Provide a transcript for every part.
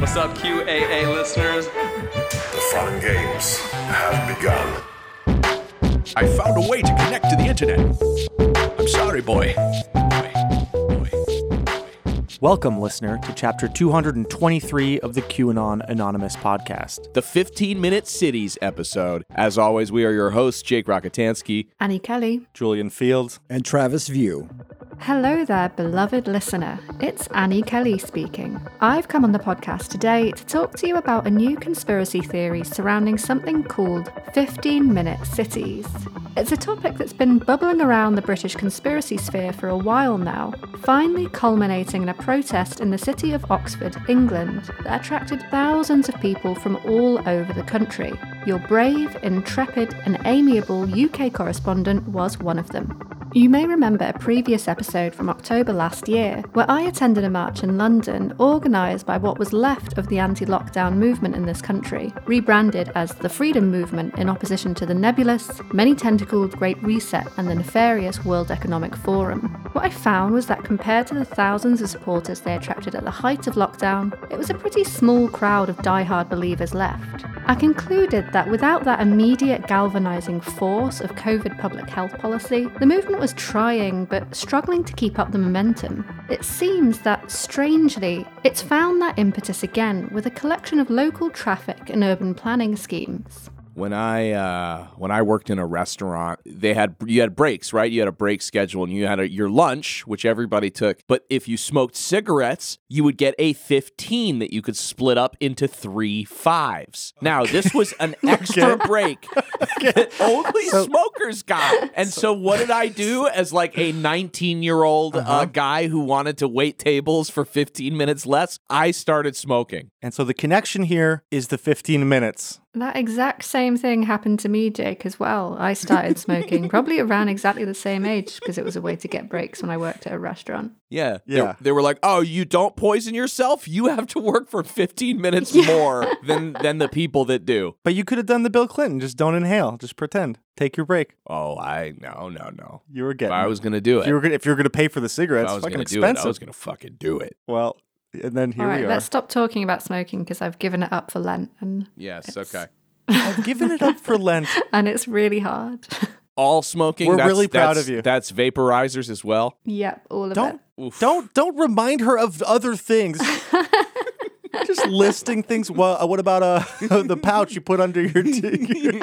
What's up, QAA listeners? The fun games have begun. I found a way to connect to the internet. I'm sorry, boy. Welcome, listener, to chapter 223 of the QAnon Anonymous podcast. the 15 Minute Cities episode. As always, we are your hosts, Jake Rockatansky. Annie Kelly. Julian Fields. and Travis View. Hello there, beloved listener. It's Annie Kelly speaking. I've come on the podcast today to talk to you about a new conspiracy theory surrounding something called 15 minute cities. It's a topic that's been bubbling around the British conspiracy sphere for a while now, finally culminating in a protest in the city of Oxford, England, that attracted thousands of people from all over the country. Your brave, intrepid, and amiable UK correspondent was one of them. You may remember a previous episode from October last year where I attended a march in London organised by what was left of the anti lockdown movement in this country, rebranded as the Freedom Movement in opposition to the nebulous, many tentacled Great Reset and the nefarious World Economic Forum. What I found was that compared to the thousands of supporters they attracted at the height of lockdown, it was a pretty small crowd of die-hard believers left. I concluded that without that immediate galvanising force of COVID public health policy, the movement was trying but struggling to keep up the momentum. It seems that, strangely, it's found that impetus again with a collection of local traffic and urban planning schemes. When I uh, when I worked in a restaurant, they had you had breaks, right? You had a break schedule, and you had a, your lunch, which everybody took. But if you smoked cigarettes, you would get a fifteen that you could split up into three fives. Now this was an extra break that only smokers got. And so, what did I do as like a nineteen year old uh, guy who wanted to wait tables for fifteen minutes less? I started smoking. And so the connection here is the 15 minutes. That exact same thing happened to me, Jake, as well. I started smoking probably around exactly the same age because it was a way to get breaks when I worked at a restaurant. Yeah. Yeah. They, were like, "Oh, you don't poison yourself. You have to work for 15 minutes more than than the people that do." But you could have done the Bill Clinton. Just don't inhale. Just pretend. Take your break. Oh, I no, no, no. You were If getting. I was going to do it, you were gonna, if you were gonna pay for the if cigarettes, I it's was fucking going to do it, expensive. I was going to fucking do it. Well, and then here All right, we are. let's stop talking about smoking because I've given it up for Lent and Yes, okay. I've given it up for Lent. and it's really hard. All smoking. We're that's- really proud that's- of you. That's vaporizers as well. yep, all of Don't it. Oof. don't don't remind her of other things. Just listing things. Well, uh, what about uh the pouch you put under your tea?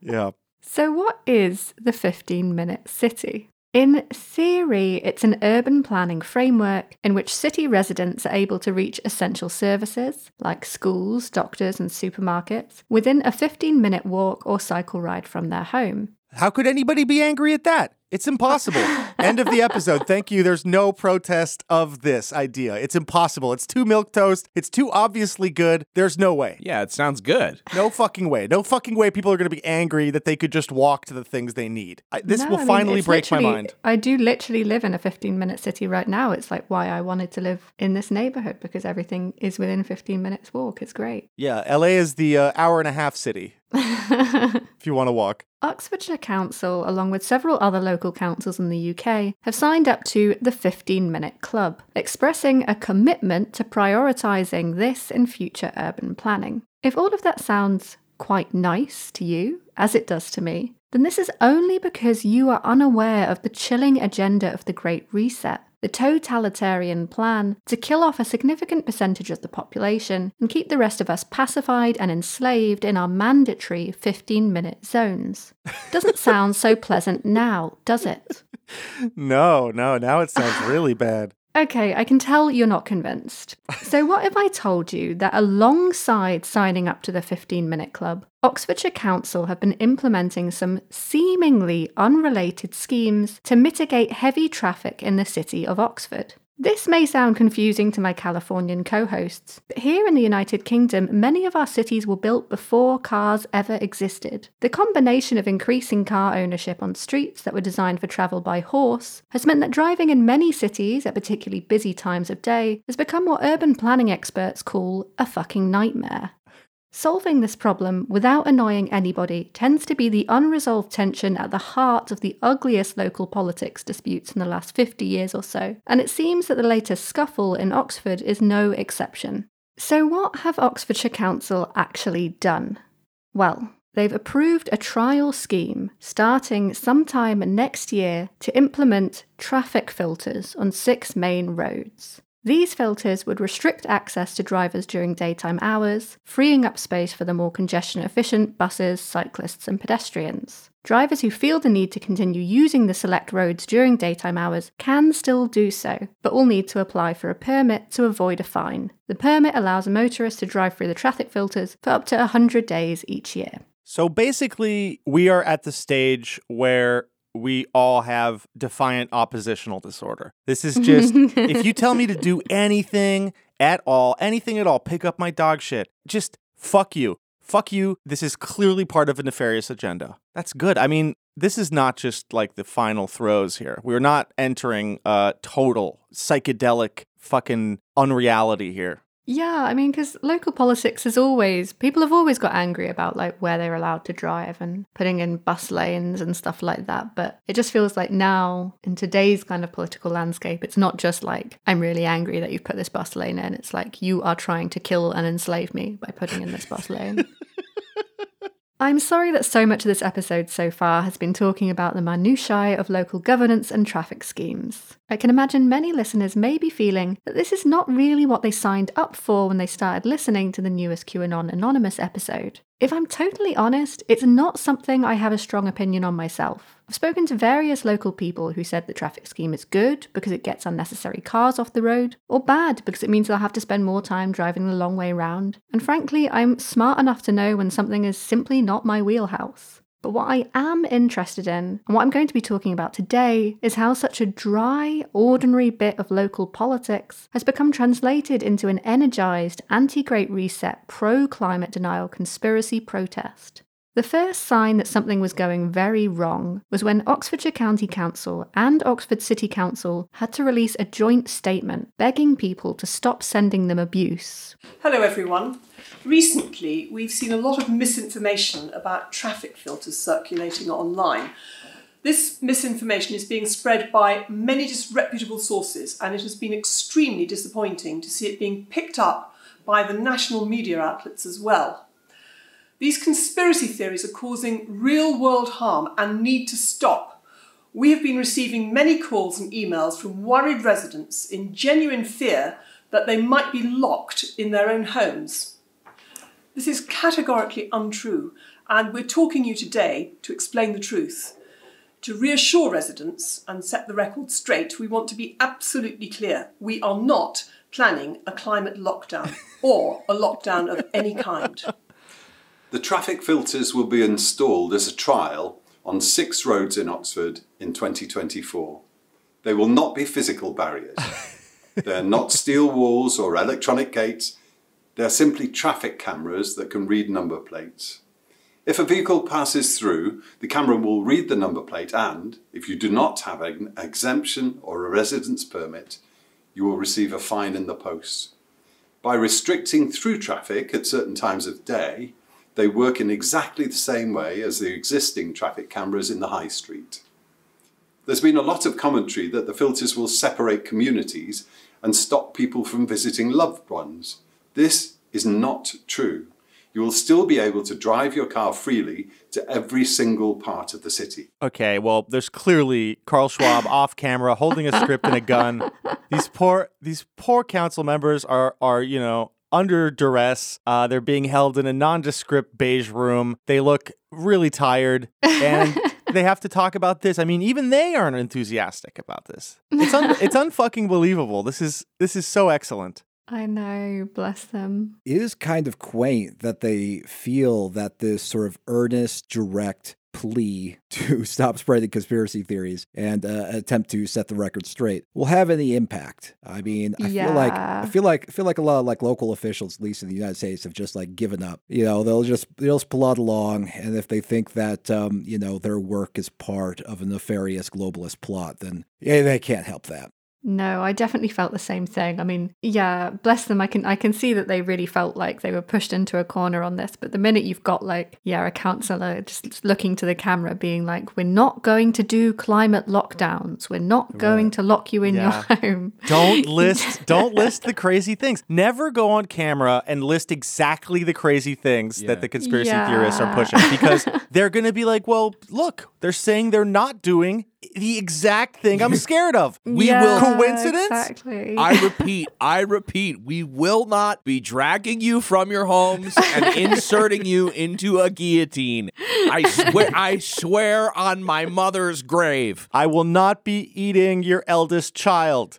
yeah. So, what is the 15 minute city? In theory, it's an urban planning framework in which city residents are able to reach essential services like schools, doctors, and supermarkets within a 15 minute walk or cycle ride from their home. How could anybody be angry at that? It's impossible. End of the episode. Thank you. There's no protest of this idea. It's impossible. It's too milk toast. It's too obviously good. There's no way. Yeah, it sounds good. No fucking way. No fucking way people are going to be angry that they could just walk to the things they need. I, this No, will I mean, finally break my mind. I do literally live in a 15 minute city right now. It's like why I wanted to live in this neighborhood because everything is within 15 minutes walk. It's great. Yeah, LA is the uh, hour and a half city if you want to walk. Oxfordshire Council, along with several other local councils in the UK, have signed up to the 15 Minute Club, expressing a commitment to prioritising this in future urban planning. If all of that sounds quite nice to you, as it does to me, then this is only because you are unaware of the chilling agenda of the Great Reset. The totalitarian plan to kill off a significant percentage of the population and keep the rest of us pacified and enslaved in our mandatory 15 minute zones. Doesn't sound so pleasant now, does it? No, no, now it sounds really bad. Okay, I can tell you're not convinced. So, what if I told you that alongside signing up to the 15 minute club, Oxfordshire Council have been implementing some seemingly unrelated schemes to mitigate heavy traffic in the city of Oxford? This may sound confusing to my Californian co hosts, but here in the United Kingdom, many of our cities were built before cars ever existed. The combination of increasing car ownership on streets that were designed for travel by horse has meant that driving in many cities at particularly busy times of day has become what urban planning experts call a fucking nightmare. Solving this problem without annoying anybody tends to be the unresolved tension at the heart of the ugliest local politics disputes in the last 50 years or so, and it seems that the latest scuffle in Oxford is no exception. So, what have Oxfordshire Council actually done? Well, they've approved a trial scheme starting sometime next year to implement traffic filters on six main roads. These filters would restrict access to drivers during daytime hours, freeing up space for the more congestion efficient buses, cyclists, and pedestrians. Drivers who feel the need to continue using the select roads during daytime hours can still do so, but will need to apply for a permit to avoid a fine. The permit allows a motorist to drive through the traffic filters for up to 100 days each year. So basically, we are at the stage where we all have defiant oppositional disorder. This is just if you tell me to do anything at all, anything at all, pick up my dog shit, just fuck you. Fuck you. This is clearly part of a nefarious agenda. That's good. I mean, this is not just like the final throes here. We're not entering a total psychedelic fucking unreality here. Yeah, I mean, because local politics is always, people have always got angry about like where they're allowed to drive and putting in bus lanes and stuff like that. But it just feels like now, in today's kind of political landscape, it's not just like, I'm really angry that you've put this bus lane in. It's like, you are trying to kill and enslave me by putting in this bus lane. I'm sorry that so much of this episode so far has been talking about the minutiae of local governance and traffic schemes. I can imagine many listeners may be feeling that this is not really what they signed up for when they started listening to the newest QAnon Anonymous episode. If I'm totally honest, it's not something I have a strong opinion on myself. I've spoken to various local people who said the traffic scheme is good because it gets unnecessary cars off the road, or bad because it means they'll have to spend more time driving the long way round. And frankly, I'm smart enough to know when something is simply not my wheelhouse. But what I am interested in, and what I'm going to be talking about today, is how such a dry, ordinary bit of local politics has become translated into an energised, anti Great Reset, pro climate denial conspiracy protest. The first sign that something was going very wrong was when Oxfordshire County Council and Oxford City Council had to release a joint statement begging people to stop sending them abuse. Hello, everyone. Recently, we've seen a lot of misinformation about traffic filters circulating online. This misinformation is being spread by many disreputable sources, and it has been extremely disappointing to see it being picked up by the national media outlets as well. These conspiracy theories are causing real world harm and need to stop. We have been receiving many calls and emails from worried residents in genuine fear that they might be locked in their own homes. This is categorically untrue, and we're talking to you today to explain the truth. To reassure residents and set the record straight, we want to be absolutely clear. We are not planning a climate lockdown or a lockdown of any kind. The traffic filters will be installed as a trial on six roads in Oxford in 2024. They will not be physical barriers. They're not steel walls or electronic gates. They're simply traffic cameras that can read number plates. If a vehicle passes through, the camera will read the number plate and, if you do not have an exemption or a residence permit, you will receive a fine in the post. By restricting through traffic at certain times of day, they work in exactly the same way as the existing traffic cameras in the high street. There's been a lot of commentary that the filters will separate communities and stop people from visiting loved ones. This is not true. You will still be able to drive your car freely to every single part of the city. Okay, well, there's clearly Klaus Schwab off camera holding a script and a gun. These poor these poor council members are are, you know, under duress. Uh, they're being held in a nondescript beige room. They look really tired and they have to talk about this. I mean, even they aren't enthusiastic about this. It's un- it's unfucking believable. This is this is so excellent. I know, bless them. It is kind of quaint that they feel that this sort of earnest, direct plea to stop spreading conspiracy theories and uh, attempt to set the record straight will have any impact. I mean, I feel like I feel like I feel like a lot of like local officials, at least in the United States, have just like given up. You know, they'll just they'll just plod along, and if they think that um, you know their work is part of a nefarious globalist plot, then yeah, they can't help that. No, I definitely felt the same thing. I mean, yeah, bless them. I can I can see that they really felt like they were pushed into a corner on this. But the minute you've got like, yeah, a counsellor just looking to the camera, being like, "We're not going to do climate lockdowns. We're not going to lock you in Yeah. your home." Don't list don't list the crazy things. Never go on camera and list exactly the crazy things that the conspiracy theorists are pushing because they're going to be like, "Well, look, they're saying they're not doing the exact thing I'm scared of." We Yeah, will- Coincidence? Exactly. I repeat, I repeat, we will not be dragging you from your homes and inserting you into a guillotine. I swear I swear on my mother's grave. I will not be eating your eldest child.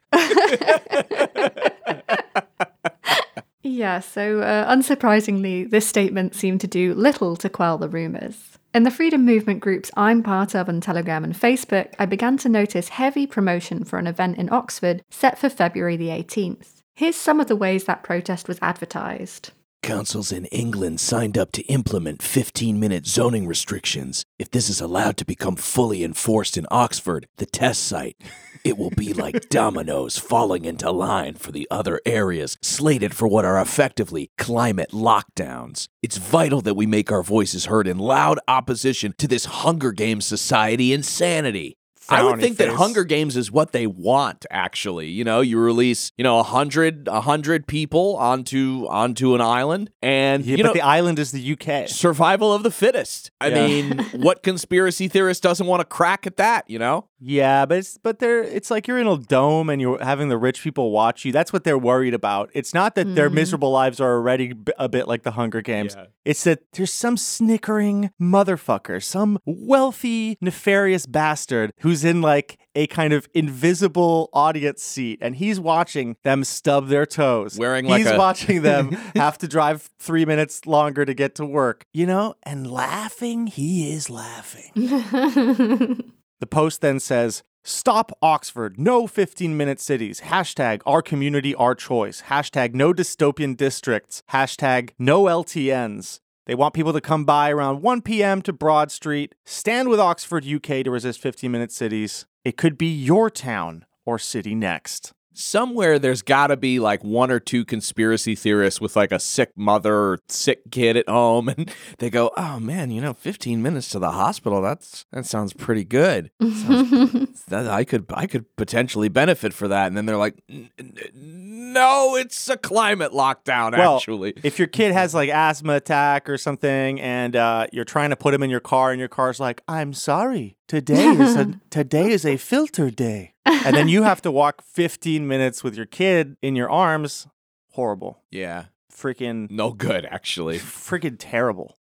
Yeah, so uh, unsurprisingly, this statement seemed to do little to quell the rumours. In the freedom movement groups I'm part of on Telegram and Facebook, I began to notice heavy promotion for an event in Oxford set for February the 18th. Here's some of the ways that protest was advertised. Councils in England signed up to implement 15 minute zoning restrictions. If this is allowed to become fully enforced in Oxford, the test site, it will be like dominoes falling into line for the other areas slated for what are effectively climate lockdowns. It's vital that we make our voices heard in loud opposition to this Hunger Games society insanity. I would think that. Hunger Games is what they want. Actually, you know, you release, you know, a hundred, a hundred people onto onto an island, and Yeah, you but know, the island is the UK. survival of the fittest. I Yeah. mean, what conspiracy theorist doesn't want to crack at that? You know, Yeah, but it's but they're it's like you're in a dome and you're having the rich people watch you. That's what they're worried about. It's not that their mm-hmm. miserable lives are already b- a bit like the Hunger Games. Yeah. It's that there's some snickering motherfucker, some wealthy nefarious bastard who's in like a kind of invisible audience seat and he's watching them stub their toes. Wearing like He's a- watching them have to drive 3 minutes longer to get to work, you know? And laughing, he is laughing. The post then says, Stop Oxford, no 15 minute cities, hashtag our community, our choice, hashtag no dystopian districts, hashtag no LTNs. They want people to come by around 1 p.m. to Broad Street, stand with Oxford, UK to resist 15 minute cities. It could be your town or city next. Somewhere there's got to be like one or two conspiracy theorists with like a sick mother or sick kid at home, and they go, "Oh man, you know, 15 minutes to the hospital. That's that sounds pretty good. Sounds- that I could I could potentially benefit for that." And then they're like, "N- n- "No, it's a climate lockdown. Well, actually, if your kid has like asthma attack or something and uh, you're trying to put him in your car and your car's like, I'm sorry, today is a today is a filter day. And then you have to walk 15 minutes with your kid in your arms. Horrible. yeah, Freaking no good. Actually, freaking terrible.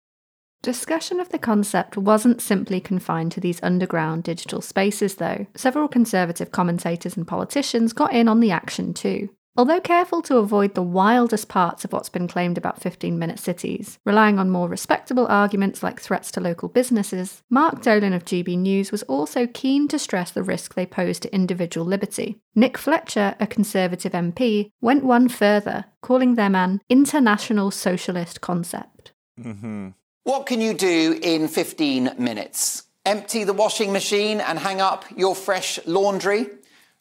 Discussion of the concept wasn't simply confined to these underground digital spaces, though. Several conservative commentators and politicians got in on the action too. Although careful to avoid the wildest parts of what's been claimed about 15 minute cities, relying on more respectable arguments like threats to local businesses, Mark Dolan of GB News was also keen to stress the risk they pose to individual liberty. Nick Fletcher, a Conservative MP, went one further, calling them an international socialist concept. Mm-hmm. What can you do in 15 minutes? Empty the washing machine and hang up your fresh laundry?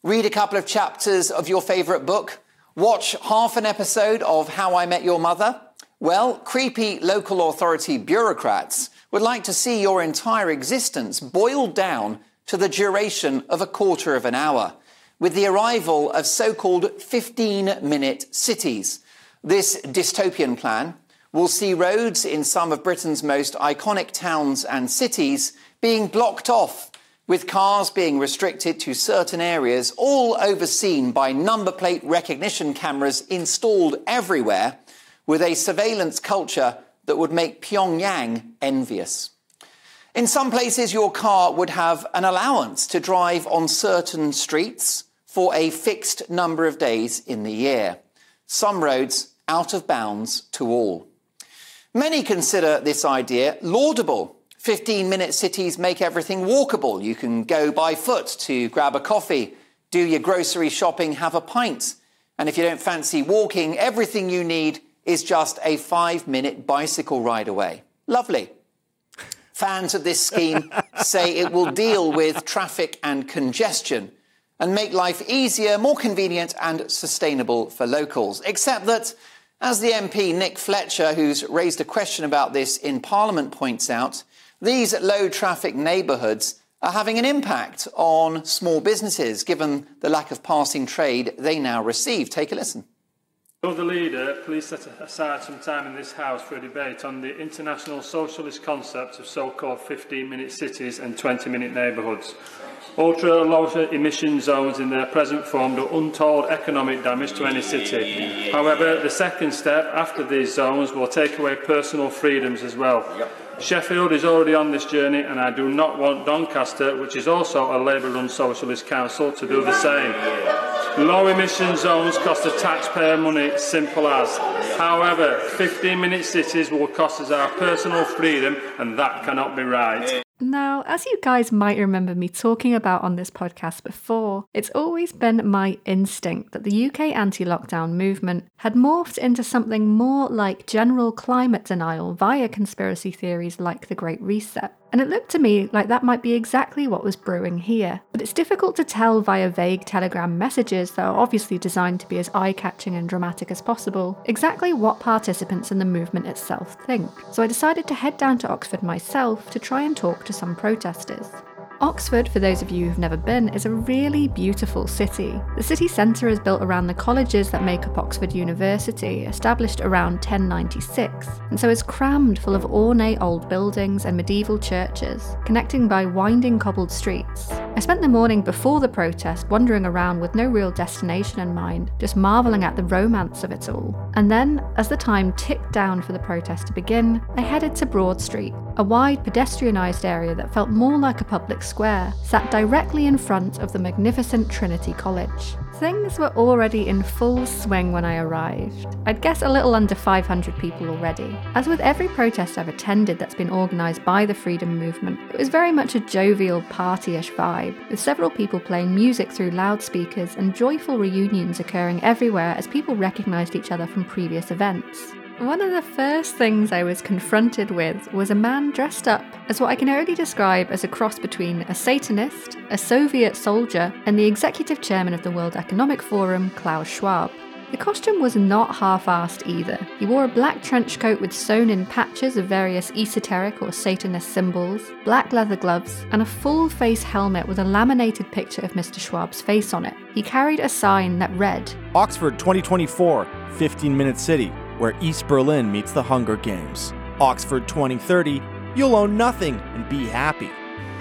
Read a couple of chapters of your favourite book? Watch half an episode of How I Met Your Mother? Well, creepy local authority bureaucrats would like to see your entire existence boiled down to the duration of a quarter of an hour with the arrival of so called 15 minute cities. This dystopian plan will see roads in some of Britain's most iconic towns and cities being blocked off, with cars being restricted to certain areas, all overseen by number plate recognition cameras installed everywhere, with a surveillance culture that would make Pyongyang envious. In some places, your car would have an allowance to drive on certain streets for a fixed number of days in the year. Some roads out of bounds to all. Many consider this idea laudable. 15 minute cities make everything walkable. You can go by foot to grab a coffee, do your grocery shopping, have a pint. And if you don't fancy walking, everything you need is just a five minute bicycle ride away. Lovely. Fans of this scheme say it will deal with traffic and congestion and make life easier, more convenient, and sustainable for locals. Except that, as the MP Nick Fletcher, who's raised a question about this in Parliament, points out, these low traffic neighbourhoods are having an impact on small businesses given the lack of passing trade they now receive. Take a listen. Will the leader please set aside some time in this House for a debate on the international socialist concept of so-called 15-minute cities and 20-minute neighbourhoods? Ultra-low emission zones in their present form do untold economic damage to any city. However, the second step after these zones will take away personal freedoms as well. Sheffield is already on this journey and I do not want Doncaster, which is also a Labour-run socialist council, to do the same. Low emission zones cost the taxpayer money, simple as. However, 15 minute cities will cost us our personal freedom, and that cannot be right. Now, as you guys might remember me talking about on this podcast before, it's always been my instinct that the UK anti lockdown movement had morphed into something more like general climate denial via conspiracy theories like the Great Reset. And it looked to me like that might be exactly what was brewing here. But it's difficult to tell via vague telegram messages that are obviously designed to be as eye catching and dramatic as possible exactly what participants in the movement itself think. So I decided to head down to Oxford myself to try and talk to some protesters. Oxford, for those of you who've never been, is a really beautiful city. The city centre is built around the colleges that make up Oxford University, established around 1096, and so is crammed full of ornate old buildings and medieval churches, connecting by winding cobbled streets. I spent the morning before the protest wandering around with no real destination in mind, just marvelling at the romance of it all. And then, as the time ticked down for the protest to begin, I headed to Broad Street, a wide pedestrianised area that felt more like a public square, sat directly in front of the magnificent Trinity College. Things were already in full swing when I arrived. I'd guess a little under 500 people already. As with every protest I've attended that's been organised by the freedom movement, it was very much a jovial, partyish vibe, with several people playing music through loudspeakers and joyful reunions occurring everywhere as people recognised each other from previous events. One of the first things I was confronted with was a man dressed up as what I can only describe as a cross between a Satanist, a Soviet soldier, and the executive chairman of the World Economic Forum, Klaus Schwab. The costume was not half assed either. He wore a black trench coat with sewn in patches of various esoteric or Satanist symbols, black leather gloves, and a full face helmet with a laminated picture of Mr. Schwab's face on it. He carried a sign that read Oxford 2024, 15 minute city where East Berlin meets the Hunger Games. Oxford 2030, you'll own nothing and be happy.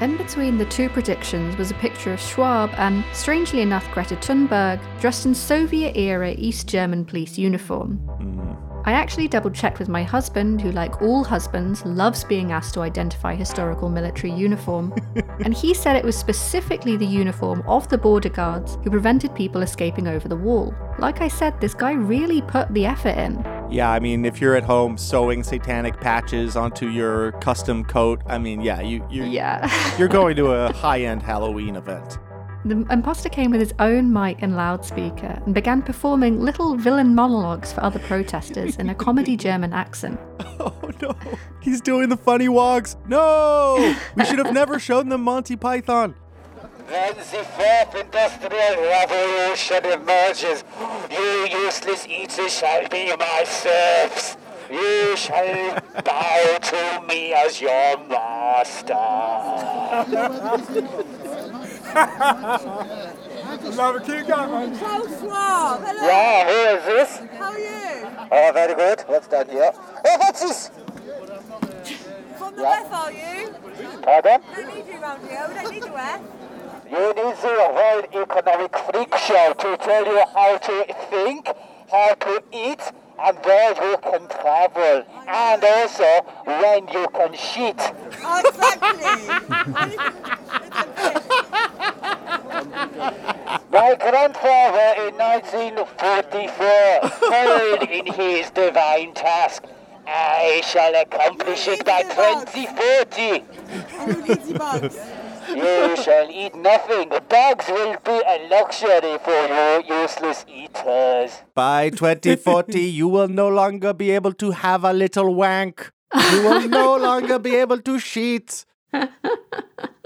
In between the two predictions was a picture of Schwab and, strangely enough, Greta Thunberg, dressed in Soviet era East German police uniform. Hmm. I actually double checked with my husband, who, like all husbands, loves being asked to identify historical military uniform, and he said it was specifically the uniform of the border guards who prevented people escaping over the wall. Like I said, this guy really put the effort in. Yeah, I mean, if you're at home sewing satanic patches onto your custom coat, I mean, yeah, you you Yeah. you're going to a high-end Halloween event. The imposter came with his own mic and loudspeaker and began performing little villain monologues for other protesters in a comedy German accent. Oh no, he's doing the funny walks. No, we should have never shown them Monty Python. When the fourth industrial revolution emerges, you useless eaters shall be my serfs. You shall bow to me as your master. Love a keep going. Klaus Schwab, hello. Yeah, who is this? How are you? Oh, very good. What's that here? Oh, what's this? From the Yeah. F, are you? Pardon? We don't need you around here. We don't need your F. You need the World Economic Freak Show to tell you how to think, how to eat, and where you can travel, and also when you can shit. My grandfather in 1944 told in his divine task, I shall accomplish it by 2040. You shall eat nothing. Dogs will be a luxury for you useless eaters. By 2040, you will no longer be able to have a little wank. You will no longer be able to sheet.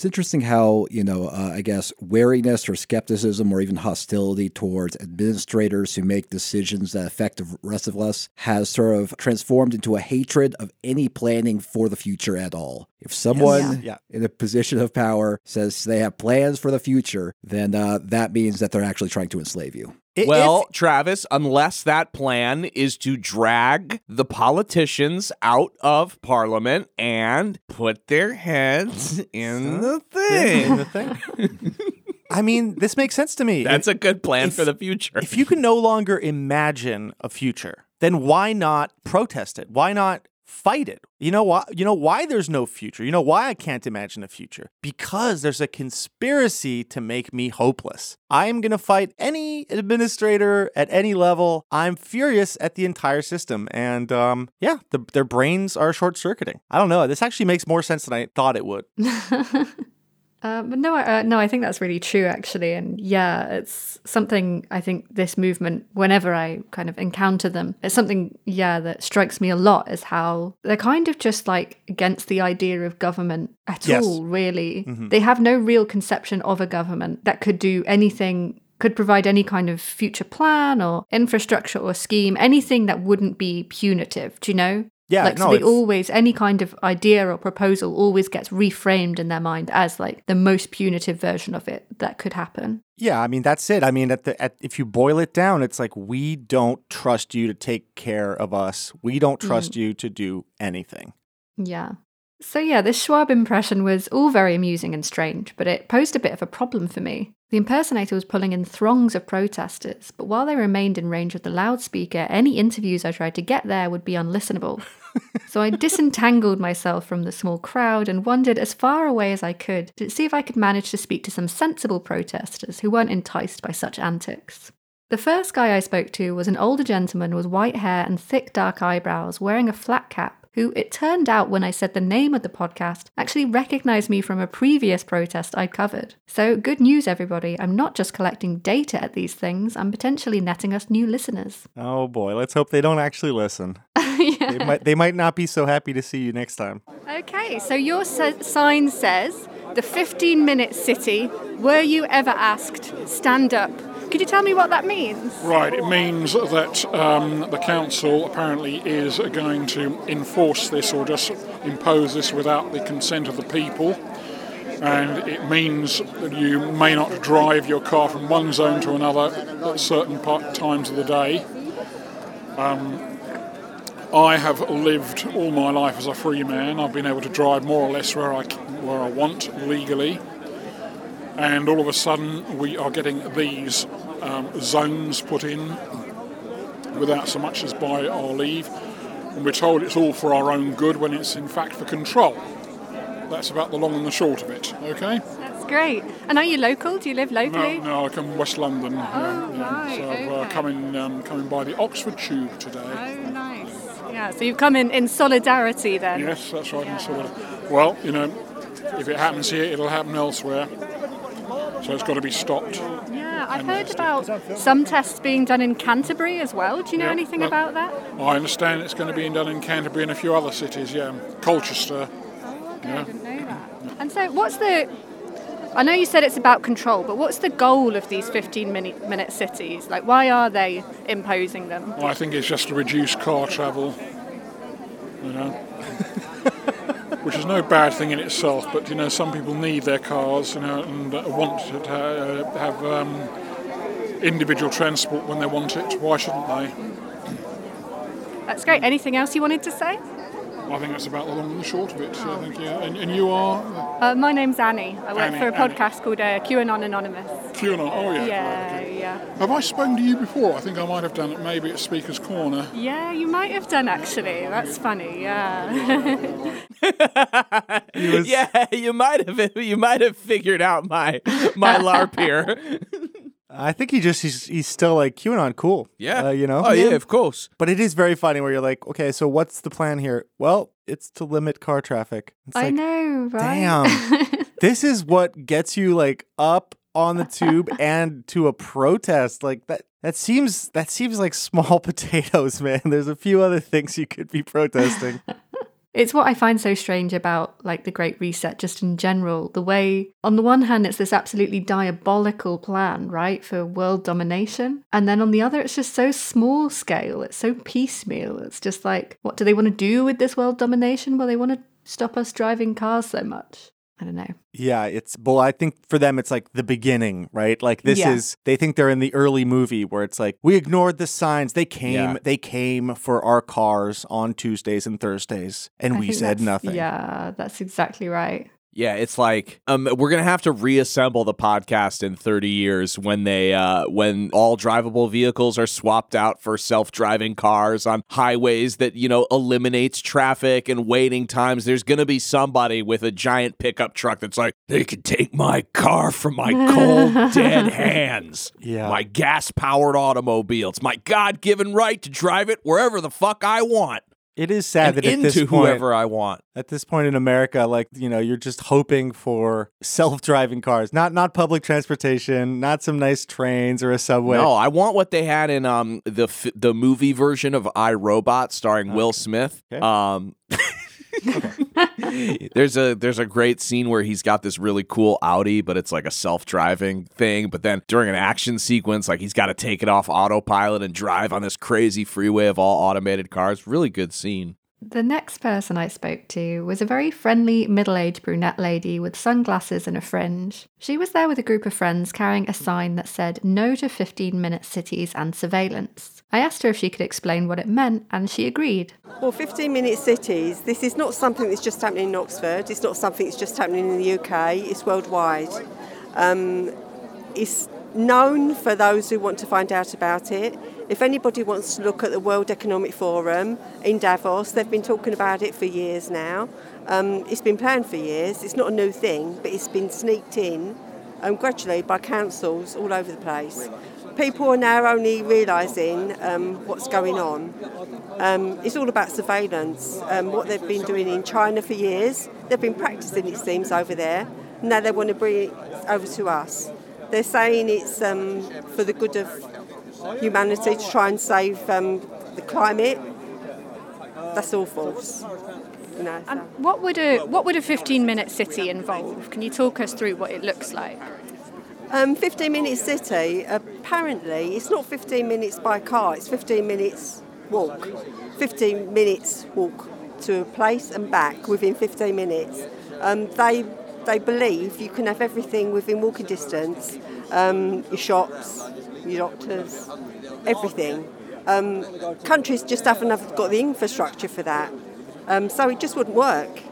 It's interesting how, you know, uh, I guess wariness or skepticism or even hostility towards administrators who make decisions that affect the rest of us has sort of transformed into a hatred of any planning for the future at all. If someone Yeah. in a position of power says they have plans for the future, then uh, that means that they're actually trying to enslave you. Well, Travis, unless that plan is to drag the politicians out of parliament and put their heads in the thing. the thing. I mean, this makes sense to me. That's a good plan If- for the future. if you can no longer imagine a future, then why not protest it? Why not fight it? You know why you know why there's no future? You know why I can't imagine a future? Because there's a conspiracy to make me hopeless. I am going to fight any administrator at any level. I'm furious at the entire system and um yeah, the, their brains are short-circuiting. I don't know. This actually makes more sense than I thought it would. Uh, but no, I- uh, no, I think that's really true, actually. And yeah, it's something I think this movement, whenever I kind of encounter them, it's something, yeah, that strikes me a lot is how they're kind of just like against the idea of government at Yes. all, really. Mhm. They have no real conception of a government that could do anything. Could provide any kind of future plan or infrastructure or scheme, anything that wouldn't be punitive, do you know? Yeah, like no, so they it's- always any kind of idea or proposal always gets reframed in their mind as like the most punitive version of it that could happen. Yeah, I mean that's it. I mean, at the at, if you boil it down, it's like we don't trust you to take care of us. We don't trust Mm. you to do anything. Yeah. So yeah, this Schwab impression was all very amusing and strange, but it posed a bit of a problem for me. The impersonator was pulling in throngs of protesters, but while they remained in range of the loudspeaker, any interviews I tried to get there would be unlistenable. So I disentangled myself from the small crowd and wandered as far away as I could to see if I could manage to speak to some sensible protesters who weren't enticed by such antics. The first guy I spoke to was an older gentleman with white hair and thick dark eyebrows wearing a flat cap, who it turned out when I said the name of the podcast actually recognized me from a previous protest I'd covered. So, good news, everybody. I'm not just collecting data at these things, I'm potentially netting us new listeners. Oh boy, let's hope they don't actually listen. They might they might not be so happy to see you next time. Okay, so your s- sign says the 15 minute city. Were you ever asked stand up? Could you tell me what that means? Right, it means that um, the council apparently is going to enforce this or just impose this without the consent of the people. And it means that you may not drive your car from one zone to another at certain part, times of the day. Um, I have lived all my life as a free man. I've been able to drive more or less where I, where I want legally and all of a sudden we are getting these um, zones put in without so much as by our leave, and we're told it's all for our own good when it's in fact for control. That's about the long and the short of it. Okay. That's great. And are you local? Do you live locally? No, no, I come from West London. Oh, right, So I've uh, coming um, coming by the Oxford Tube today. Oh, nice. Yeah, so you've come in in solidarity then. Yes, that's right. and Sort of, well, you know, if it happens here, it'll happen elsewhere. So it's got to be stopped. Yeah, I've heard about some tests being done in Canterbury as well. Do you know Yeah, anything well- about that? I understand it's going to be done in Canterbury and a few other cities. Yeah, Colchester. Oh, yeah. And so, what's the? I know you said it's about control, but what's the goal of these 15 minute, minute cities? Like, why are they imposing them? I think it's just to reduce car travel. You know, which is no bad thing in itself. But you know, some people need their cars, you know, and uh, want to uh, have um, individual transport when they want it. Why shouldn't they? That's great. Anything else you wanted to say? I think that's about the long and the short of it. I think, yeah. and, and you are Uh, my name's Annie. I work Annie, for a Annie. podcast called uh, QAnon Anonymous. QAnon. Oh yeah. Yeah, yeah. Have I spoken to you before? I think I might have done it. Maybe at Speaker's Corner. Yeah, you might have done actually. That's funny. Yeah. yeah, you might have you might have figured out my my LARP here. I think he just he's, he's still like QAnon cool. Yeah. Uh, you know. Oh, yeah, of course. But it is very funny where you're like, okay, so what's the plan here? Well, it's to limit car traffic. It's I like, know, right? Damn. this is what gets you like up on the tube and to a protest like that. That seems that seems like small potatoes, man. There's a few other things you could be protesting. It's what I find so strange about like the Great Reset just in general. The way on the one hand it's this absolutely diabolical plan, right, for world domination, and then on the other it's just so small scale. It's so piecemeal. It's just like what do they want to do with this world domination? Well, they want to stop us driving cars so much. I don't know. Yeah, it's well, I think for them it's like the beginning, right? Like this Yeah. is they think they're in the early movie where it's like we ignored the signs. They came Yeah. they came for our cars on Tuesdays and Thursdays and I we said nothing. Yeah, that's exactly right. Yeah, it's like um, we're gonna have to reassemble the podcast in 30 years when they uh, when all drivable vehicles are swapped out for self-driving cars on highways that you know eliminates traffic and waiting times. There's gonna be somebody with a giant pickup truck that's like, they can take my car from my cold dead hands. Yeah. my gas-powered automobile. It's my God-given right to drive it wherever the fuck I want. It is sad that at this into point, whoever I want. At this point in America, like you know, you're just hoping for self-driving cars, not not public transportation, not some nice trains or a subway. No, I want what they had in um the f- the movie version of I, Robot starring Will Smith. Um there's a there's a great scene where he's got this really cool Audi, but it's like a self-driving thing. But then during an action sequence, like he's got to take it off autopilot and drive on this crazy freeway of all automated cars. Really good scene. The next person I spoke to was a very friendly middle aged brunette lady with sunglasses and a fringe. She was there with a group of friends carrying a sign that said no to 15 minute cities and surveillance. I asked her if she could explain what it meant, and she agreed. Well, 15 minute cities, this is not something that's just happening in Oxford, it's not something that's just happening in the UK, it's worldwide. Um, it's known for those who want to find out about it. If anybody wants to look at the World Economic Forum in Davos, they've been talking about it for years now. Um, it's been planned for years, it's not a new thing, but it's been sneaked in um, gradually by councils all over the place. People are now only realising um, what's going on. Um, it's all about surveillance. Um, what they've been doing in China for years, they've been practicing, it seems, over there. Now they want to bring it over to us. They're saying it's um, for the good of humanity to try and save um, the climate. That's all false. You know, And what would a what would a 15 minute city involve? Can you talk us through what it looks like? Um, 15 minute city, apparently, it's not 15 minutes by car, it's 15 minutes walk. 15 minutes walk to a place and back within 15 minutes. Um, they, they believe you can have everything within walking distance um, your shops, your doctors, everything. Um, countries just haven't have got the infrastructure for that. Um, so it just wouldn't work.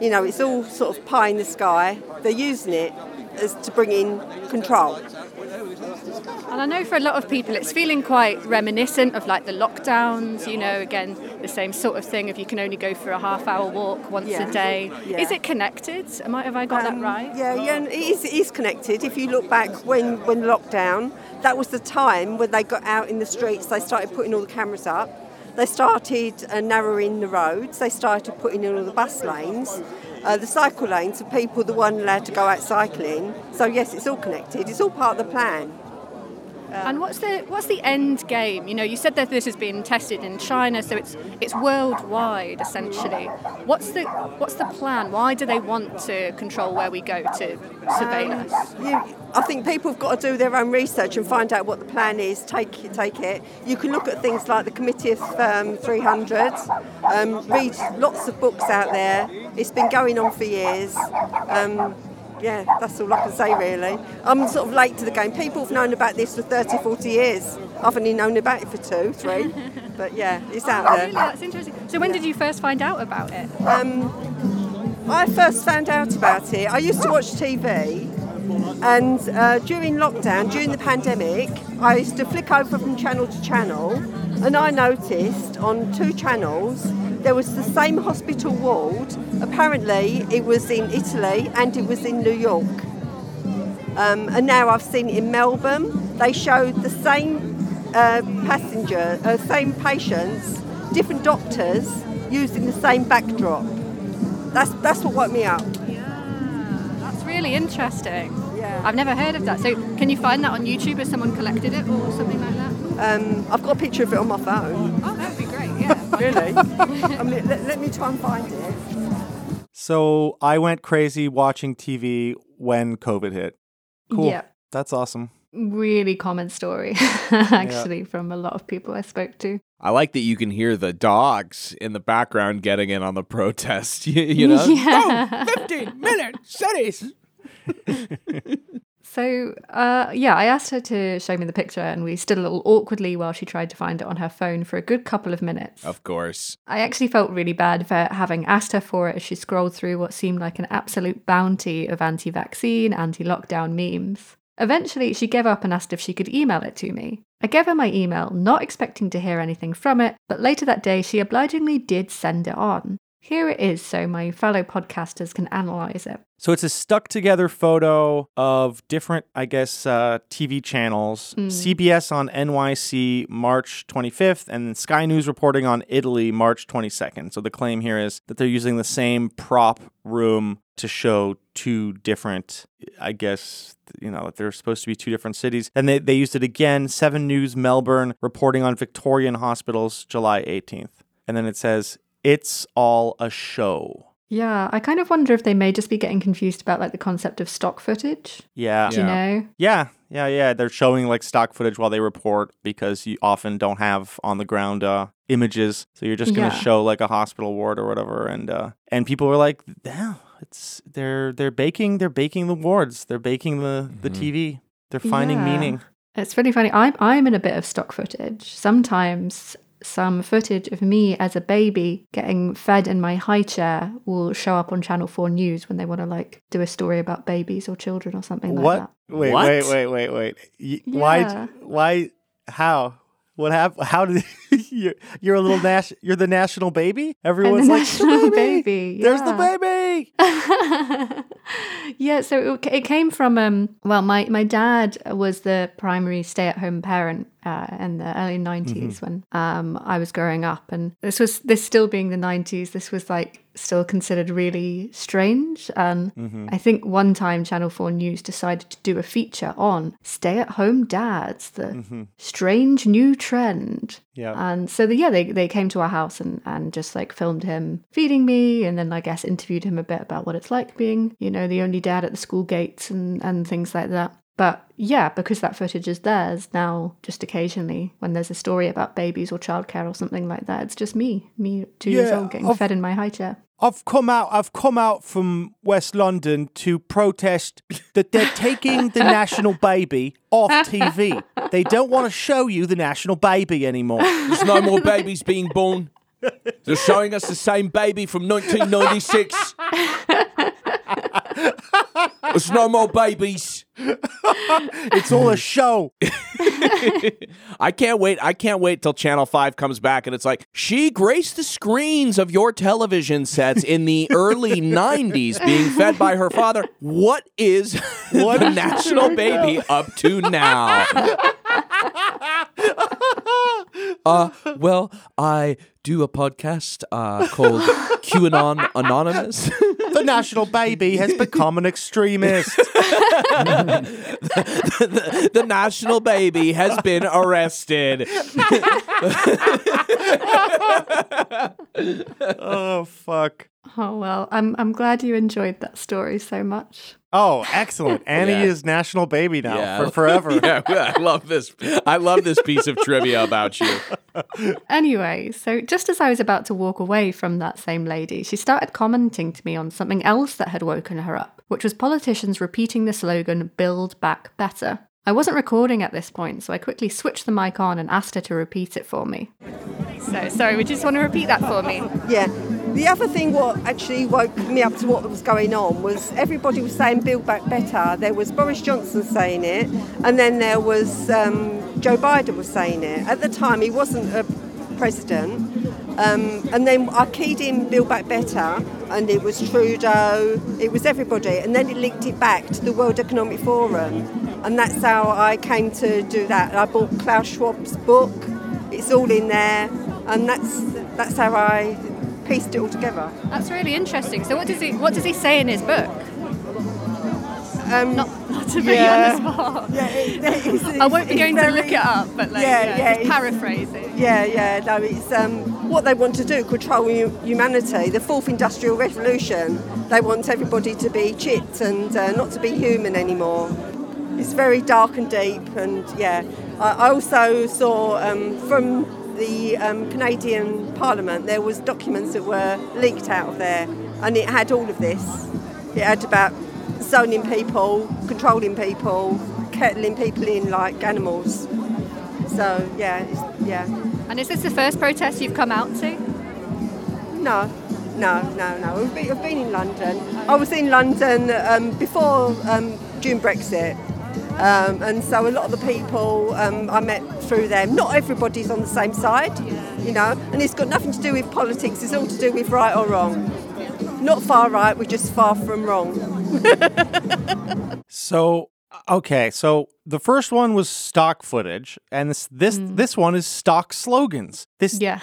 You know, it's all sort of pie in the sky. They're using it as to bring in control. And I know for a lot of people it's feeling quite reminiscent of like the lockdowns, you know, again, the same sort of thing if you can only go for a half hour walk once Yeah. a day. Yeah. Is it connected? Am I, have I got Um, that right? Yeah, yeah, it is, it is connected. If you look back when, when lockdown, that was the time when they got out in the streets, they started putting all the cameras up. They started uh, narrowing the roads, they started putting in all the bus lanes. Uh, the cycle lanes for people that weren't allowed to go out cycling. So yes, it's all connected. It's all part of the plan. And what's the what's the end game? You know, you said that this has been tested in China, so it's it's worldwide essentially. What's the what's the plan? Why do they want to control where we go to surveil us? Um, you, I think people have got to do their own research and find out what the plan is. Take it, take it. You can look at things like the Committee of um, 300. Um, read lots of books out there. It's been going on for years. Yeah, that's all I can say really. I'm sort of late to the game. People have known about this for 30, 40 years. I've only known about it for two, three. But yeah, it's out Oh, there. really? That's interesting. So when did you first find out about it? Um, I first found out about it. I used to watch TV, and uh, during lockdown, during the pandemic, I used to flick over from channel to channel, and I noticed on two channels there was the same hospital ward. Apparently, it was in Italy and it was in New York. Um, and now I've seen it in Melbourne. They showed the same uh, passenger, uh, same patients, different doctors using the same backdrop. That's that's what woke me up. That's really interesting. Yeah. I've never heard of that. So can you find that on YouTube? Has someone collected it or something like that? Um, I've got a picture of it on my phone. Oh, really. I mean, let, let me try and find it. So I went crazy watching TV when COVID hit. Cool. Yeah. That's awesome. Really common story, actually, from a lot of people I spoke to. I like that you can hear the dogs in the background getting in on the protest. You, you know, Yeah. Go 15 minute cities. So, uh, yeah, I asked her to show me the picture, and we stood a little awkwardly while she tried to find it on her phone for a good couple of minutes. Of course. I actually felt really bad for having asked her for it as she scrolled through what seemed like an absolute bounty of anti vaccine, anti lockdown memes. Eventually, she gave up and asked if she could email it to me. I gave her my email, not expecting to hear anything from it, but later that day she obligingly did send it on. Here it is so my fellow podcasters can analyze it. So it's a stuck together photo of different, I guess, uh, TV channels. Mm. CBS on NYC March 25th, and Sky News reporting on Italy March 22nd. So the claim here is that they're using the same prop room to show two different, I guess, you know, they're supposed to be two different cities. And they, they used it again. 7 News Melbourne reporting on Victorian hospitals July 18th. And then it says, it's all a show. Yeah, I kind of wonder if they may just be getting confused about like the concept of stock footage. Yeah. Do you know? Yeah, yeah, yeah. They're showing like stock footage while they report because you often don't have on the ground uh, images. So you're just gonna Yeah. show like a hospital ward or whatever, and uh, and people are like, yeah, it's they're they're baking they're baking the wards, they're baking the the TV, they're finding Yeah. meaning. It's really funny. I'm I'm in a bit of stock footage. Sometimes some footage of me as a baby getting fed in my high chair will show up on Channel 4 News when they want to like do a story about babies or children or something like what? that. Wait, What? wait, wait, wait, wait. Y- Why? Yeah. Why? How? What happened? How did you're, you're a little nas- You're the national baby. Everyone's like national "The baby. baby, There's the baby. yeah, so it, it came from um well my my dad was the primary stay-at-home parent uh, in the early 90s when um I was growing up and this was this still being the 90s this was like still considered really strange and Mhm. I think one time Channel 4 News decided to do a feature on stay-at-home dads the Mhm. strange new trend Yeah. and so the, yeah, they, they came to our house and, and just like filmed him feeding me and then I guess interviewed him a bit about what it's like being, you know, the only dad at the school gates and, and things like that. But yeah, because that footage is theirs now, just occasionally when there's a story about babies or childcare or something like that, it's just me, me two years old getting I've- fed in my high chair. I've come out. I've come out from West London to protest that they're taking the national baby off TV. They don't want to show you the national baby anymore. There's no more babies being born. They're showing us the same baby from 1996. There's no more babies. it's all a show. I can't wait. I can't wait till Channel 5 comes back and it's like, she graced the screens of your television sets in the early 90s being fed by her father. What is What the national baby up to now? uh, well, I do a podcast uh, called QAnon Anonymous. the national baby has become an extremist. the, the national baby has been arrested. oh fuck. Oh well, I'm I'm glad you enjoyed that story so much. Oh, excellent. Annie Yeah. is national baby now Yeah. for forever. yeah, I love this. I love this piece of trivia about you. Anyway, so just as I was about to walk away from that same lady, she started commenting to me on something else that had woken her up, which was politicians repeating the slogan, Build Back Better. I wasn't recording at this point, so I quickly switched the mic on and asked her to repeat it for me. So, sorry, would you just want to repeat that for me? Yeah. The other thing what actually woke me up to what was going on was everybody was saying Build Back Better. There was Boris Johnson saying it, and then there was um, Joe Biden was saying it. At the time, he wasn't a president. Um, and then I keyed in Build Back Better, and it was Trudeau, it was everybody. And then it linked it back to the World Economic Forum. And that's how I came to do that. I bought Klaus Schwab's book, it's all in there, and that's, that's how I pieced it all together. That's really interesting. So, what does he what does he say in his book? Um, not, not to put yeah. on the spot. Yeah, it- it's- I won't be it's going to look it up, but like, Yeah, yeah, yeah, it's- it. Yeah, yeah, no, it's um, what they want to do, control humanity. The fourth industrial revolution, they want everybody to be chipped and uh, not to be human anymore. It's very dark and deep, and yeah. I I also saw um, from the um, Canadian Parliament there was documents that were leaked out of there, and it had all of this. It had about zoning people, controlling people, kettling people in like animals. So yeah, it's, yeah. And is this the first protest you've come out to? No, no, no, no. We've been, I've been in London. I was in London um, before um, June Brexit. Um, and so a lot of the people um, I met through them, not everybody's on the same side, you know, and it's got nothing to do with politics, it's all to do with right or wrong. Not far right, we're just far from wrong. So okay, so the first one was stock footage, and this this this one is stock slogans. This yeah,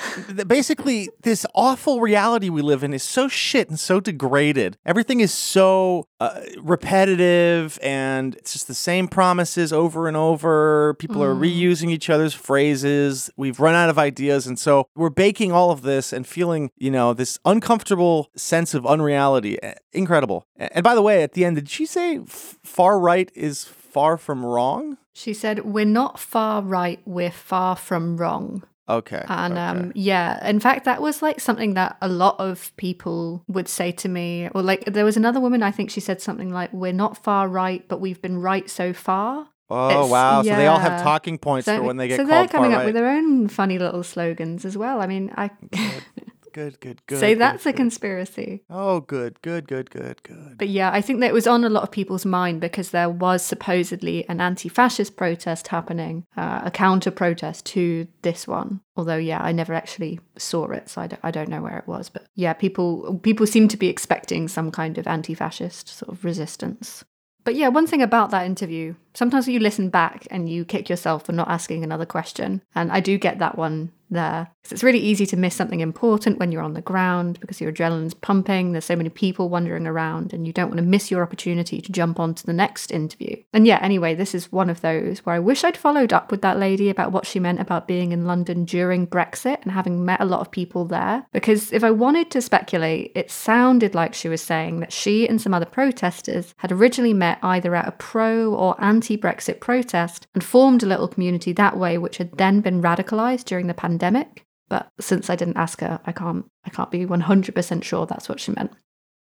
basically this awful reality we live in is so shit and so degraded. Everything is so uh, repetitive, and it's just the same promises over and over. People are Mm. reusing each other's phrases. We've run out of ideas, and so we're baking all of this and feeling, you know, this uncomfortable sense of unreality. Eh, Incredible. And by the way, at the end, did she say f- far right is far from wrong? She said, We're not far right, we're far from wrong. Okay. And um, yeah, in fact, that was like something that a lot of people would say to me. Or like, there was another woman, I think she said something like, We're not far right, but we've been right so far. Oh It's- wow! So they all have talking points So- for when they get so they're coming up right. with their own funny little slogans as well. I mean, I good, good, good. say good, that's a good. conspiracy. Oh, good, good, good, good, good. But yeah, I think that it was on a lot of people's mind because there was supposedly an anti fascist protest happening, uh, a counter protest to this one. Although, yeah, I never actually saw it, so I don't, I don't know where it was. But yeah, people people seem to be expecting some kind of anti fascist sort of resistance. But yeah, one thing about that interview, sometimes you listen back and you kick yourself for not asking another question. And I do get that one there. it's really easy to miss something important when you're on the ground because your adrenaline's pumping, there's so many people wandering around, and you don't want to miss your opportunity to jump on to the next interview. And yeah, anyway, this is one of those where I wish I'd followed up with that lady about what she meant about being in London during Brexit and having met a lot of people there. Because if I wanted to speculate, it sounded like she was saying that she and some other protesters had originally met either at a pro or anti Brexit protest and formed a little community that way, which had then been radicalized during the pandemic. But since I didn't ask her, I can't I can't be 100% sure that's what she meant.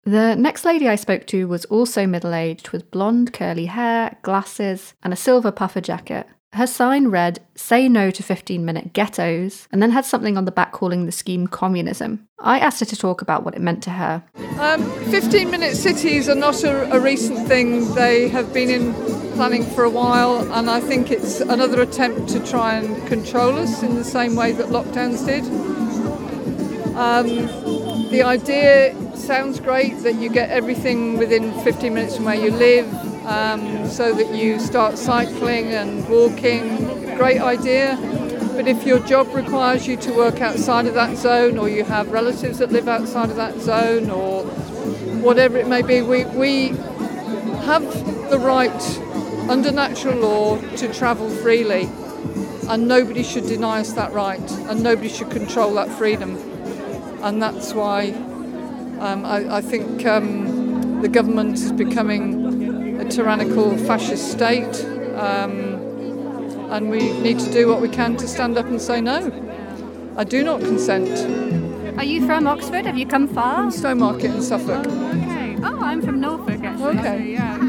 The next lady I spoke to was also middle aged with blonde curly hair, glasses, and a silver puffer jacket. Her sign read, Say no to 15 minute ghettos, and then had something on the back calling the scheme communism. I asked her to talk about what it meant to her. Um, 15 minute cities are not a, a recent thing. They have been in planning for a while, and I think it's another attempt to try and control us in the same way that lockdowns did. Um, the idea sounds great that you get everything within 15 minutes from where you live, um, so that you start cycling and walking. Great idea. But if your job requires you to work outside of that zone, or you have relatives that live outside of that zone, or whatever it may be, we, we have the right under natural law to travel freely, and nobody should deny us that right, and nobody should control that freedom. And that's why um, I, I think um, the government is becoming a tyrannical fascist state, um, and we need to do what we can to stand up and say no. I do not consent. Are you from Oxford? Have you come far? From Stowmarket in Suffolk. Okay. Oh, I'm from Norfolk actually. Okay. So, yeah.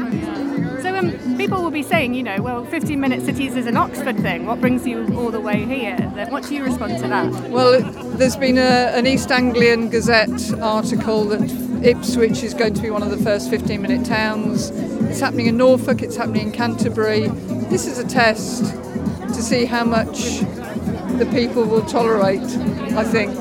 Um, people will be saying, you know, well, 15 minute cities is an Oxford thing. What brings you all the way here? What do you respond to that? Well, there's been a, an East Anglian Gazette article that Ipswich is going to be one of the first 15 minute towns. It's happening in Norfolk, it's happening in Canterbury. This is a test to see how much the people will tolerate, I think.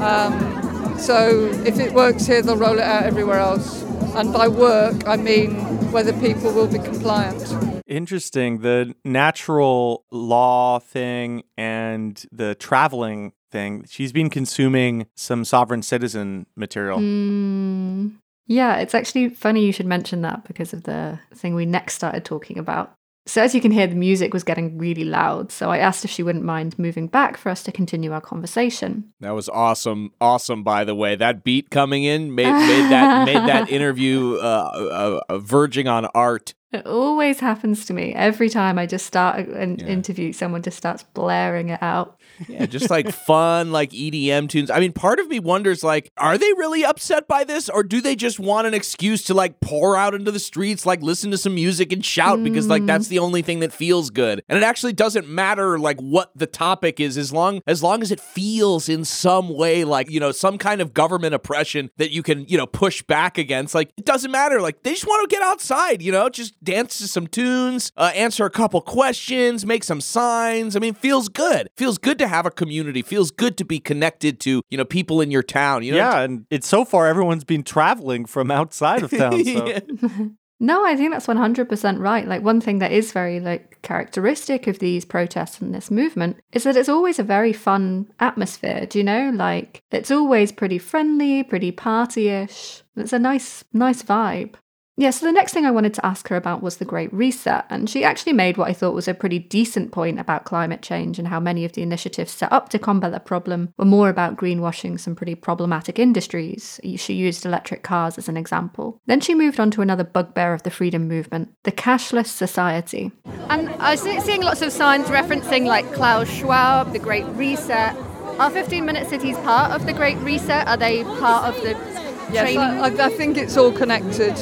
Um, so if it works here, they'll roll it out everywhere else. And by work, I mean whether people will be compliant. Interesting. The natural law thing and the traveling thing. She's been consuming some sovereign citizen material. Mm, yeah, it's actually funny you should mention that because of the thing we next started talking about. So, as you can hear, the music was getting really loud. So, I asked if she wouldn't mind moving back for us to continue our conversation. That was awesome. Awesome, by the way. That beat coming in made, made that made that interview uh, uh, uh, verging on art. It always happens to me. Every time I just start an interview, someone just starts blaring it out. Yeah, just like fun, like EDM tunes. I mean, part of me wonders, like, are they really upset by this, or do they just want an excuse to like pour out into the streets, like listen to some music and shout because like that's the only thing that feels good, and it actually doesn't matter like what the topic is, as long as long as it feels in some way like you know some kind of government oppression that you can you know push back against. Like it doesn't matter. Like they just want to get outside, you know, just dance to some tunes, uh, answer a couple questions, make some signs. I mean, feels good. Feels good to have a community. Feels good to be connected to you know people in your town. You know, yeah, and it's so far everyone's been traveling from outside of town. So. Yeah. No, I think that's 100% right. Like one thing that is very like characteristic of these protests and this movement is that it's always a very fun atmosphere, do you know? Like it's always pretty friendly, pretty party-ish. It's a nice nice vibe. Yeah, so the next thing I wanted to ask her about was the Great Reset, and she actually made what I thought was a pretty decent point about climate change and how many of the initiatives set up to combat the problem were more about greenwashing some pretty problematic industries. She used electric cars as an example. Then she moved on to another bugbear of the freedom movement, the cashless society. And I was seeing lots of signs referencing like Klaus Schwab, the Great Reset. Are 15 Minute Cities part of the Great Reset? Are they part of the Yes, training? I, I think it's all connected.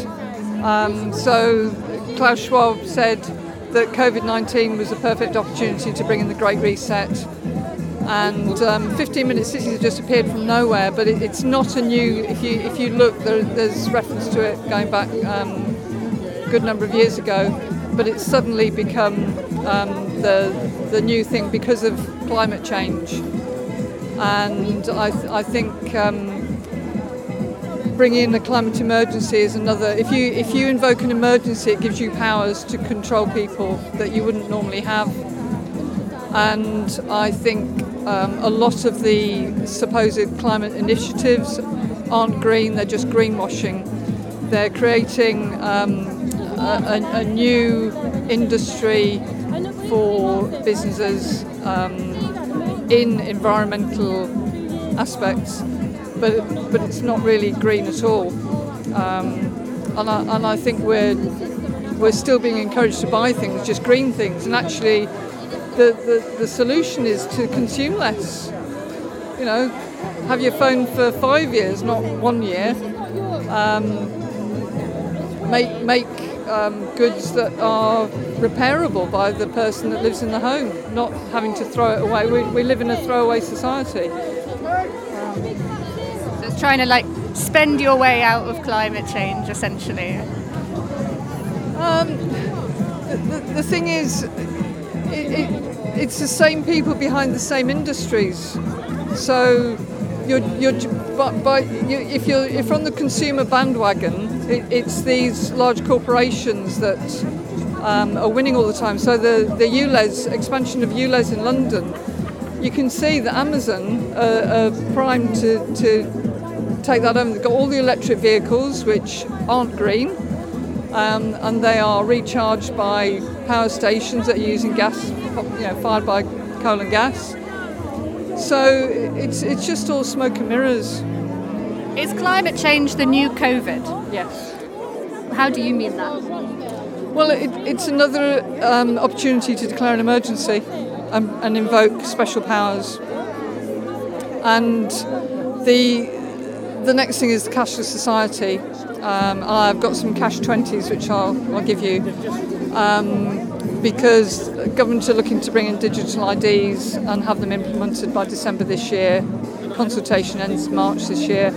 Um, so Klaus Schwab said that COVID-19 was a perfect opportunity to bring in the Great Reset. And um, 15 Minute Cities have just appeared from nowhere, but it, it's not a new. If you if you look, there, there's reference to it going back um, a good number of years ago, but it's suddenly become um, the the new thing because of climate change. And I, th- I think um, bringing in a climate emergency is another. If you if you invoke an emergency, it gives you powers to control people that you wouldn't normally have. And I think um, a lot of the supposed climate initiatives aren't green; they're just greenwashing. They're creating um, a, a, a new industry for businesses um, in environmental aspects but but it's not really green at all. Um, and, I, and I think we're we're still being encouraged to buy things, just green things. And actually, the, the, the solution is to consume less. You know, have your phone for five years, not one year. Um, make make um, goods that are repairable by the person that lives in the home, not having to throw it away. We, we live in a throwaway society. Trying to like spend your way out of climate change, essentially. Um, the, the, thing is, it, it, it's the same people behind the same industries. So, you're, you're, but, but you, if you're if on the consumer bandwagon, it, it's these large corporations that um, are winning all the time. So the the ULEZ expansion of ULEZ in London, you can see that Amazon are primed to, to take that over. They've got all the electric vehicles which aren't green um, and they are recharged by power stations that are using gas, you know, fired by coal and gas. So it's it's just all smoke and mirrors. Is climate change the new COVID? Yes. How do you mean that? Well, it, it's another um, opportunity to declare an emergency and, and invoke special powers. And the the next thing is the cashless society. Um, I've got some cash 20s which I'll, I'll give you um, because governments are looking to bring in digital IDs and have them implemented by December this year. Consultation ends March this year.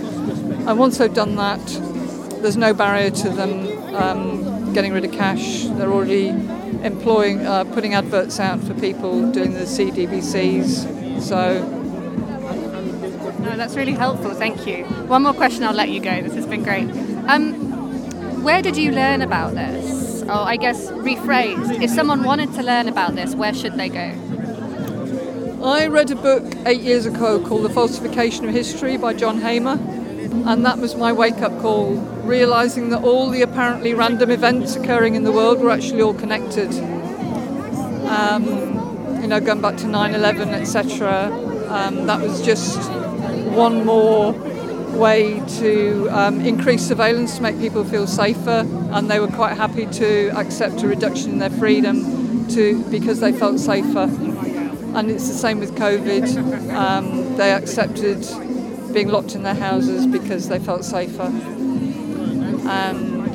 And once they've done that, there's no barrier to them um, getting rid of cash. They're already employing, uh, putting adverts out for people doing the CDBCs. So No, that's really helpful. Thank you. One more question, I'll let you go. This has been great. Um, where did you learn about this? Oh, I guess rephrased. If someone wanted to learn about this, where should they go? I read a book eight years ago called The Falsification of History by John Hamer, and that was my wake up call, realizing that all the apparently random events occurring in the world were actually all connected. um, you know, going back to 9/11, etc. Um, that was just one more way to um, increase surveillance to make people feel safer, and they were quite happy to accept a reduction in their freedom to because they felt safer. And it's the same with COVID. Um, they accepted being locked in their houses because they felt safer. And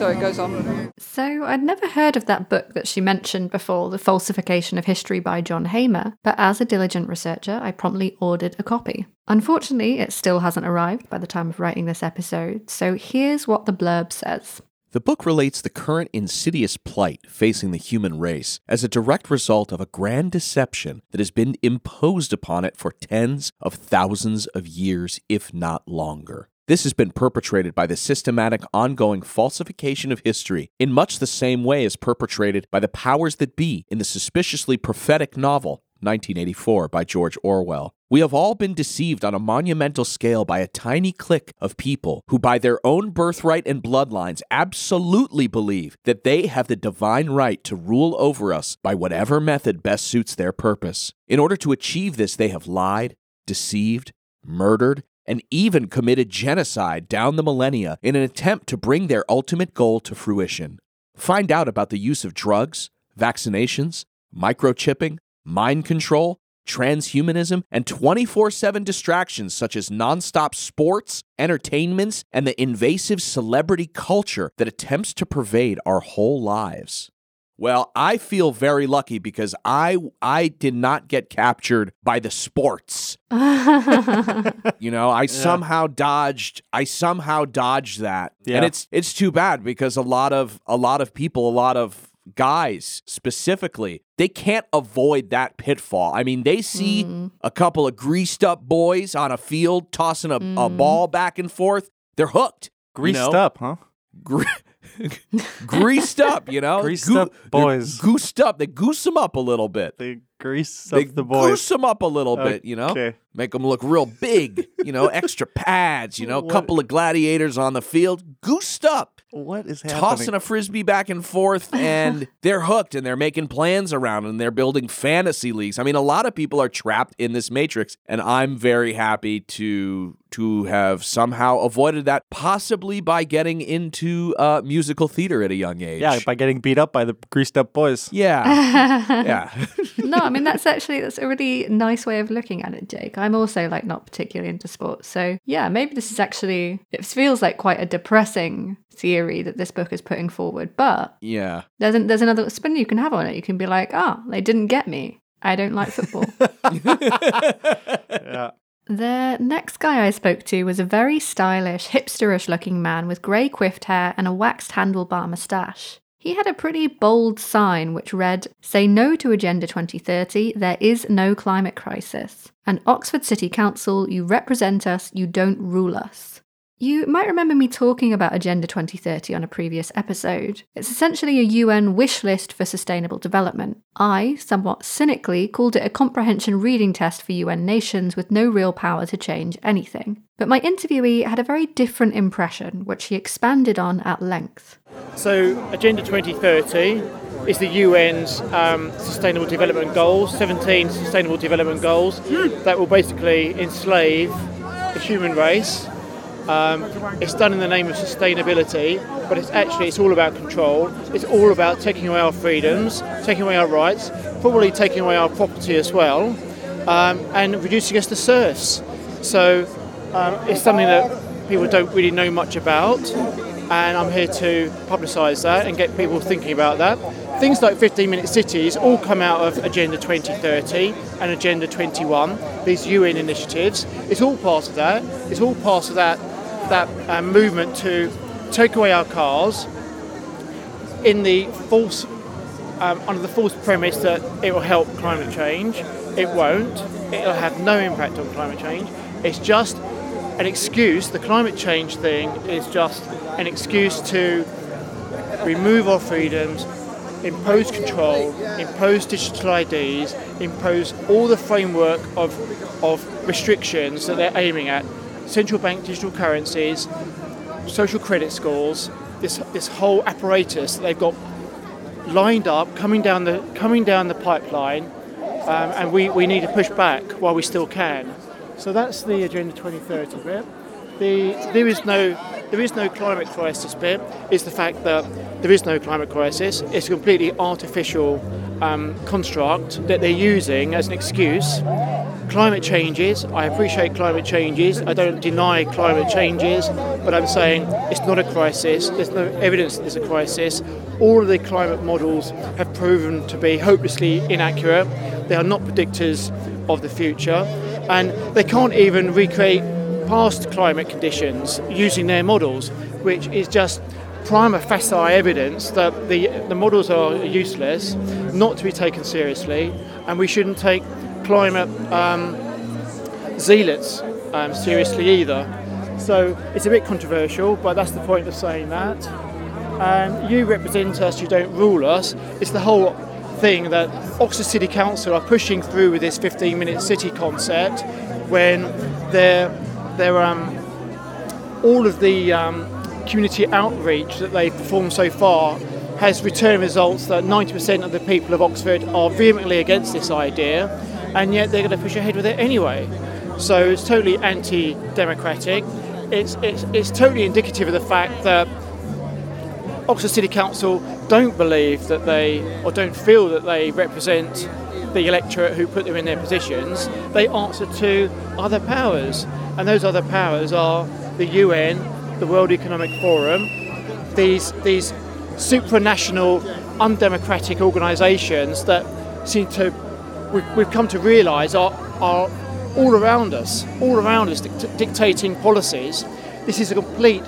so it goes on. So I'd never heard of that book that she mentioned before, The Falsification of History by John Hamer, but as a diligent researcher, I promptly ordered a copy. Unfortunately, it still hasn't arrived by the time of writing this episode, so here's what the blurb says. The book relates the current insidious plight facing the human race as a direct result of a grand deception that has been imposed upon it for tens of thousands of years, if not longer. This has been perpetrated by the systematic, ongoing falsification of history in much the same way as perpetrated by the powers that be in the suspiciously prophetic novel 1984 by George Orwell. We have all been deceived on a monumental scale by a tiny clique of people who, by their own birthright and bloodlines, absolutely believe that they have the divine right to rule over us by whatever method best suits their purpose. In order to achieve this, they have lied, deceived, murdered, and even committed genocide down the millennia in an attempt to bring their ultimate goal to fruition. Find out about the use of drugs, vaccinations, microchipping, mind control, transhumanism, and 24 7 distractions such as nonstop sports, entertainments, and the invasive celebrity culture that attempts to pervade our whole lives. Well, I feel very lucky because I I did not get captured by the sports. you know, I somehow dodged I somehow dodged that. Yeah. And it's it's too bad because a lot of a lot of people, a lot of guys specifically, they can't avoid that pitfall. I mean, they see mm. a couple of greased up boys on a field tossing a, a mm. ball back and forth, they're hooked. you Greased know? up, huh? Gre- greased up, you know, Greased up boys. goosed up. They goose them up a little bit. They grease They up the boys. goose them up a little bit, you know, make them look real big, you know, extra pads, you know, a couple of gladiators on the field, goosed up, What is happening? tossing a frisbee back and forth, and they're hooked, and they're making plans around, and they're building fantasy leagues. I mean, a lot of people are trapped in this matrix, and I'm very happy to to have somehow avoided that, possibly by getting into uh, musical theater at a young age. yeah, by getting beat up by the greased up boys. Yeah. yeah. no, I mean that's actually that's a really nice way of looking at it, Jake. I'm also like not particularly into sports, so yeah, maybe this is actually it feels like quite a depressing theory that this book is putting forward, but Yeah. there's an, there's another spin you can have on it. You can be like, ah, they didn't get me. I don't like football. Yeah. The next guy I spoke to was a very stylish, hipsterish looking man with grey quiffed hair and a waxed handlebar moustache. He had a pretty bold sign which read, Say no to Agenda 2030, there is no climate crisis. And Oxford City Council, you represent us, you don't rule us. You might remember me talking about Agenda 2030 on a previous episode. It's essentially a UN wish list for sustainable development. I, somewhat cynically, called it a comprehension reading test for UN nations with no real power to change anything. But my interviewee had a very different impression, which he expanded on at length. So, Agenda 2030 is the UN's um, Sustainable Development Goals, 17 Sustainable Development Goals that will basically enslave the human race. Um, it's done in the name of sustainability, but it's actually it's all about control. It's all about taking away our freedoms, taking away our rights, probably taking away our property as well, um, and reducing us to serfs. So um, it's something that people don't really know much about, and I'm here to publicise that and get people thinking about that. Things like 15 minute cities all come out of Agenda 2030 and Agenda 21, these UN initiatives. It's all part of that. It's all part of that, that uh, movement to take away our cars in the false, um, under the false premise that it will help climate change. It won't. It'll have no impact on climate change. It's just an excuse. The climate change thing is just an excuse to remove our freedoms, impose control, impose digital IDs, impose all the framework of, of restrictions that they're aiming at. Central bank digital currencies, social credit scores, this, this whole apparatus that they've got lined up, coming down the coming down the pipeline, um, and we, we need to push back while we still can. So that's the Agenda 2030 bit. The, there is no there is no climate crisis bit. Is the fact that there is no climate crisis. It's a completely artificial um, construct that they're using as an excuse. Climate changes. I appreciate climate changes. I don't deny climate changes, but I'm saying it's not a crisis. There's no evidence that there's a crisis. All of the climate models have proven to be hopelessly inaccurate. They are not predictors of the future, and they can't even recreate past climate conditions using their models, which is just prima facie evidence that the, the models are useless, not to be taken seriously, and we shouldn't take climate um, zealots um, seriously either. So it's a bit controversial, but that's the point of saying that. And you represent us, you don't rule us. It's the whole thing that Oxford City Council are pushing through with this 15 minute city concept when they're, they're um, all of the um, community outreach that they've performed so far has returned results that 90% of the people of Oxford are vehemently against this idea, and yet they're going to push ahead with it anyway. So it's totally anti democratic. It's, it's, it's totally indicative of the fact that Oxford City Council don't believe that they, or don't feel that they represent the electorate who put them in their positions. They answer to other powers, and those other powers are the UN, the World Economic Forum, these, these supranational, undemocratic organisations that seem to, we've, we've come to realise are, are all around us, all around us, dict- dictating policies. This is a complete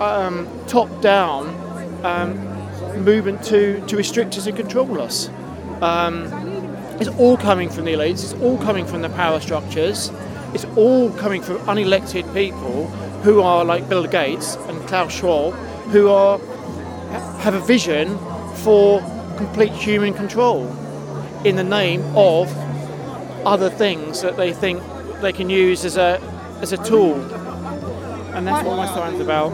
um, top-down um, movement to, to restrict us and control us. Um, it's all coming from the elites, it's all coming from the power structures, it's all coming from unelected people who are like Bill Gates and Klaus Schwab, who are have a vision for complete human control in the name of other things that they think they can use as a as a tool. And that's what my sign's about.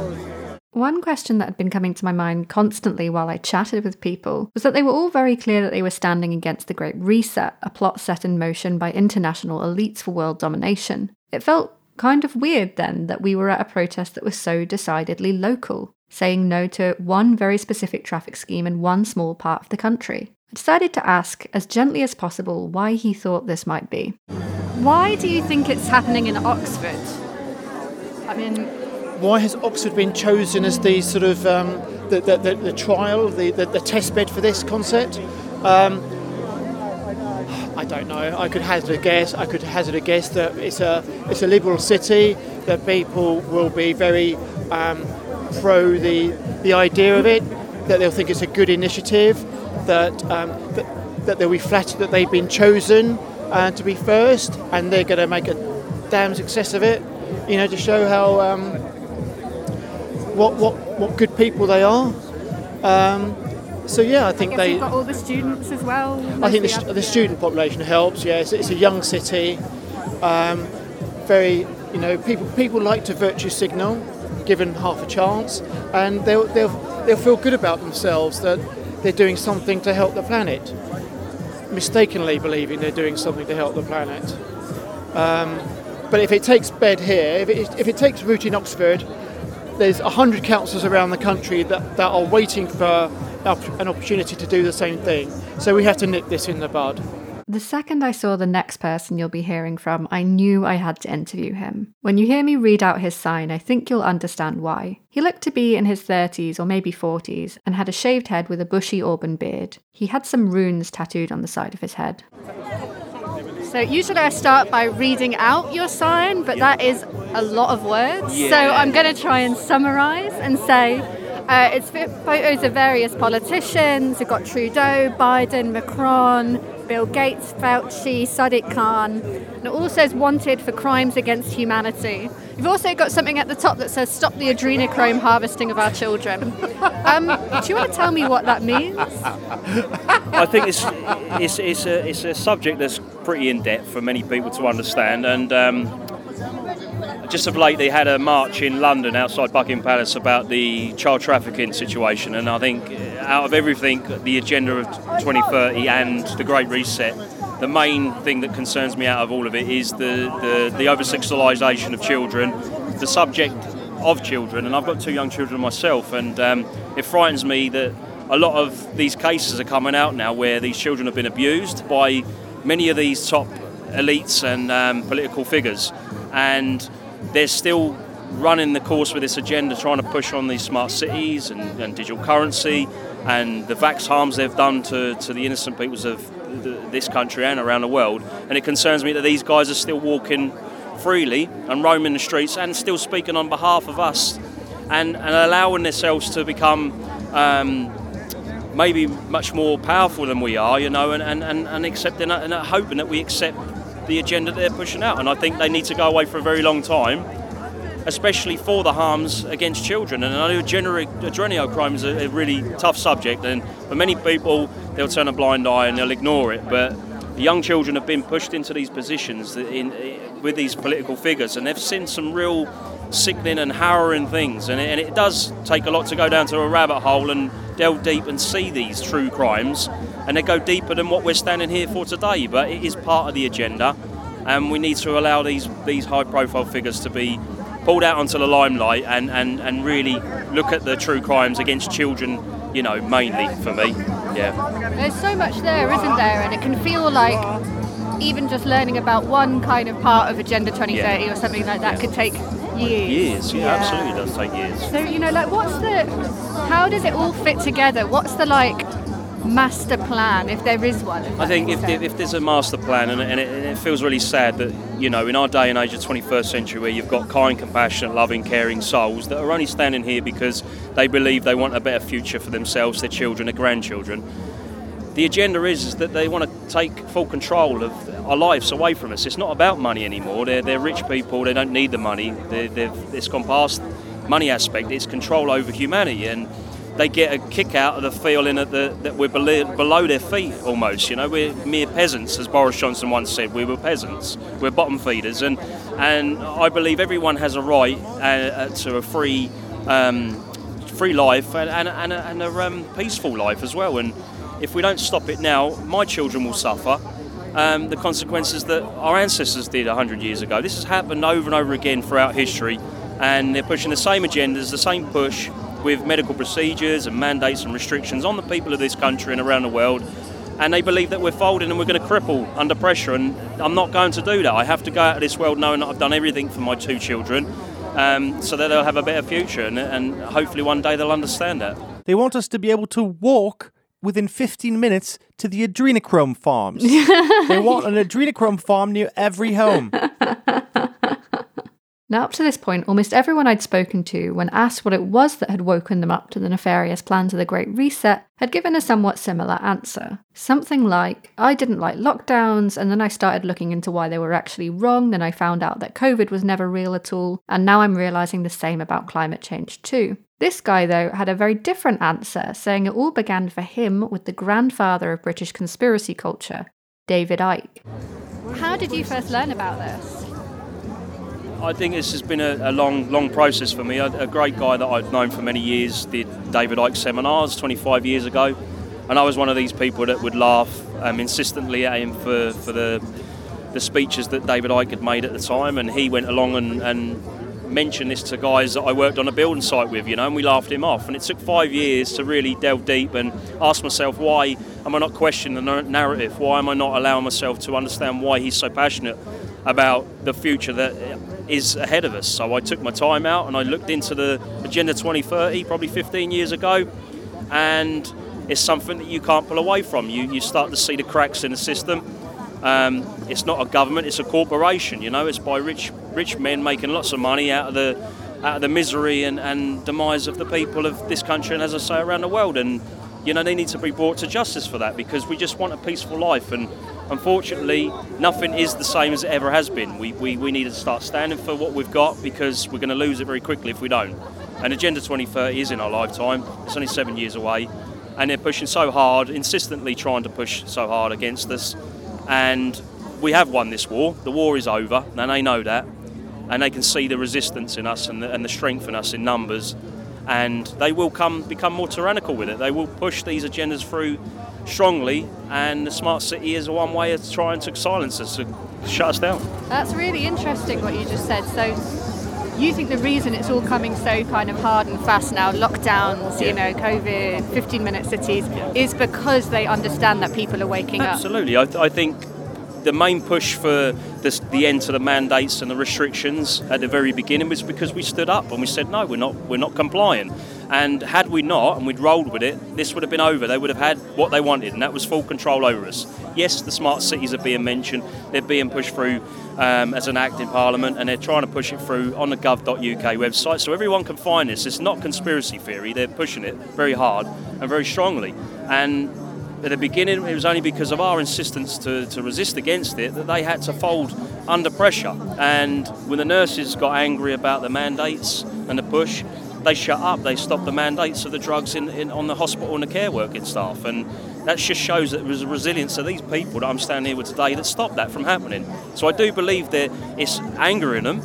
One question that had been coming to my mind constantly while I chatted with people was that they were all very clear that they were standing against the Great Reset, a plot set in motion by international elites for world domination. It felt kind of weird then that we were at a protest that was so decidedly local, saying no to one very specific traffic scheme in one small part of the country. I decided to ask, as gently as possible, why he thought this might be. Why do you think it's happening in Oxford? I mean, why has Oxford been chosen as the sort of um, the, the, the, the, trial, the, the, test bed for this concept? Um, I don't know. I could hazard a guess. I could hazard a guess that it's a it's a liberal city that people will be very um, pro the the idea of it. That they'll think it's a good initiative. That um, that, that they'll be flattered that they've been chosen uh, to be first, and they're going to make a damn success of it. You know, to show how um, what what what good people they are. Um, so yeah, I think I they. You've got all the students as well. I think the, the student population helps. Yeah, it's, it's a young city. Um, very, you know, people people like to virtue signal, given half a chance, and they'll they'll they'll feel good about themselves that they're doing something to help the planet. Mistakenly believing they're doing something to help the planet. Um, but if it takes bed here, if it, if it takes root in Oxford, there's 100 councils around the country that, that are waiting for an opportunity to do the same thing. So we have to nip this in the bud. The second I saw the next person you'll be hearing from, I knew I had to interview him. When you hear me read out his sign, I think you'll understand why. He looked to be in his 30s or maybe 40s and had a shaved head with a bushy auburn beard. He had some runes tattooed on the side of his head. So usually I start by reading out your sign, but that is a lot of words. Yeah. So I'm going to try and summarize and say uh, it's photos of various politicians. We've got Trudeau, Biden, Macron, Bill Gates, Fauci, Sadiq Khan. And it all says wanted for crimes against humanity. You've also got something at the top that says stop the adrenochrome harvesting of our children. Um, do you want to tell me what that means? I think it's, it's, it's, a, it's a subject that's pretty in depth for many people to understand. And um, just of late they had a march in London outside Buckingham Palace about the child trafficking situation, and I think uh, out of everything, the agenda of 2030 and the Great Reset, the main thing that concerns me out of all of it is the, the, the over sexualisation of children, the subject of children, and I've got two young children myself, and um, it frightens me that a lot of these cases are coming out now where these children have been abused by many of these top elites and um, political figures, and they're still running the course with this agenda, trying to push on these smart cities and, and digital currency, and the vax harms they've done to, to the innocent peoples of the, this country and around the world. And it concerns me that these guys are still walking freely and roaming the streets and still speaking on behalf of us and, and allowing themselves to become um, maybe much more powerful than we are, you know, and, and, and, and accepting and hoping that we accept the agenda they're pushing out. And I think they need to go away for a very long time, especially for the harms against children. And I know gener- adrenochrome is a, a really tough subject, and for many people, they'll turn a blind eye and they'll ignore it. But young children have been pushed into these positions in, in, with these political figures, and they've seen some real sickening and harrowing things. And it, and it does take a lot to go down to a rabbit hole and delve deep and see these true crimes, and they go deeper than what we're standing here for today. But it is part of the agenda, and we need to allow these these high-profile figures to be pulled out onto the limelight and, and, and really look at the true crimes against children. You know, mainly for me. Yeah. There's so much there, isn't there? And it can feel like even just learning about one kind of part of Agenda 2030 or something like that could take years. Years, yeah, Yeah. absolutely does take years. So you know, like, what's the? How does it all fit together? What's the like master plan, if there is one? I think if, if, if there's a master plan, and, and, it, and it feels really sad that, you know, in our day and age of 21st century, where you've got kind, compassionate, loving, caring souls that are only standing here because they believe they want a better future for themselves, their children, their grandchildren. The agenda is, is that they want to take full control of our lives away from us. It's not about money anymore. They're, they're rich people, they don't need the money. They've, it's gone past money aspect, it's control over humanity. And they get a kick out of the feeling that, the, that we're below, below their feet almost. You know, we're mere peasants, as Boris Johnson once said. We were peasants. We're bottom feeders, and and I believe everyone has a right uh, uh, to a free. Um, Free life and, and, and a, and a um, peaceful life as well. And if we don't stop it now, my children will suffer um, the consequences that our ancestors did 100 years ago. This has happened over and over again throughout history, and they're pushing the same agendas, the same push with medical procedures and mandates and restrictions on the people of this country and around the world. And they believe that we're folding and we're going to cripple under pressure. And I'm not going to do that. I have to go out of this world knowing that I've done everything for my two children um, so that they'll have a better future. And, and hopefully one day they'll understand that. They want us to be able to walk within 15 minutes to the adrenochrome farms. they want an adrenochrome farm near every home. Now, up to this point, almost everyone I'd spoken to, when asked what it was that had woken them up to the nefarious plans of the Great Reset, had given a somewhat similar answer. Something like, I didn't like lockdowns, and then I started looking into why they were actually wrong, then I found out that COVID was never real at all, and now I'm realising the same about climate change too. This guy, though, had a very different answer, saying it all began for him with the grandfather of British conspiracy culture, David Icke. How did you first learn about this? I think this has been a, a long, long process for me. A, a great guy that I've known for many years did David Icke seminars 25 years ago, and I was one of these people that would laugh um, insistently at him for, for the the speeches that David Icke had made at the time, and he went along and, and mentioned this to guys that I worked on a building site with, you know, and we laughed him off. And it took five years to really delve deep and ask myself why am I not questioning the narrative? Why am I not allowing myself to understand why he's so passionate about the future that is ahead of us? So I took my time out and I looked into the Agenda 2030 probably 15 years ago, and it's something that you can't pull away from. You you start to see the cracks in the system. Um, it's not a government; it's a corporation. You know, it's by rich rich men making lots of money out of the out of the misery and, and demise of the people of this country and, as I say, around the world. And you know, they need to be brought to justice for that because we just want a peaceful life. And unfortunately, nothing is the same as it ever has been. We, we, we need to start standing for what we've got because we're going to lose it very quickly if we don't. And Agenda 2030 is in our lifetime. It's only seven years away. And they're pushing so hard, insistently trying to push so hard against us. And we have won this war. The war is over, and they know that. and they can see the resistance in us and the, and the strength in us in numbers, and they will come become more tyrannical with it. They will push these agendas through strongly, and the smart city is one way of trying to silence us, to shut us down. That's really interesting what you just said. So, you think the reason it's all coming so kind of hard and fast now, lockdowns, you know, COVID, 15 minute cities, is because they understand that people are waking up? Absolutely. I, I think the main push for this, the end to the mandates and the restrictions at the very beginning was because we stood up and we said no, we're not, we're not complying. And had we not, and we'd rolled with it, this would have been over. They would have had what they wanted, and that was full control over us. Yes, the smart cities are being mentioned; they're being pushed through um, as an act in Parliament, and they're trying to push it through on the gov.uk website, so everyone can find this. It's not conspiracy theory; they're pushing it very hard and very strongly. And at the beginning, it was only because of our insistence to, to resist against it that they had to fold under pressure. And when the nurses got angry about the mandates and the push, they shut up. They stopped the mandates of the drugs in, in on the hospital and the care working staff. And that just shows that there was a resilience of these people that I'm standing here with today that stopped that from happening. So I do believe that it's angering them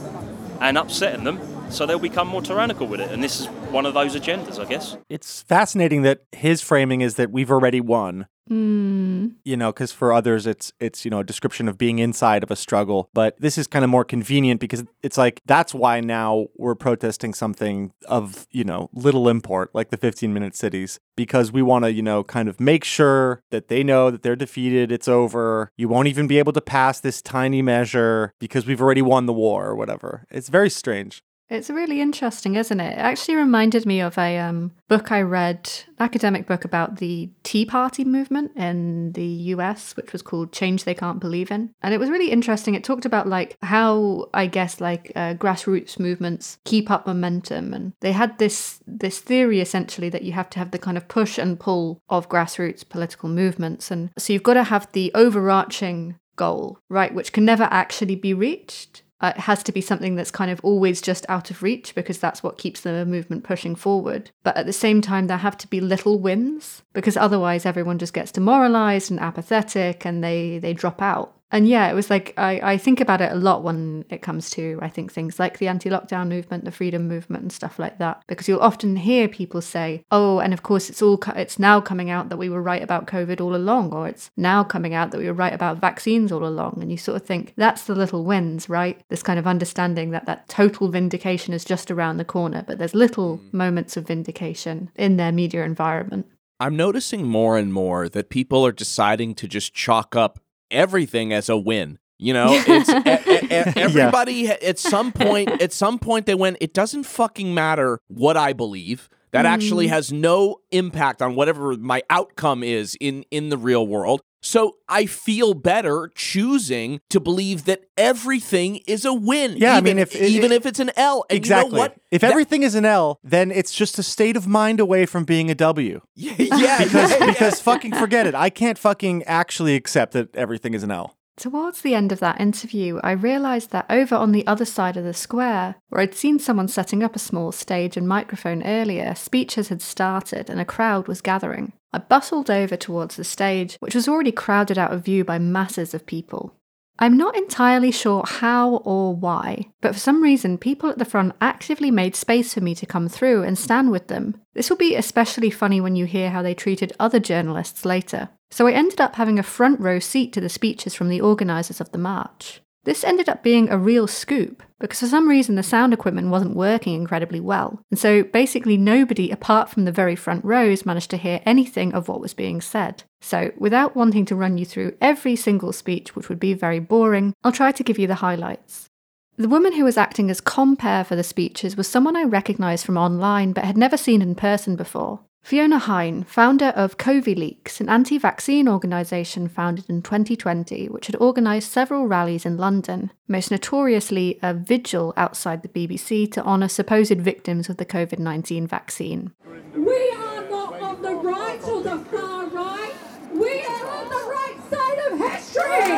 and upsetting them, so they'll become more tyrannical with it. And this is one of those agendas, I guess. It's fascinating that his framing is that we've already won. Mm. You know, because for others, it's it's you know a description of being inside of a struggle. But this is kind of more convenient because it's like that's why now we're protesting something of you know little import, like the 15 minute cities, because we want to you know kind of make sure that they know that they're defeated, it's over. You won't even be able to pass this tiny measure because we've already won the war or whatever. It's very strange. It's really interesting, isn't it? It actually reminded me of a um, book I read, academic book about the Tea Party movement in the US, which was called Change They Can't Believe in. And it was really interesting. It talked about like how I guess like uh, grassroots movements keep up momentum, and they had this this theory essentially that you have to have the kind of push and pull of grassroots political movements, and so you've got to have the overarching goal, right, which can never actually be reached uh, it has to be something that's kind of always just out of reach because that's what keeps the movement pushing forward. But at the same time, there have to be little wins because otherwise everyone just gets demoralized and apathetic and they, they drop out. And yeah, it was like I, I think about it a lot when it comes to I think things like the anti-lockdown movement, the freedom movement, and stuff like that. Because you'll often hear people say, "Oh, and of course it's all co- it's now coming out that we were right about COVID all along, or it's now coming out that we were right about vaccines all along." And you sort of think that's the little wins, right? This kind of understanding that that total vindication is just around the corner, but there's little mm. moments of vindication in their media environment. I'm noticing more and more that people are deciding to just chalk up everything as a win. You know, it's e- e- everybody at some point at some point they went it doesn't fucking matter what I believe. That actually Mm. has no impact on whatever my outcome is in in the real world. So I feel better choosing to believe that everything is a win. Yeah, I even, mean, if it- even if it's an L. And exactly. You know what? If That- everything is an L, then it's just a state of mind away from being a W. yeah, yeah, because yeah, because fucking forget it. I can't fucking actually accept that everything is an L. Towards the end of that interview, I realised that over on the other side of the square, where I'd seen someone setting up a small stage and microphone earlier, speeches had started and a crowd was gathering. I bustled over towards the stage, which was already crowded out of view by masses of people. I'm not entirely sure how or why, but for some reason, people at the front actively made space for me to come through and stand with them. This will be especially funny when you hear how they treated other journalists later. So I ended up having a front row seat to the speeches from the organisers of the march. This ended up being a real scoop because for some reason the sound equipment wasn't working incredibly well. And so basically nobody apart from the very front rows managed to hear anything of what was being said. So without wanting to run you through every single speech, which would be very boring, I'll try to give you the highlights. The woman who was acting as compere for the speeches was someone I recognised from online but had never seen in person before. Fiona Hine, founder of CoviLeaks, an anti vaccine organisation founded in 2020, which had organised several rallies in London, most notoriously a vigil outside the BBC to honour supposed victims of the COVID 19 vaccine. We are not on the right or the far right. We are on the right side of history.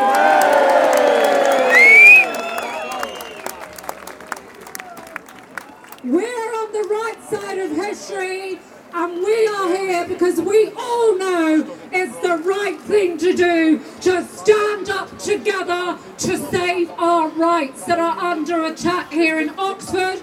We're on the right side of history, and we are here because we all know it's the right thing to do to stand up together to save our rights that are under attack here in Oxford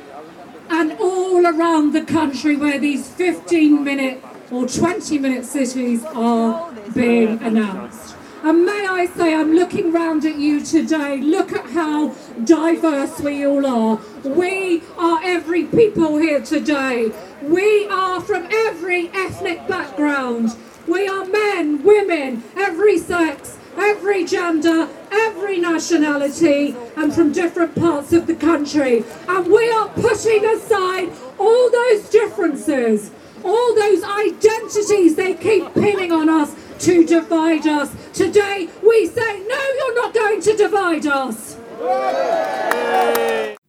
and all around the country where these 15 minute or 20 minute cities are being announced. And may I say, I'm looking round at you today. Look at how diverse we all are. We are every people here today. We are from every ethnic background. We are men, women, every sex, every gender, every nationality, and from different parts of the country. And we are putting aside all those differences, all those identities they keep pinning on us to divide us. Today we say, no, you're not going to divide us.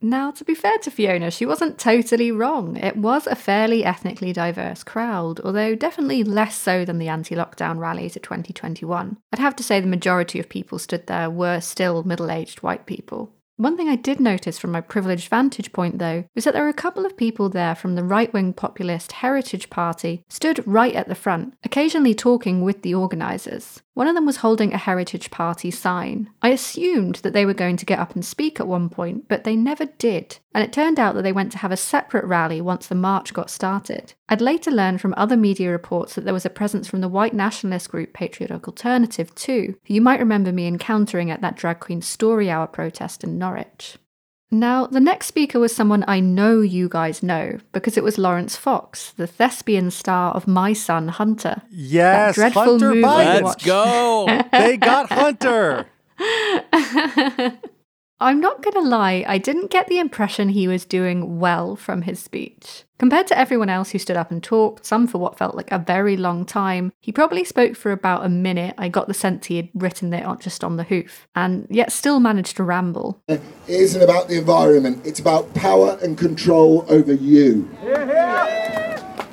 Now, to be fair to Fiona, she wasn't totally wrong. It was a fairly ethnically diverse crowd, although definitely less so than the anti lockdown rallies of 2021. I'd have to say the majority of people stood there were still middle aged white people. One thing I did notice from my privileged vantage point, though, was that there were a couple of people there from the right wing populist Heritage Party stood right at the front, occasionally talking with the organisers. One of them was holding a Heritage Party sign. I assumed that they were going to get up and speak at one point, but they never did, and it turned out that they went to have a separate rally once the march got started. I'd later learned from other media reports that there was a presence from the white nationalist group Patriotic Alternative too, who you might remember me encountering at that Drag Queen Story Hour protest in Norwich. Now, the next speaker was someone I know you guys know because it was Laurence Fox, the thespian star of My Son Hunter. Yes, that dreadful Hunter movie Biden. Let's go. they got Hunter. I'm not going to lie, I didn't get the impression he was doing well from his speech. Compared to everyone else who stood up and talked, some for what felt like a very long time, he probably spoke for about a minute. I got the sense he had written it on- just on the hoof, and yet still managed to ramble. It isn't about the environment, it's about power and control over you.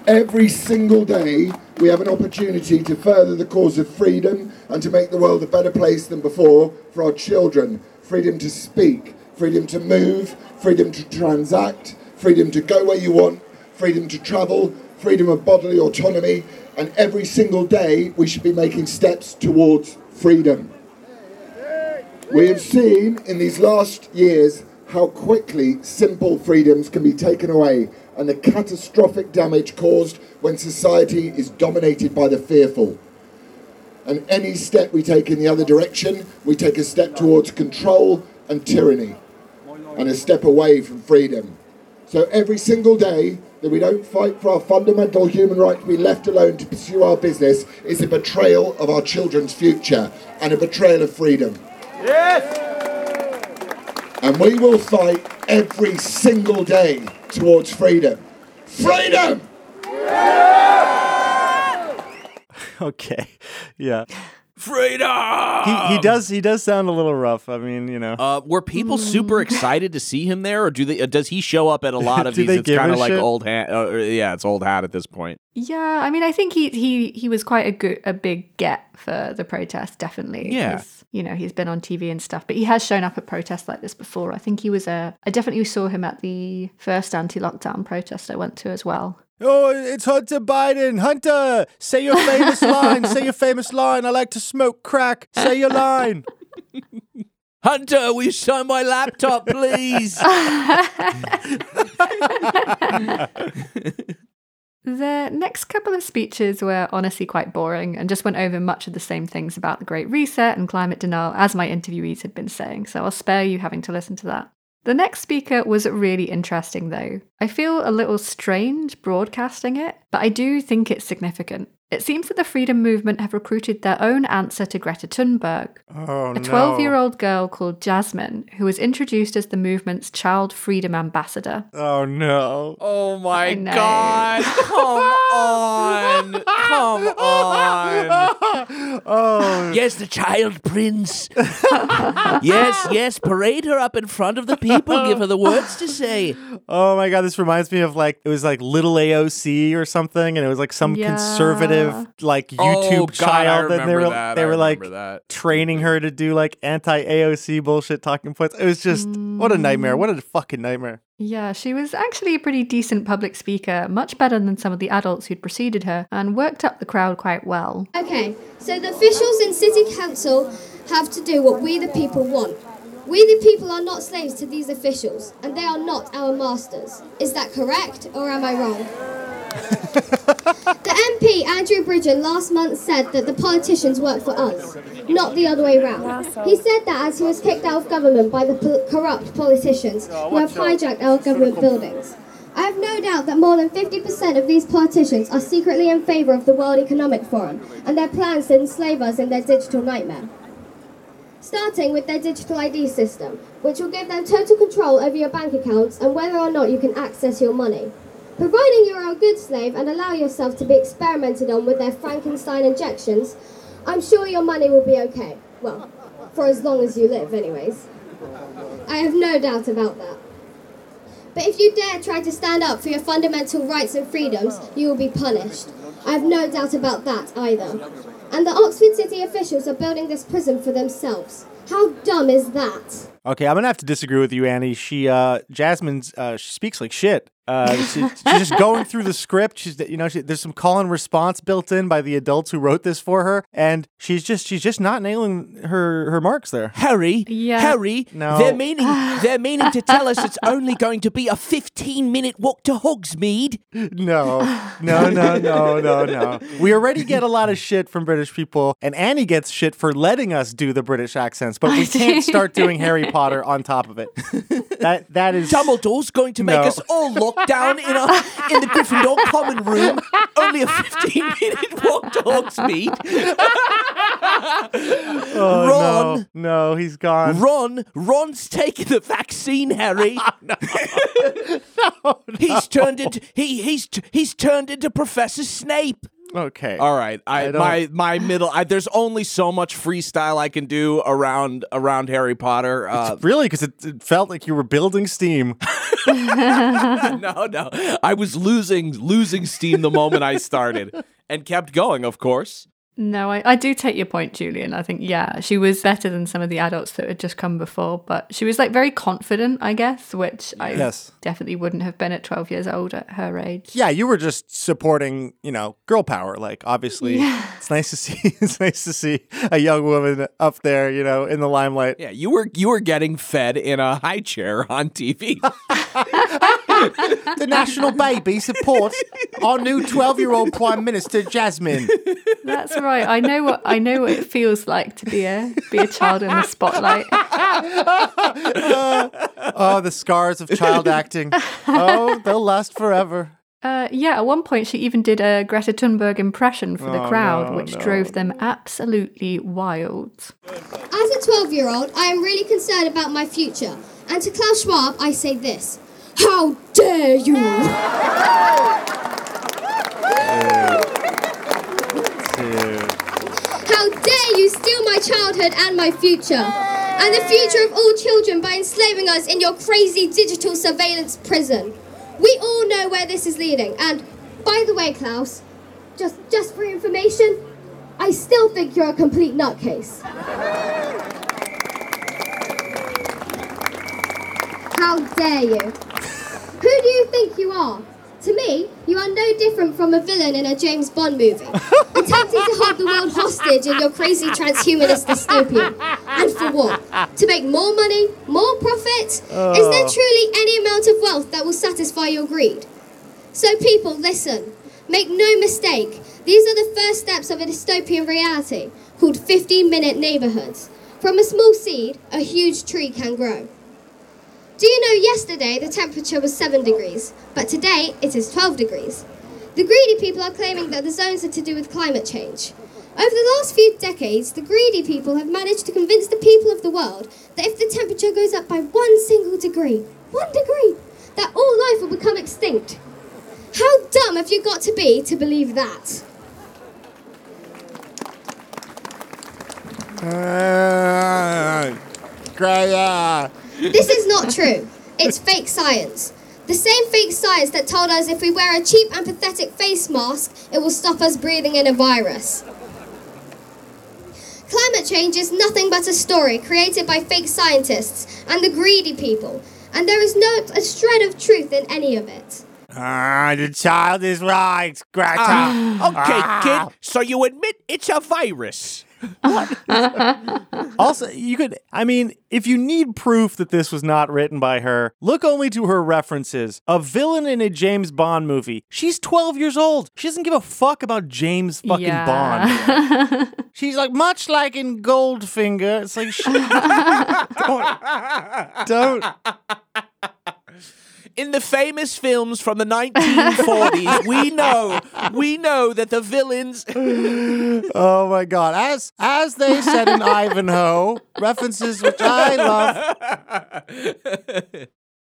Every single day, we have an opportunity to further the cause of freedom and to make the world a better place than before for our children. Freedom to speak, freedom to move, freedom to transact, freedom to go where you want, freedom to travel, freedom of bodily autonomy, and every single day we should be making steps towards freedom. We have seen in these last years how quickly simple freedoms can be taken away and the catastrophic damage caused when society is dominated by the fearful. And any step we take in the other direction, we take a step towards control and tyranny and a step away from freedom. So every single day that we don't fight for our fundamental human right to be left alone to pursue our business is a betrayal of our children's future and a betrayal of freedom. Yes! And we will fight every single day towards freedom. Freedom! okay, yeah. Freedom. He, he does he does sound a little rough. I mean, you know. Uh, were people super excited to see him there, or do they? Uh, does he show up at a lot of Do these? they It's give kind a of like shit? old hat. Uh, yeah, it's old hat at this point. Yeah, I mean, I think he he he was quite a good a big get for the protest, definitely. Yeah. 'cause, You know, he's been on TV and stuff, but he has shown up at protests like this before. I think he was a. I definitely saw him at the first anti-lockdown protest I went to as well. Oh, it's Hunter Biden. Hunter, say your famous line. Say your famous line. I like to smoke crack. Say your line. Hunter, will you sign my laptop, please? The next couple of speeches were honestly quite boring and just went over much of the same things about the Great Reset and climate denial as my interviewees had been saying, so I'll spare you having to listen to that. The next speaker was really interesting though. I feel a little strange broadcasting it, but I do think it's significant. It seems that the freedom movement have recruited their own answer to Greta Thunberg, Oh a 12 year old girl called Jasmine, who was introduced as the movement's child freedom ambassador. Oh no. Oh my god. Come on. Come on. Oh. Yes, the child prince. yes, yes, parade her up in front of the people, give her the words to say. Oh my god, this reminds me of like it was like little AOC or something, and it was like some Yeah. conservative like Oh, YouTube God, child, and they were that. they I were like that. training her to do like anti AOC bullshit talking points. It was just what a nightmare. What a mm. fucking nightmare. Yeah, she was actually a pretty decent public speaker, much better than some of the adults who'd preceded her, and worked up the crowd quite well. Okay, so the officials in City Council have to do what we the people want. We the people are not slaves to these officials, and they are not our masters. Is that correct, or am I wrong? The MP, Andrew Bridgen, last month said that the politicians work for us, not the other way round. He said that as he was kicked out of government by the pol- corrupt politicians who have hijacked our government buildings. I have no doubt that more than 50% of these politicians are secretly in favour of the World Economic Forum and their plans to enslave us in their digital nightmare. Starting with their digital ID system, which will give them total control over your bank accounts and whether or not you can access your money. Providing you are a good slave and allow yourself to be experimented on with their Frankenstein injections, I'm sure your money will be okay. Well, for as long as you live, anyways. I have no doubt about that. But if you dare try to stand up for your fundamental rights and freedoms, you will be punished. I have no doubt about that either. And the Oxford City officials are building this prison for themselves. How dumb is that? Okay, I'm gonna have to disagree with you, Annie. She, uh, Jasmine's, uh, she speaks like shit. Uh, she, she's just going through the script. She's, you know, she, there's some call and response built in by the adults who wrote this for her, and she's just, she's just not nailing her her marks there. Harry, Yeah. Harry, No. they're meaning they're meaning to tell us it's only going to be a 15 minute walk to Hogsmeade. No, no, no, no, no, no. We already get a lot of shit from British people, and Annie gets shit for letting us do the British accents, but we can't start doing Harry Potter on top of it. That that is Dumbledore's going to make No. us all lock down in a in the Gryffindor common room. Only a 15 minute walk to Hogsmeade. Oh, Ron. No, no, he's gone. Ron, Ron's taken the vaccine, Harry. he's turned into he he's he's turned into Professor Snape. Okay. All right. I, I my my middle. I, there's only so much freestyle I can do around around Harry Potter. Uh, really, because it, it felt like you were building steam. no, no. I was losing losing steam the moment I started, and kept going. Of course. No, I, I do take your point, Julian. I think, yeah, she was better than some of the adults that had just come before, but she was like very confident, I guess, which I Yes. definitely wouldn't have been at 12 years old at her age. Yeah, you were just supporting, you know, girl power. Like, obviously, Yeah. it's nice to see. It's nice to see a young woman up there, you know, in the limelight. Yeah, you were you were getting fed in a high chair on TV. the national baby supports our new twelve-year-old prime minister, Jasmine. That's right. I know what I know what it feels like to be a be a child in the spotlight. oh, the scars of child acting. Oh, they'll last forever. Uh, yeah, at one point she even did a Greta Thunberg impression for the Oh, crowd, no, which no. drove them absolutely wild. As a 12 year old, I am really concerned about my future. And to Klaus Schwab, I say this How dare you! How dare you steal my childhood and my future! And the future of all children by enslaving us in your crazy digital surveillance prison. We all know where this is leading. And by the way, Klaus, just just for information, I still think you're a complete nutcase. How dare you? Who do you think you are? To me, you are no different from a villain in a James Bond movie, attempting to hold the world hostage in your crazy transhumanist dystopia. And for what? To make more money, more profit? Is there Oh. truly any amount of wealth that will satisfy your greed? So, people, listen. Make no mistake, these are the first steps of a dystopian reality called 15 minute neighborhoods. From a small seed, a huge tree can grow. Do you know yesterday the temperature was 7 degrees, but today it is 12 degrees? The greedy people are claiming that the zones are to do with climate change. Over the last few decades, the greedy people have managed to convince the people of the world that if the temperature goes up by one single degree, one degree, that all life will become extinct. How dumb have you got to be to believe that? This is not true. It's fake science. The same fake science that told us if we wear a cheap and pathetic face mask, it will stop us breathing in a virus. Climate change is nothing but a story created by fake scientists and the greedy people, and there is not a shred of truth in any of it. Ah, the child is right, Greta. Ah, okay, Ah. kid. So you admit it's a virus? also, you could, I mean, if you need proof that this was not written by her, look only to her references. A villain in a James Bond movie. She's 12 years old. She doesn't give a fuck about James fucking Bond. She's like, much like in Goldfinger. It's like, don't, don't. In the famous films from the 1940s, we know we know that the villains. oh my god! As as they said in Ivanhoe, references which I love.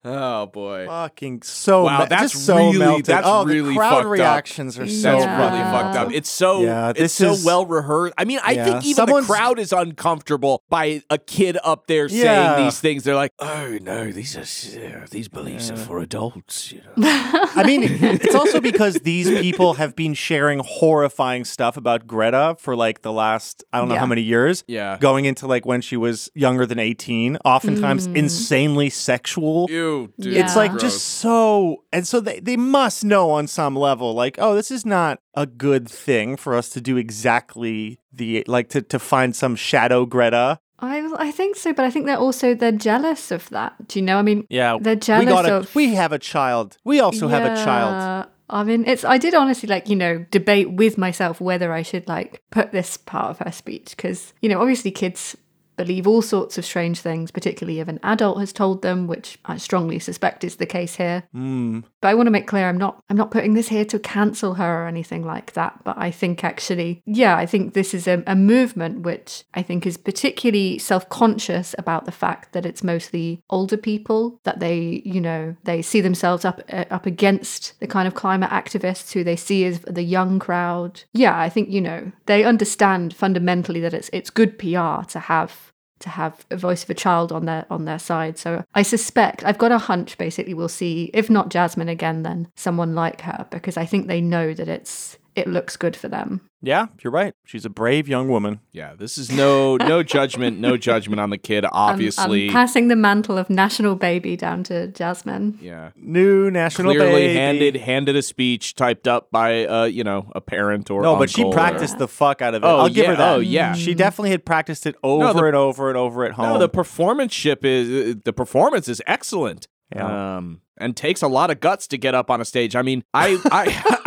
Oh boy! Fucking so wow, me- that's just so really melted. that's Oh, the really crowd fucked reactions up. are That's so really fucked up. up. It's so Yeah, it's this so is- well rehearsed. I mean, I Yeah, think even someone's- the crowd is uncomfortable by a kid up there Yeah. saying these things. They're like, Oh no, these are uh, these beliefs are for adults. You know. I mean, it's also because these people have been sharing horrifying stuff about Greta for like the last I don't know Yeah. how many years. Yeah. Going into like when she was younger than 18, oftentimes Mm. insanely sexual. Ew, dude. It's like Gross. just so and so they, they must know on some level, like, oh, this is not a good thing for us to do exactly the like to, to find some shadow Greta. I, I think so, but I think they're also they're jealous of that. Do you know? I mean, Yeah. they're jealous we got a, of. we have a child. We also have a child. I mean, it's. I did honestly like you know debate with myself whether I should like put this part of her speech because you know obviously kids believe all sorts of strange things, particularly if an adult has told them, which I strongly suspect is the case here. Mm. But I want to make clear I'm not I'm not putting this here to cancel her or anything like that. But I think actually, yeah, I think this is a, a movement which I think is particularly self-conscious about the fact that it's mostly older people that they, you know, they see themselves up uh, up against the kind of climate activists who they see as the young crowd. Yeah, I think you know they understand fundamentally that it's it's good PR to have to have a voice of a child on their on their side. So I suspect I've got a hunch basically we'll see if not Jasmine again then someone like her because I think they know that it's it looks good for them. Yeah, you're right. She's a brave young woman. Yeah, this is no no judgment, no judgment on the kid. I'm- Obviously, I'm, passing the mantle of national baby down to Jasmine. yeah. New national Clearly baby. handed handed a speech typed up by uh you know a parent or No, but she uncle or- practiced the fuck out of it. Oh, I'll give yeah. her that. Oh, yeah. She definitely had practiced it over the- and over and over at home. No, the performanceship is the performance is excellent. Yeah. Um, and takes a lot of guts to get up on a stage. I mean, I I.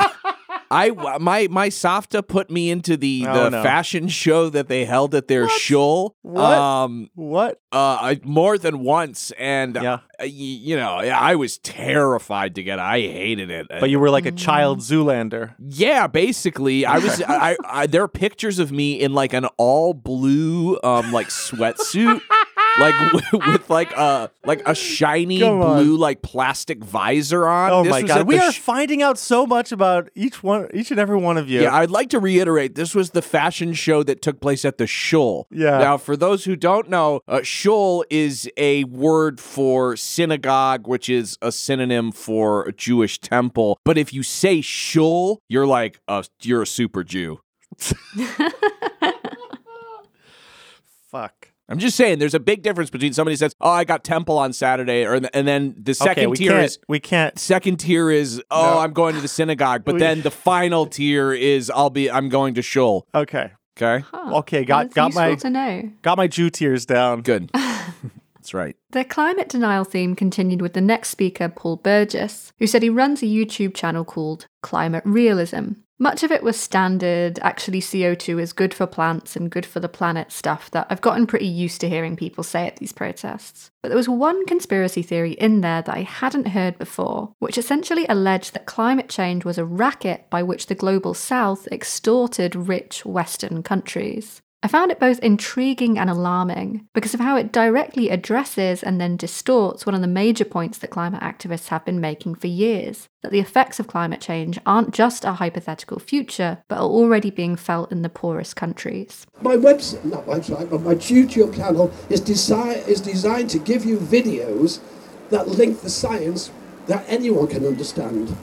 I my my Safta put me into the Oh, the no. fashion show that they held at their shul. What? Um, what? Uh, I, more than once, and Yeah. uh, y- you know, I was terrified to get. I hated it. but you were like a child Zoolander. Yeah, basically, I was. I, I there are pictures of me in like an all blue, um, like sweatsuit, like with, with like a like a shiny blue like plastic visor on. Oh This my god, we the are sh- finding out so much about each one, each and every one of you. yeah, I'd like to reiterate this was the fashion show that took place at the shul. Yeah. Now, for those who don't know, uh, shul is a word for synagogue, which is a synonym for a Jewish temple. But if you say shul, you're like a, you're a super Jew. Fuck. I'm just saying, there's a big difference between somebody says, "Oh, I got temple on Saturday," or and then the second we tier can't- is we can't. second tier is, "Oh, No. I'm going to the synagogue," but We- then the final tier is, "I'll be, I'm going to shul." Okay. Okay. Okay, got That's got my to know. got my Jew tears down. Good. That's right. The climate denial theme continued with the next speaker, Paul Burgess, who said he runs a YouTube channel called Climate Realism. Much of it was standard, actually, CO2 is good for plants and good for the planet stuff that I've gotten pretty used to hearing people say at these protests. But there was one conspiracy theory in there that I hadn't heard before, which essentially alleged that climate change was a racket by which the global south extorted rich Western countries. I found it both intriguing and alarming because of how it directly addresses and then distorts one of the major points that climate activists have been making for years that the effects of climate change aren't just a hypothetical future, but are already being felt in the poorest countries. My website, not website, but my YouTube channel is, desi- is designed to give you videos that link the science that anyone can understand.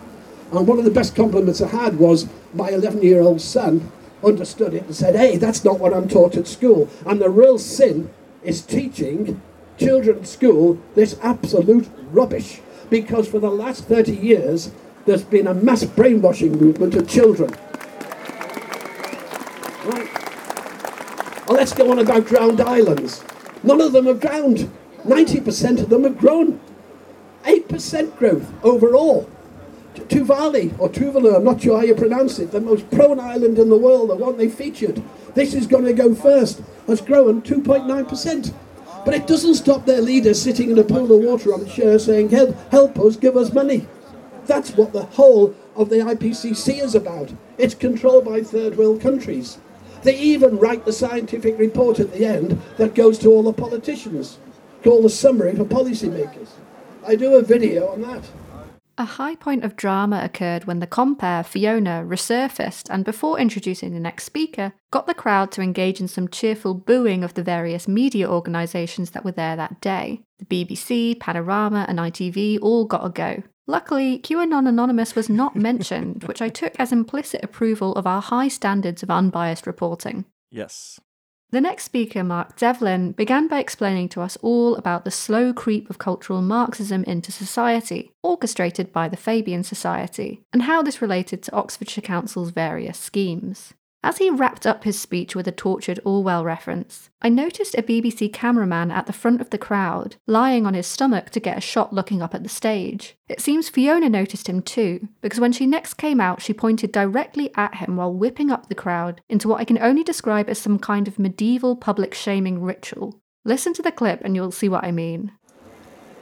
And one of the best compliments I had was my 11 year old son understood it and said, hey, that's not what I'm taught at school. And the real sin is teaching children at school this absolute rubbish. Because for the last 30 years, there's been a mass brainwashing movement of children. Right. And let's go on about drowned islands. None of them have drowned. 90% of them have grown. 8% growth overall. Tuvalu, or Tuvalu, I'm not sure how you pronounce it, the most prone island in the world, the one they featured. This is going to go first. Has grown 2.9%. But it doesn't stop their leaders sitting in a pool of water, I'm sure, saying, help, help us, give us money. That's what the whole of the IPCC is about. It's controlled by third world countries. They even write the scientific report at the end that goes to all the politicians, called the summary for policymakers. I do a video on that. A high point of drama occurred when the compere, Fiona, resurfaced and, before introducing the next speaker, got the crowd to engage in some cheerful booing of the various media organisations that were there that day. The BBC, Panorama, and ITV all got a go. Luckily, QAnon Anonymous was not mentioned, which I took as implicit approval of our high standards of unbiased reporting. Yes. The next speaker, Mark Devlin, began by explaining to us all about the slow creep of cultural Marxism into society, orchestrated by the Fabian Society, and how this related to Oxfordshire Council's various schemes. As he wrapped up his speech with a tortured Orwell reference, I noticed a BBC cameraman at the front of the crowd, lying on his stomach to get a shot looking up at the stage. It seems Fiona noticed him too, because when she next came out, she pointed directly at him while whipping up the crowd into what I can only describe as some kind of medieval public shaming ritual. Listen to the clip and you'll see what I mean.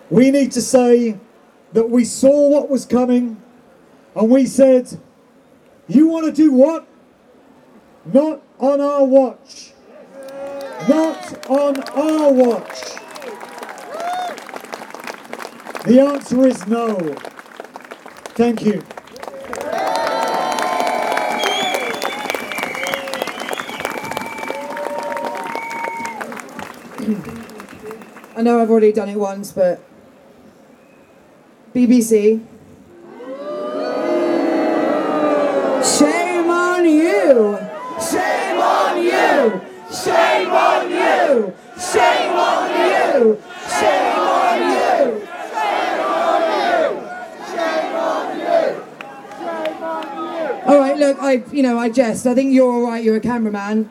We need to say that we saw what was coming and we said, You want to do what? Not on our watch. Not on our watch. The answer is no. Thank you. I know I've already done it once, but BBC. Shame on you! Shame on you! Shame on you! Shame on you! Shame on you! Shame on you! Shame on you! All right, look, I, you know, I jest. I think you're all right. You're a cameraman.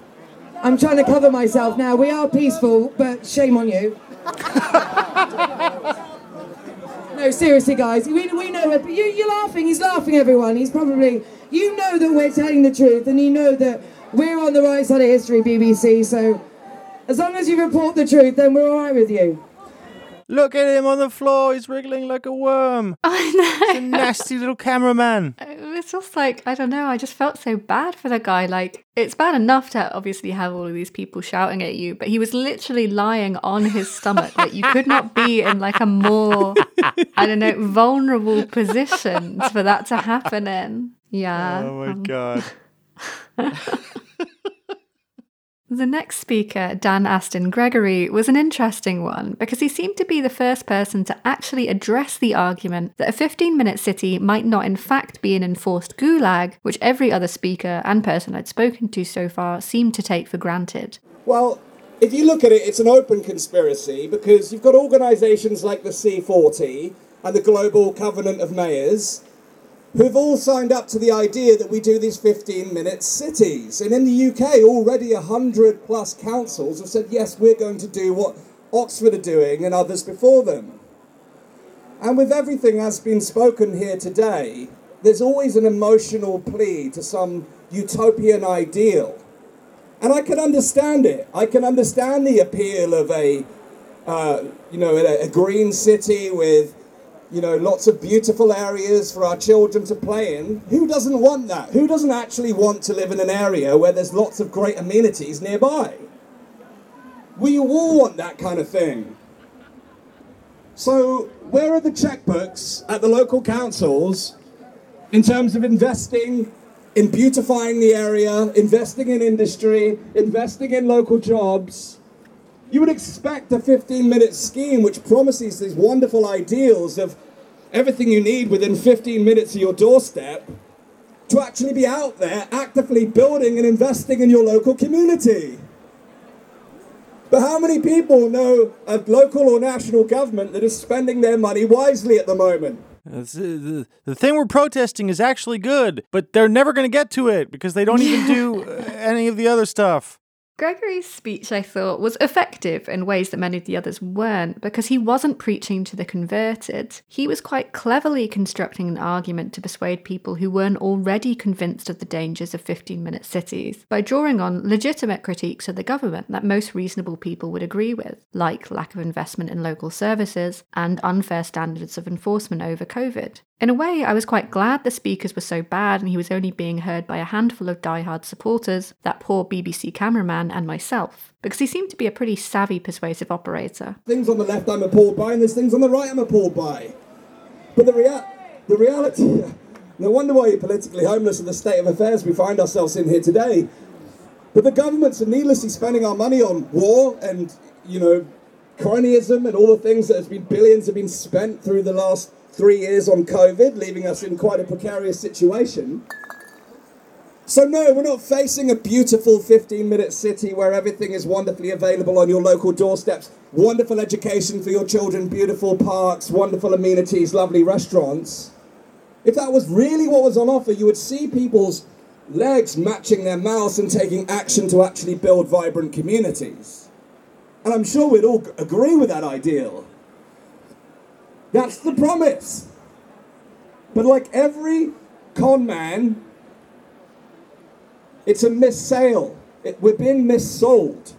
I'm trying to cover myself now. We are peaceful, but shame on you. no, seriously, guys. We, we know it. You, you're laughing. He's laughing, everyone. He's probably. You know that we're telling the truth, and you know that we're on the right side of history, BBC. So, as long as you report the truth, then we're all right with you. Look at him on the floor. He's wriggling like a worm. I know. He's a nasty little cameraman. It's just like, I don't know, I just felt so bad for the guy. Like, it's bad enough to obviously have all of these people shouting at you, but he was literally lying on his stomach. Like, you could not be in like a more, I don't know, vulnerable position for that to happen in. Yeah. Oh my um, god. The next speaker, Dan Astin Gregory, was an interesting one because he seemed to be the first person to actually address the argument that a 15 minute city might not, in fact, be an enforced gulag, which every other speaker and person I'd spoken to so far seemed to take for granted. Well, if you look at it, it's an open conspiracy because you've got organisations like the C40 and the Global Covenant of Mayors who've all signed up to the idea that we do these 15 minute cities. And in the UK, already 100 plus councils have said, yes, we're going to do what Oxford are doing and others before them. And with everything that's been spoken here today, there's always an emotional plea to some utopian ideal. And I can understand it. I can understand the appeal of a, uh, you know, a, a green city with you know, lots of beautiful areas for our children to play in. Who doesn't want that? Who doesn't actually want to live in an area where there's lots of great amenities nearby? We all want that kind of thing. So, where are the checkbooks at the local councils in terms of investing in beautifying the area, investing in industry, investing in local jobs? You would expect a 15 minute scheme which promises these wonderful ideals of everything you need within 15 minutes of your doorstep to actually be out there actively building and investing in your local community. But how many people know a local or national government that is spending their money wisely at the moment? Uh, the, thing we're protesting is actually good, but they're never going to get to it because they don't even do uh, any of the other stuff. Gregory's speech, I thought, was effective in ways that many of the others weren't because he wasn't preaching to the converted. He was quite cleverly constructing an argument to persuade people who weren't already convinced of the dangers of 15 minute cities by drawing on legitimate critiques of the government that most reasonable people would agree with, like lack of investment in local services and unfair standards of enforcement over COVID. In a way, I was quite glad the speakers were so bad and he was only being heard by a handful of die-hard supporters, that poor BBC cameraman, and myself, because he seemed to be a pretty savvy persuasive operator. Things on the left I'm appalled by, and there's things on the right I'm appalled by. But the, rea- the reality, no wonder why you're politically homeless in the state of affairs we find ourselves in here today. But the governments are needlessly spending our money on war and, you know, cronyism and all the things that has been billions have been spent through the last three years on COVID, leaving us in quite a precarious situation. So, no, we're not facing a beautiful 15 minute city where everything is wonderfully available on your local doorsteps. Wonderful education for your children, beautiful parks, wonderful amenities, lovely restaurants. If that was really what was on offer, you would see people's legs matching their mouths and taking action to actually build vibrant communities. And I'm sure we'd all agree with that ideal. That's the promise. But like every con man, it's a missale. It, we're being missold.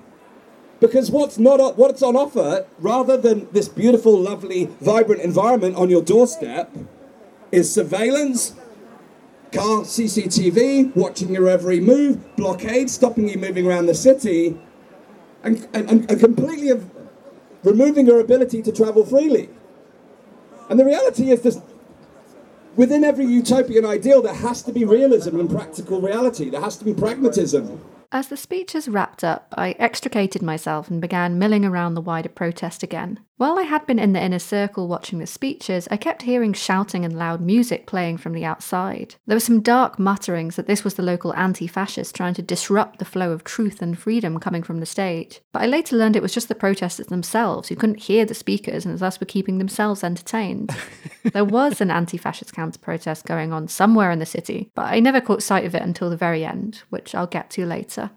Because what's not what's on offer, rather than this beautiful, lovely, vibrant environment on your doorstep, is surveillance, car CCTV, watching your every move, blockade, stopping you moving around the city, and, and, and completely removing your ability to travel freely. And the reality is this within every utopian ideal there has to be realism and practical reality. There has to be pragmatism. As the speeches wrapped up, I extricated myself and began milling around the wider protest again. While I had been in the inner circle watching the speeches, I kept hearing shouting and loud music playing from the outside. There were some dark mutterings that this was the local anti fascists trying to disrupt the flow of truth and freedom coming from the stage. But I later learned it was just the protesters themselves who couldn't hear the speakers and thus were keeping themselves entertained. there was an anti fascist counter protest going on somewhere in the city, but I never caught sight of it until the very end, which I'll get to later.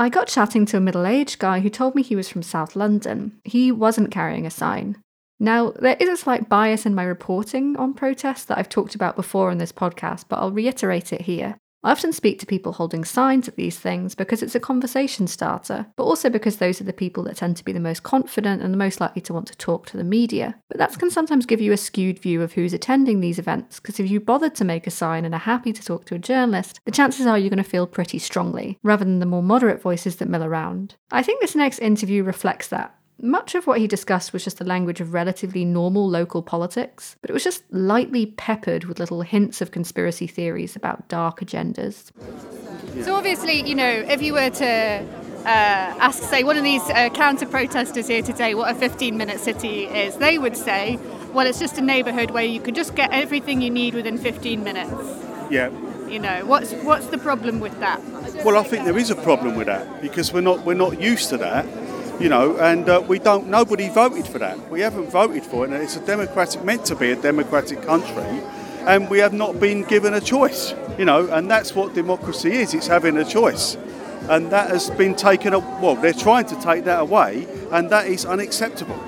I got chatting to a middle aged guy who told me he was from South London. He wasn't carrying a sign. Now, there is a slight bias in my reporting on protests that I've talked about before on this podcast, but I'll reiterate it here. I often speak to people holding signs at these things because it's a conversation starter, but also because those are the people that tend to be the most confident and the most likely to want to talk to the media. But that can sometimes give you a skewed view of who's attending these events, because if you bothered to make a sign and are happy to talk to a journalist, the chances are you're going to feel pretty strongly, rather than the more moderate voices that mill around. I think this next interview reflects that. Much of what he discussed was just the language of relatively normal local politics, but it was just lightly peppered with little hints of conspiracy theories about dark agendas. So obviously, you know, if you were to uh, ask, say, one of these uh, counter protesters here today what a 15-minute city is, they would say, well, it's just a neighbourhood where you can just get everything you need within 15 minutes. Yeah. You know, what's what's the problem with that? Well, I think there is a problem with that because we're not we're not used to that, you know, and uh, we don't. Nobody voted for that. We haven't voted for it, and it's a democratic meant to be a democratic country, and we have not been given a choice, you know, and that's what democracy is. It's having a choice, and that has been taken. Well, they're trying to take that away, and that is unacceptable.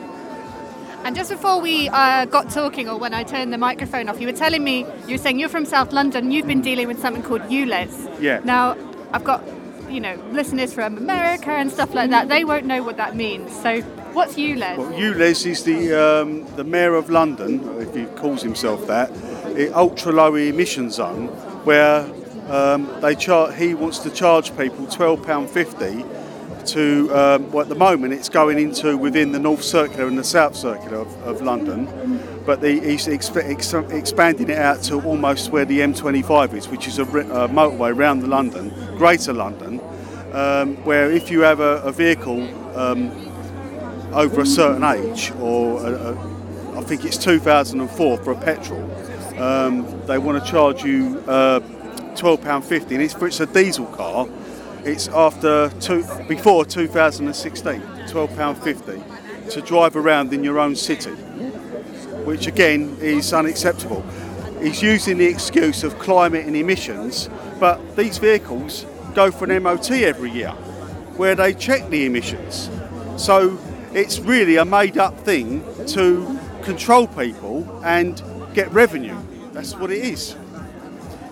And just before we uh, got talking, or when I turned the microphone off, you were telling me you were saying you're from South London. You've been dealing with something called ULEZ. Yeah. Now, I've got you know listeners from America and stuff like that. They won't know what that means. So, what's ULEZ? Well, ULEZ is the um, the mayor of London, if he calls himself that, ultra low emission zone, where um, they char- he wants to charge people twelve pound fifty to. Um, well, at the moment, it's going into within the North Circular and the South Circular of, of London, but the, he's exp- ex- expanding it out to almost where the M25 is, which is a, a motorway around the London, Greater London, um, where if you have a, a vehicle. Um, over a certain age, or I think it's 2004 for a petrol, um, they want to charge you uh, £12.50. And it's, it's a diesel car, it's after two, before 2016, £12.50 to drive around in your own city, which again is unacceptable. He's using the excuse of climate and emissions, but these vehicles go for an MOT every year where they check the emissions. So it's really a made up thing to control people and get revenue. That's what it is.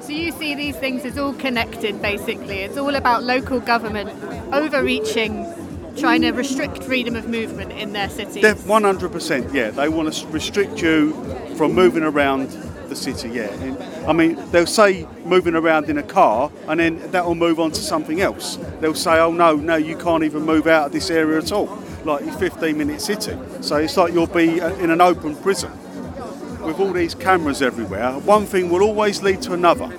So you see these things as all connected, basically. It's all about local government overreaching, trying to restrict freedom of movement in their city. 100%, yeah. They want to restrict you from moving around the city, yeah. And, I mean, they'll say moving around in a car and then that'll move on to something else. They'll say, oh no, no, you can't even move out of this area at all. Like your 15 minute city. So it's like you'll be uh, in an open prison with all these cameras everywhere. One thing will always lead to another.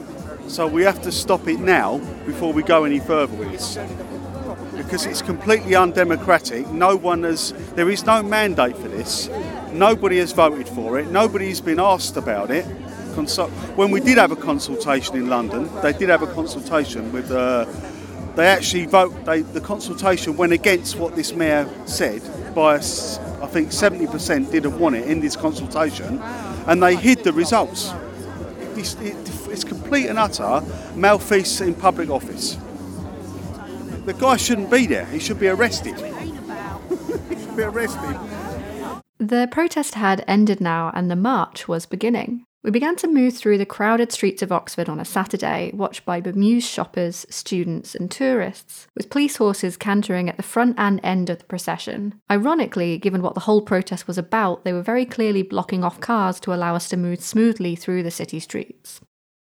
So we have to stop it now before we go any further with this. Because it's completely undemocratic. No one has, there is no mandate for this. Nobody has voted for it. Nobody's been asked about it. Consult- when we did have a consultation in London, they did have a consultation with. Uh, they actually vote. They, the consultation went against what this mayor said by, I think, 70% didn't want it in this consultation, and they hid the results. It's, it's complete and utter malfeasance in public office. The guy shouldn't be there. He should be arrested. he should be arrested. The protest had ended now and the march was beginning. We began to move through the crowded streets of Oxford on a Saturday, watched by bemused shoppers, students, and tourists, with police horses cantering at the front and end of the procession. Ironically, given what the whole protest was about, they were very clearly blocking off cars to allow us to move smoothly through the city streets.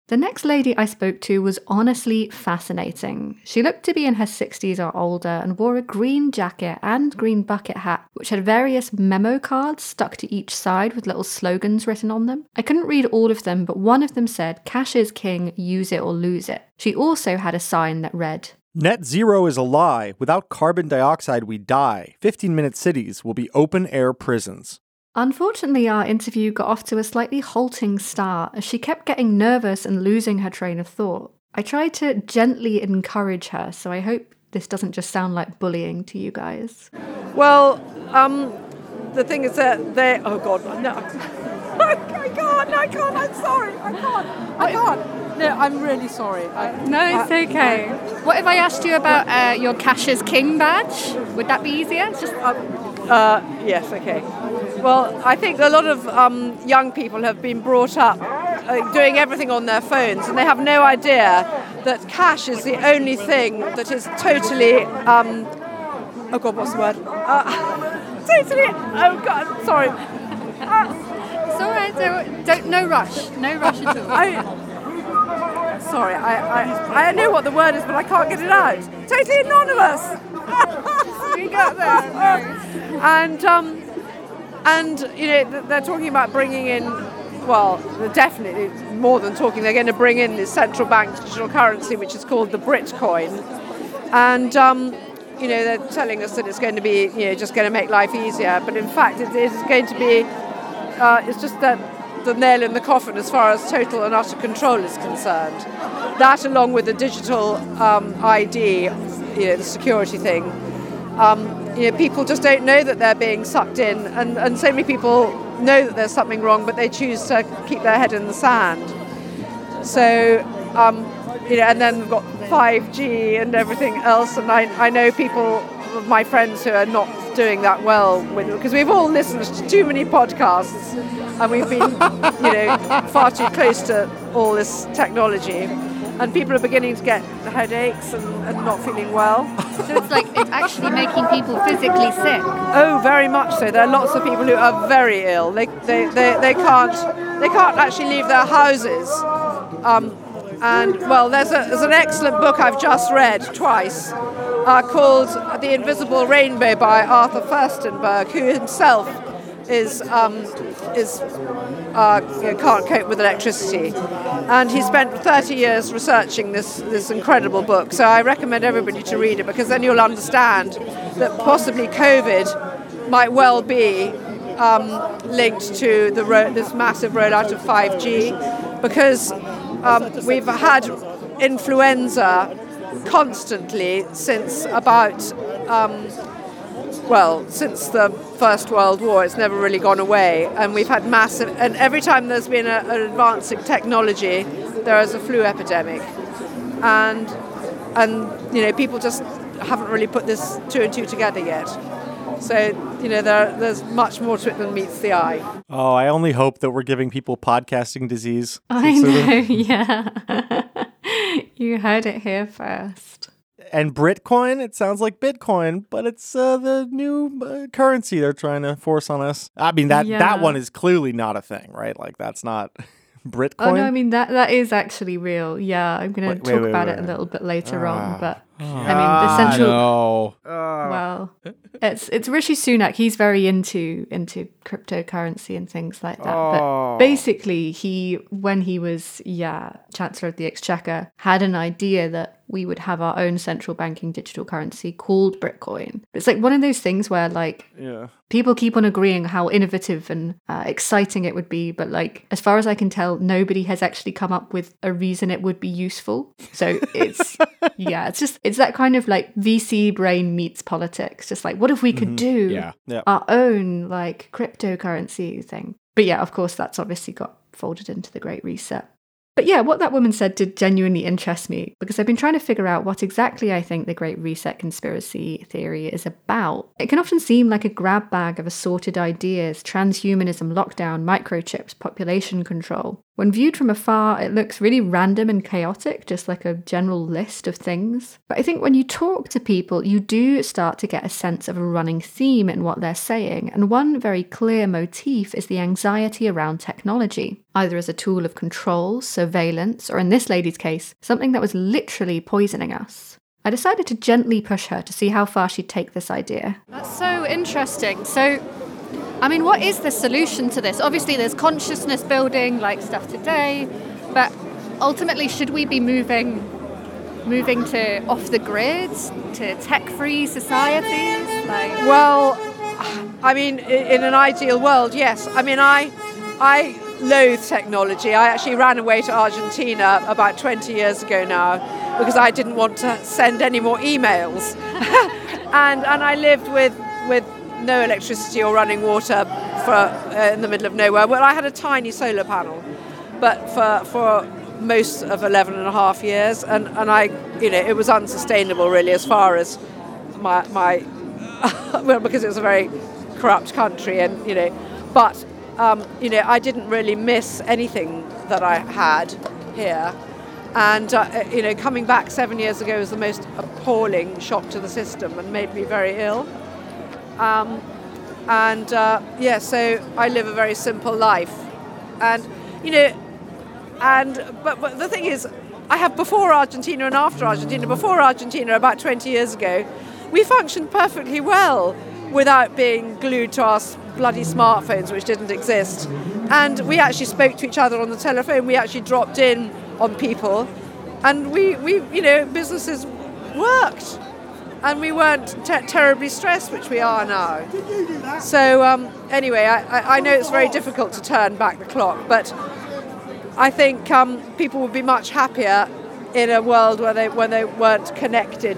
The next lady I spoke to was honestly fascinating. She looked to be in her 60s or older and wore a green jacket and green bucket hat, which had various memo cards stuck to each side with little slogans written on them. I couldn't read all of them, but one of them said, Cash is king, use it or lose it. She also had a sign that read, Net zero is a lie. Without carbon dioxide, we die. 15 minute cities will be open air prisons. Unfortunately, our interview got off to a slightly halting start as she kept getting nervous and losing her train of thought. I tried to gently encourage her, so I hope this doesn't just sound like bullying to you guys. Well, um, the thing is that they. Oh God, no. I can't. I can't. I'm sorry. I can't. I can't. No, I'm really sorry. I, No, it's I- okay. What if I asked you about uh, your Cash is King badge? Would that be easier? Just Uh, yes, okay. Well, I think a lot of um, young people have been brought up uh, doing everything on their phones, and they have no idea that cash is the only thing that is totally. Um, oh God, what's the word? Uh, totally. Oh God, sorry. it's all right. Don't, don't, no rush. No rush at all. I, sorry, I, I, I know what the word is, but I can't get it out. Totally anonymous. we got there. And um, and you know they're talking about bringing in. Well, they're definitely more than talking. They're going to bring in this central bank digital currency, which is called the Britcoin, and um, you know they're telling us that it's going to be you know just going to make life easier. But in fact, it is going to be. Uh, it's just that the nail in the coffin as far as total and utter control is concerned. That, along with the digital um, ID, you know, the security thing, um, you know, people just don't know that they're being sucked in, and, and so many people know that there's something wrong, but they choose to keep their head in the sand. So, um, you know, and then we've got 5G and everything else, and I, I know people, my friends who are not doing that well, because we've all listened to too many podcasts, and we've been, you know, far too close to all this technology. And people are beginning to get headaches and, and not feeling well. So it's like it's actually making people physically sick. Oh, very much so. There are lots of people who are very ill. They, they, they, they can't they can't actually leave their houses. Um, and well, there's, a, there's an excellent book I've just read twice uh, called The Invisible Rainbow by Arthur Firstenberg, who himself is um, is uh, can't cope with electricity, and he spent 30 years researching this this incredible book. So I recommend everybody to read it because then you'll understand that possibly COVID might well be um, linked to the ro- this massive rollout of 5G, because um, we've had influenza constantly since about. Um, well, since the First World War, it's never really gone away, and we've had massive. And every time there's been a, an in technology, there is a flu epidemic, and and you know people just haven't really put this two and two together yet. So, you know, there, there's much more to it than meets the eye. Oh, I only hope that we're giving people podcasting disease. I Sort of- know, yeah. you heard it here first. And Britcoin, it sounds like Bitcoin, but it's uh, the new uh, currency they're trying to force on us. I mean that Yeah. that one is clearly not a thing, right? Like that's not Britcoin. Oh no, I mean that that is actually real. Yeah, I'm going to wait, talk wait, about wait. it a little bit later Ah. on, but I mean the central no. Oh. well, it's it's Rishi Sunak. He's very into into cryptocurrency and things like that. Oh. But basically, he when he was yeah Chancellor of the Exchequer had an idea that we would have our own central banking digital currency called Britcoin. It's like one of those things where like yeah. people keep on agreeing how innovative and uh, exciting it would be, but like as far as I can tell, nobody has actually come up with a reason it would be useful. So it's yeah, it's just it's that kind of like VC brain meets politics. Just like what if we could Mhm. do Yeah. Yeah. our own like cryptocurrency thing? But yeah, of course, that's obviously got folded into the Great Reset. But yeah, what that woman said did genuinely interest me because I've been trying to figure out what exactly I think the Great Reset conspiracy theory is about. It can often seem like a grab bag of assorted ideas transhumanism, lockdown, microchips, population control. When viewed from afar, it looks really random and chaotic, just like a general list of things. But I think when you talk to people, you do start to get a sense of a running theme in what they're saying. And one very clear motif is the anxiety around technology, either as a tool of control, surveillance, or in this lady's case, something that was literally poisoning us. I decided to gently push her to see how far she'd take this idea. That's so interesting. So, I mean, what is the solution to this? Obviously, there's consciousness building, like stuff today, but ultimately, should we be moving, moving to off the grid, to tech-free societies? Like, Well, I mean, in an ideal world, yes. I mean, I, I loathe technology. I actually ran away to Argentina about 20 years ago now because I didn't want to send any more emails, and and I lived with with no electricity or running water for uh, in the middle of nowhere. Well, I had a tiny solar panel, but for for most of 11 and a half years and, and I you know it was unsustainable really as far as my my well, because it was a very corrupt country, and you know, but um, you know, I didn't really miss anything that I had here, and uh, you know, coming back seven years ago was the most appalling shock to the system and made me very ill. Um, and uh, yeah, so I live a very simple life, and you know, and but, but the thing is, I have before Argentina and after Argentina. Before Argentina, about 20 years ago, we functioned perfectly well without being glued to our bloody smartphones, which didn't exist. And we actually spoke to each other on the telephone. We actually dropped in on people, and we, we you know, businesses worked. And we weren't te- terribly stressed, which we are now. So um, anyway, I, I- know it's very difficult to turn back the clock, but I think um, people would be much happier in a world where they when they weren't connected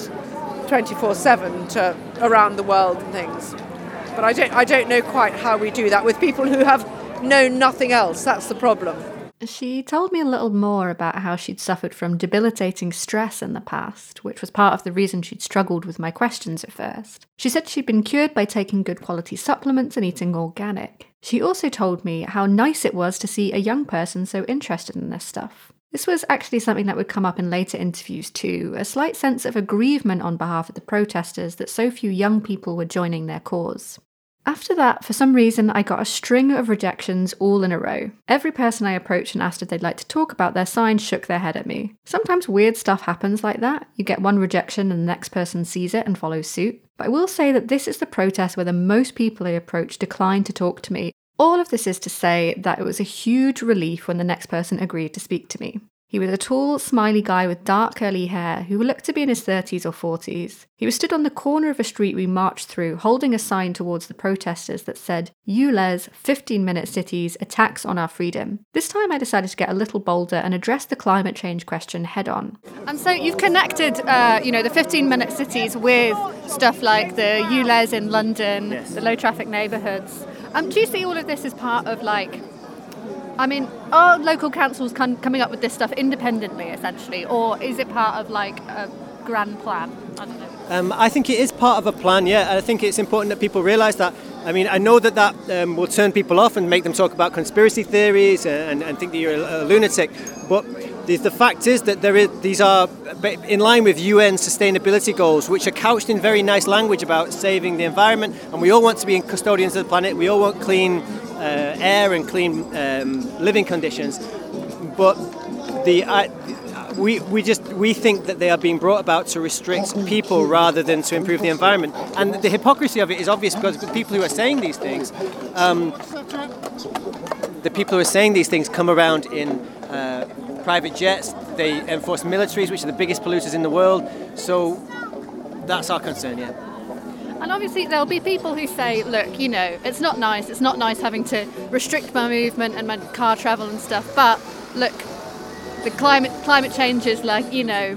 24/7 to around the world and things. But I don't I don't know quite how we do that with people who have known nothing else. That's the problem. She told me a little more about how she'd suffered from debilitating stress in the past, which was part of the reason she'd struggled with my questions at first. She said she'd been cured by taking good quality supplements and eating organic. She also told me how nice it was to see a young person so interested in this stuff. This was actually something that would come up in later interviews too a slight sense of aggrievement on behalf of the protesters that so few young people were joining their cause. After that, for some reason, I got a string of rejections all in a row. Every person I approached and asked if they'd like to talk about their sign shook their head at me. Sometimes weird stuff happens like that. You get one rejection and the next person sees it and follows suit. But I will say that this is the protest where the most people I approached declined to talk to me. All of this is to say that it was a huge relief when the next person agreed to speak to me. He was a tall, smiley guy with dark curly hair who looked to be in his 30s or 40s. He was stood on the corner of a street we marched through, holding a sign towards the protesters that said, ULEZ 15 minute cities, attacks on our freedom. This time I decided to get a little bolder and address the climate change question head on. And so you've connected, uh, you know, the 15-minute cities with stuff like the ULEZ in London, the low-traffic neighbourhoods. Um, do you see all of this as part of like? I mean, are local councils con- coming up with this stuff independently, essentially, or is it part of like a grand plan? I don't know. Um, I think it is part of a plan, yeah. I think it's important that people realise that. I mean, I know that that um, will turn people off and make them talk about conspiracy theories and, and think that you're a, a lunatic. But the, the fact is that there is, these are in line with UN sustainability goals, which are couched in very nice language about saving the environment. And we all want to be custodians of the planet. We all want clean uh, air and clean um, living conditions. But the we, we just we think that they are being brought about to restrict people rather than to improve the environment. And the hypocrisy of it is obvious because the people who are saying these things, um, the people who are saying these things come around in uh, private jets. They enforce militaries, which are the biggest polluters in the world. So that's our concern, yeah. And obviously, there'll be people who say, look, you know, it's not nice. It's not nice having to restrict my movement and my car travel and stuff. But look, the climate climate change is like you know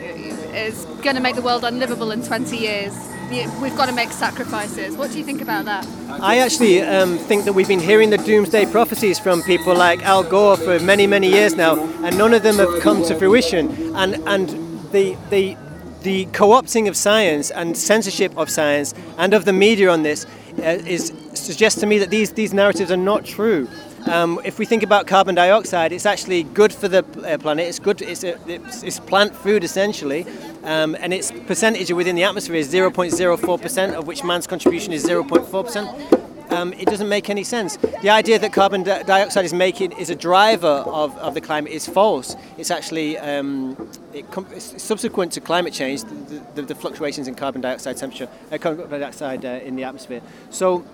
is going to make the world unlivable in 20 years. We've got to make sacrifices. What do you think about that? I actually um, think that we've been hearing the doomsday prophecies from people like Al Gore for many, many years now, and none of them have come to fruition. And and the the the co-opting of science and censorship of science and of the media on this uh, is suggests to me that these these narratives are not true. Um, if we think about carbon dioxide, it's actually good for the uh, planet. It's good. It's, a, it's, it's plant food essentially, um, and its percentage within the atmosphere is 0.04 percent, of which man's contribution is 0.4 percent. Um, it doesn't make any sense. The idea that carbon di- dioxide is making is a driver of, of the climate is false. It's actually um, it com- it's subsequent to climate change, the, the, the, fluctuations in carbon dioxide temperature, uh, carbon dioxide uh, in the atmosphere. So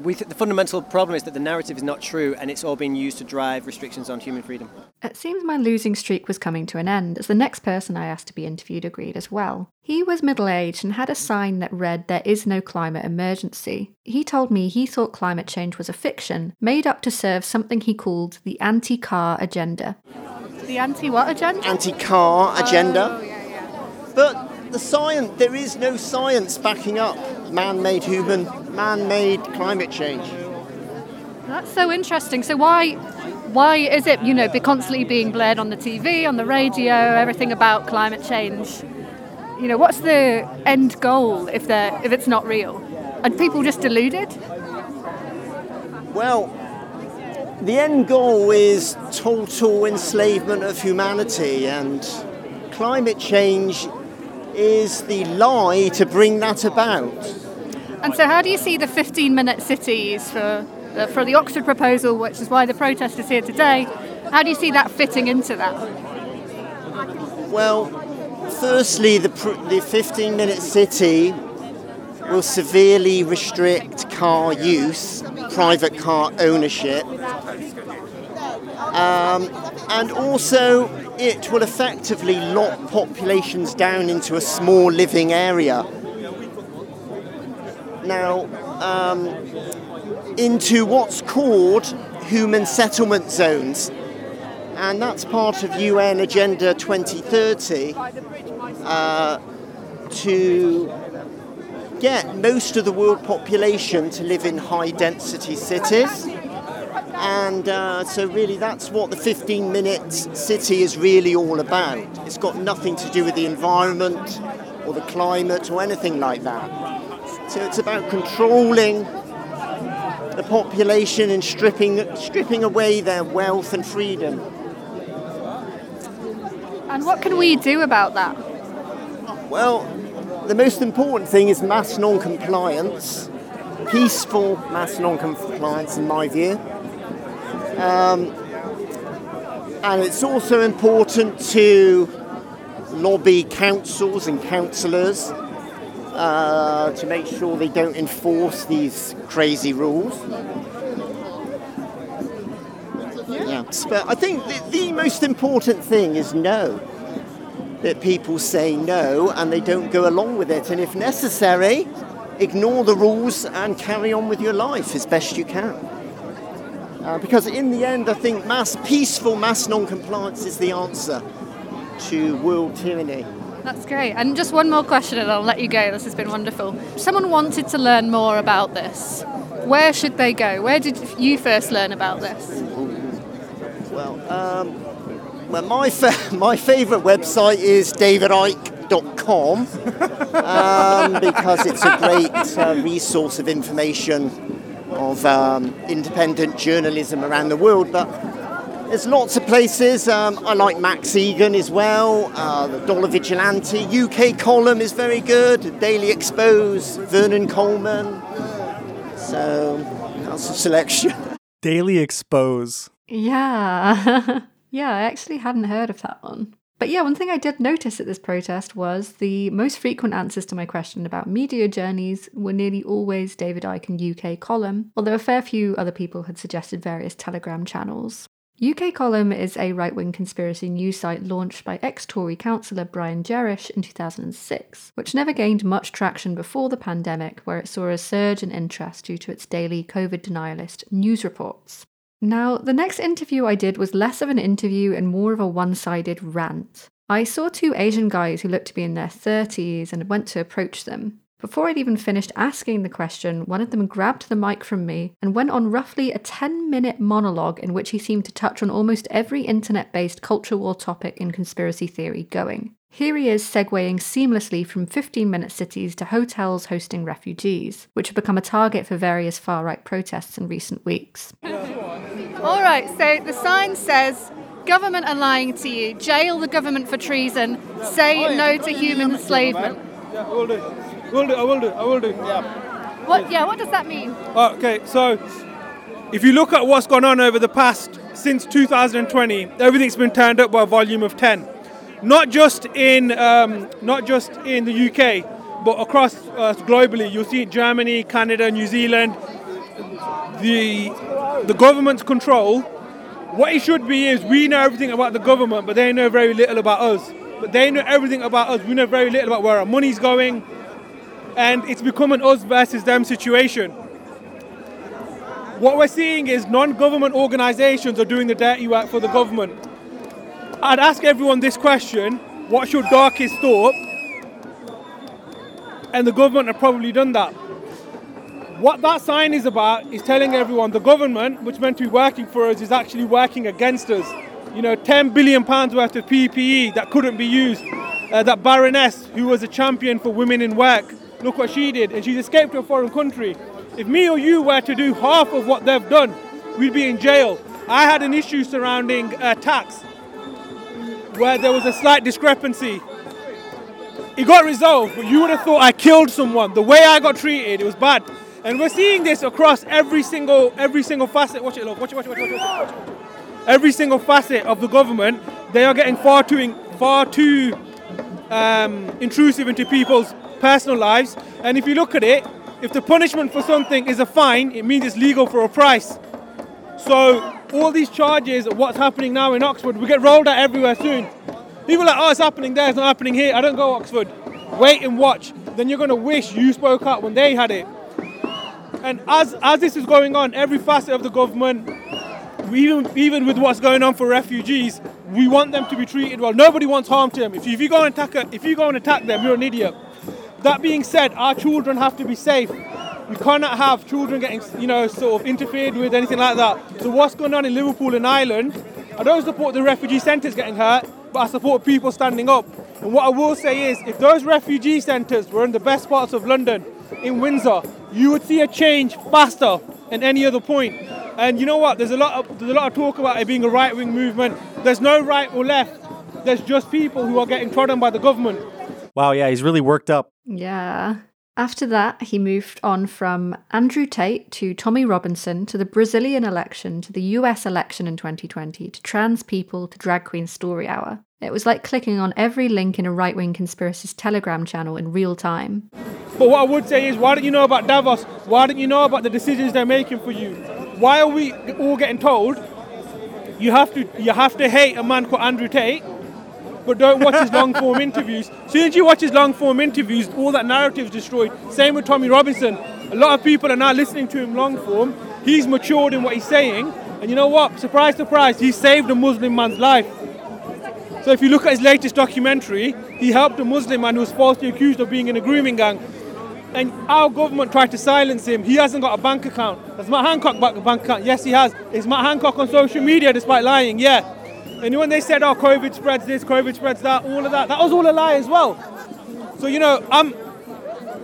th- the fundamental problem is that the narrative is not true and it's all being used to drive restrictions on human freedom. It seems my losing streak was coming to an end, as the next person I asked to be interviewed agreed as well. He was middle aged and had a sign that read, There is no climate emergency. He told me he thought climate change was a fiction, made up to serve something he called the anti car agenda. The anti what agenda? Anti car oh, agenda. Oh, yeah, yeah. But the science, there is no science backing up man-made human, man-made climate change. That's so interesting. So why, why is it you know be constantly being blared on the TV, on the radio, everything about climate change? You know, what's the end goal if they if it's not real? Are people just deluded? Well, the end goal is total enslavement of humanity, and climate change is the lie to bring that about. And so, how do you see the 15 minute cities for, uh, for the Oxford proposal, which is why the protest is here today? How do you see that fitting into that? Well, firstly, the, the 15 minute city will severely restrict car use, private car ownership, um, and also it will effectively lock populations down into a small living area. Now, um, into what's called human settlement zones. And that's part of UN Agenda 2030 uh, to get most of the world population to live in high density cities and uh, so, really, that's what the 15 minute city is really all about. It's got nothing to do with the environment or the climate or anything like that. So, it's about controlling the population and stripping, stripping away their wealth and freedom. And what can we do about that? Well, the most important thing is mass non compliance, peaceful mass non compliance, in my view. Um, and it's also important to lobby councils and councillors uh, to make sure they don't enforce these crazy rules. Yeah. But I think the, the most important thing is no. That people say no and they don't go along with it. And if necessary, ignore the rules and carry on with your life as best you can. Uh, because in the end, I think mass peaceful mass non-compliance is the answer to world tyranny. That's great. And just one more question, and I'll let you go. This has been wonderful. If someone wanted to learn more about this, where should they go? Where did you first learn about this? Well, um, well, my fa- my favourite website is dailyeconomist.com um, because it's a great uh, resource of information of um, independent journalism around the world. But there's lots of places. Um, I like Max Igan as well. Uh, the Dollar Vigilante UK column is very good. Daily Expose, Vernon Coleman. So that's a selection. Daily Expose. Yeah. yeah, I actually hadn't heard of that one. But yeah, one thing I did notice at this protest was the most frequent answers to my question about media journeys were nearly always David Icke and UK column, although a fair few other people had suggested various Telegram channels. UK Column is a right wing conspiracy news site launched by ex Tory councillor Brian Gerrish in 2006, which never gained much traction before the pandemic, where it saw a surge in interest due to its daily COVID denialist news reports. Now, the next interview I did was less of an interview and more of a one sided rant. I saw two Asian guys who looked to be in their 30s and went to approach them. Before I'd even finished asking the question, one of them grabbed the mic from me and went on roughly a 10 minute monologue in which he seemed to touch on almost every internet based culture war topic in conspiracy theory going. Here he is segueing seamlessly from 15 minute cities to hotels hosting refugees, which have become a target for various far right protests in recent weeks. All right, so the sign says government are lying to you, jail the government for treason, say no to human enslavement. Will do. I will do. I will do. Yeah. What? Yeah. What does that mean? Okay, so if you look at what's gone on over the past since 2020, everything's been turned up by a volume of 10. Not just in um, not just in the UK, but across uh, globally. You'll see Germany, Canada, New Zealand. The the government's control. What it should be is we know everything about the government, but they know very little about us. But they know everything about us. We know very little about where our money's going, and it's become an us versus them situation. What we're seeing is non government organisations are doing the dirty work for the government. I'd ask everyone this question what's your darkest thought? And the government have probably done that. What that sign is about is telling everyone the government, which meant to be working for us, is actually working against us. You know, 10 billion pounds worth of PPE that couldn't be used. Uh, that Baroness, who was a champion for women in work, look what she did, and she's escaped to a foreign country. If me or you were to do half of what they've done, we'd be in jail. I had an issue surrounding uh, tax where there was a slight discrepancy. It got resolved, but you would have thought I killed someone. The way I got treated, it was bad. And we're seeing this across every single every single facet. Watch it, look. Watch it, watch it, watch it, watch it. Every single facet of the government, they are getting far too far too um, intrusive into people's personal lives. And if you look at it, if the punishment for something is a fine, it means it's legal for a price. So all these charges what's happening now in Oxford, we get rolled out everywhere soon. People are like, oh, it's happening there, it's not happening here. I don't go Oxford. Wait and watch. Then you're going to wish you spoke up when they had it. And as, as this is going on, every facet of the government, even, even with what's going on for refugees, we want them to be treated well. Nobody wants harm to them. If you, if you go and attack, if you go and attack them, you're an idiot. That being said, our children have to be safe. We cannot have children getting, you know, sort of interfered with, anything like that. So what's going on in Liverpool and Ireland? I don't support the refugee centres getting hurt, but I support people standing up. And what I will say is, if those refugee centres were in the best parts of London, in Windsor, you would see a change faster than any other point. And you know what? There's a lot of there's a lot of talk about it being a right-wing movement. There's no right or left. There's just people who are getting trodden by the government. Wow, yeah, he's really worked up. Yeah. After that, he moved on from Andrew Tate to Tommy Robinson to the Brazilian election to the US election in 2020 to trans people to Drag Queen Story Hour. It was like clicking on every link in a right wing conspiracist Telegram channel in real time. But what I would say is, why don't you know about Davos? Why don't you know about the decisions they're making for you? Why are we all getting told you have to you have to hate a man called Andrew Tate, but don't watch his long form interviews? As soon as you watch his long form interviews, all that narrative is destroyed. Same with Tommy Robinson. A lot of people are now listening to him long form. He's matured in what he's saying, and you know what? Surprise, surprise, he saved a Muslim man's life. So if you look at his latest documentary, he helped a Muslim man who was falsely accused of being in a grooming gang. And our government tried to silence him. He hasn't got a bank account. Has Matt Hancock got a bank account? Yes, he has. Is Matt Hancock on social media despite lying? Yeah. And when they said, oh, COVID spreads this, COVID spreads that, all of that, that was all a lie as well. So you know, I'm.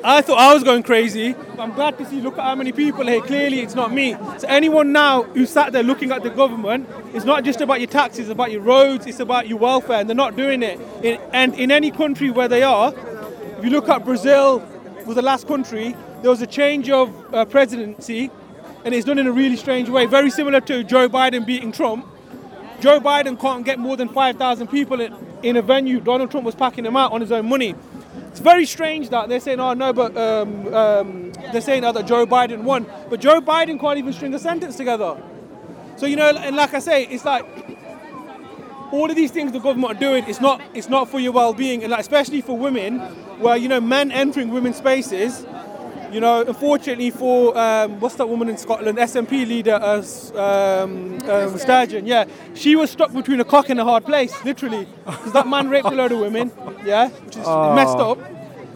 I thought I was going crazy. I'm glad to see. Look at how many people here. Clearly, it's not me. So anyone now who sat there looking at the government, it's not just about your taxes, it's about your roads, it's about your welfare, and they're not doing it. In, and in any country where they are, if you look at Brazil, was the last country. There was a change of uh, presidency, and it's done in a really strange way, very similar to Joe Biden beating Trump. Joe Biden can't get more than 5,000 people in, a venue. Donald Trump was packing them out on his own money. It's very strange that they're saying, oh no, but um, um, they're saying that Joe Biden won. But Joe Biden can't even string a sentence together. So, you know, and like I say, it's like all of these things the government are doing, it's not, it's not for your well being, and like, especially for women, where, you know, men entering women's spaces you know, unfortunately for um, what's that woman in Scotland, SNP leader, uh, um, um, Sturgeon, yeah, she was stuck between a cock and a hard place, literally, because that man raped a load of women, yeah, which is Oh. messed up.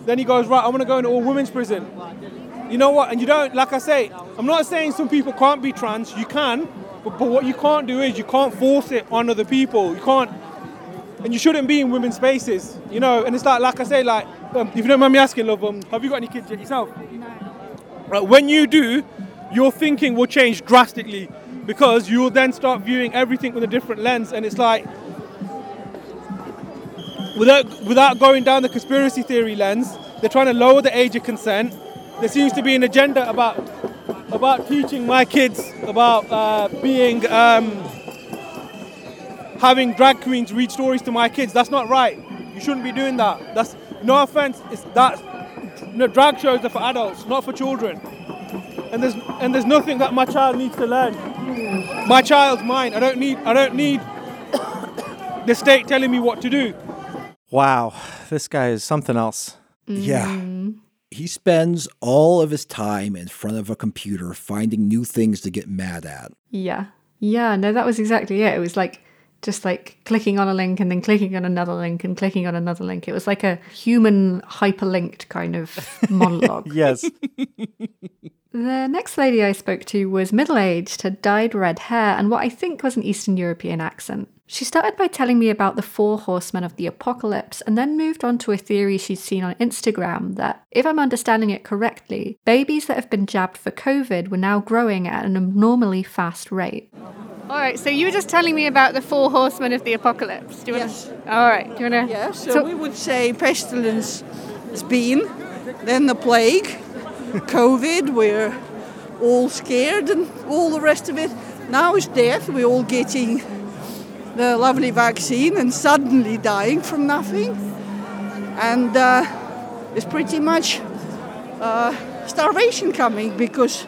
Then he goes, right, I want to go into all women's prison. You know what? And you don't, like I say, I'm not saying some people can't be trans. You can, but, but what you can't do is you can't force it on other people. You can't, and you shouldn't be in women's spaces. You know, and it's like, like I say, like, um, if you don't mind me asking, love, um, have you got any kids yet yourself? Right, when you do, your thinking will change drastically because you will then start viewing everything with a different lens, and it's like without without going down the conspiracy theory lens, they're trying to lower the age of consent. There seems to be an agenda about about teaching my kids about uh, being um, having drag queens read stories to my kids. That's not right. You shouldn't be doing that. That's no offense. It's that no, drag shows are for adults, not for children. And there's and there's nothing that my child needs to learn. My child's mine. I don't need I don't need the state telling me what to do. Wow, this guy is something else. Yeah. Mm-hmm. He spends all of his time in front of a computer finding new things to get mad at. Yeah. Yeah, no, that was exactly it. It was like just like clicking on a link and then clicking on another link and clicking on another link. It was like a human hyperlinked kind of monologue. yes. The next lady I spoke to was middle aged, had dyed red hair, and what I think was an Eastern European accent. She started by telling me about the four horsemen of the apocalypse and then moved on to a theory she'd seen on Instagram that, if I'm understanding it correctly, babies that have been jabbed for COVID were now growing at an abnormally fast rate. All right, so you were just telling me about the four horsemen of the apocalypse. Do you Yes. want to? All right, do you want to? Yeah, so, we would say pestilence has been, then the plague, COVID, we're all scared, and all the rest of it. Now it's death, we're all getting the lovely vaccine and suddenly dying from nothing. And uh, it's pretty much uh, starvation coming because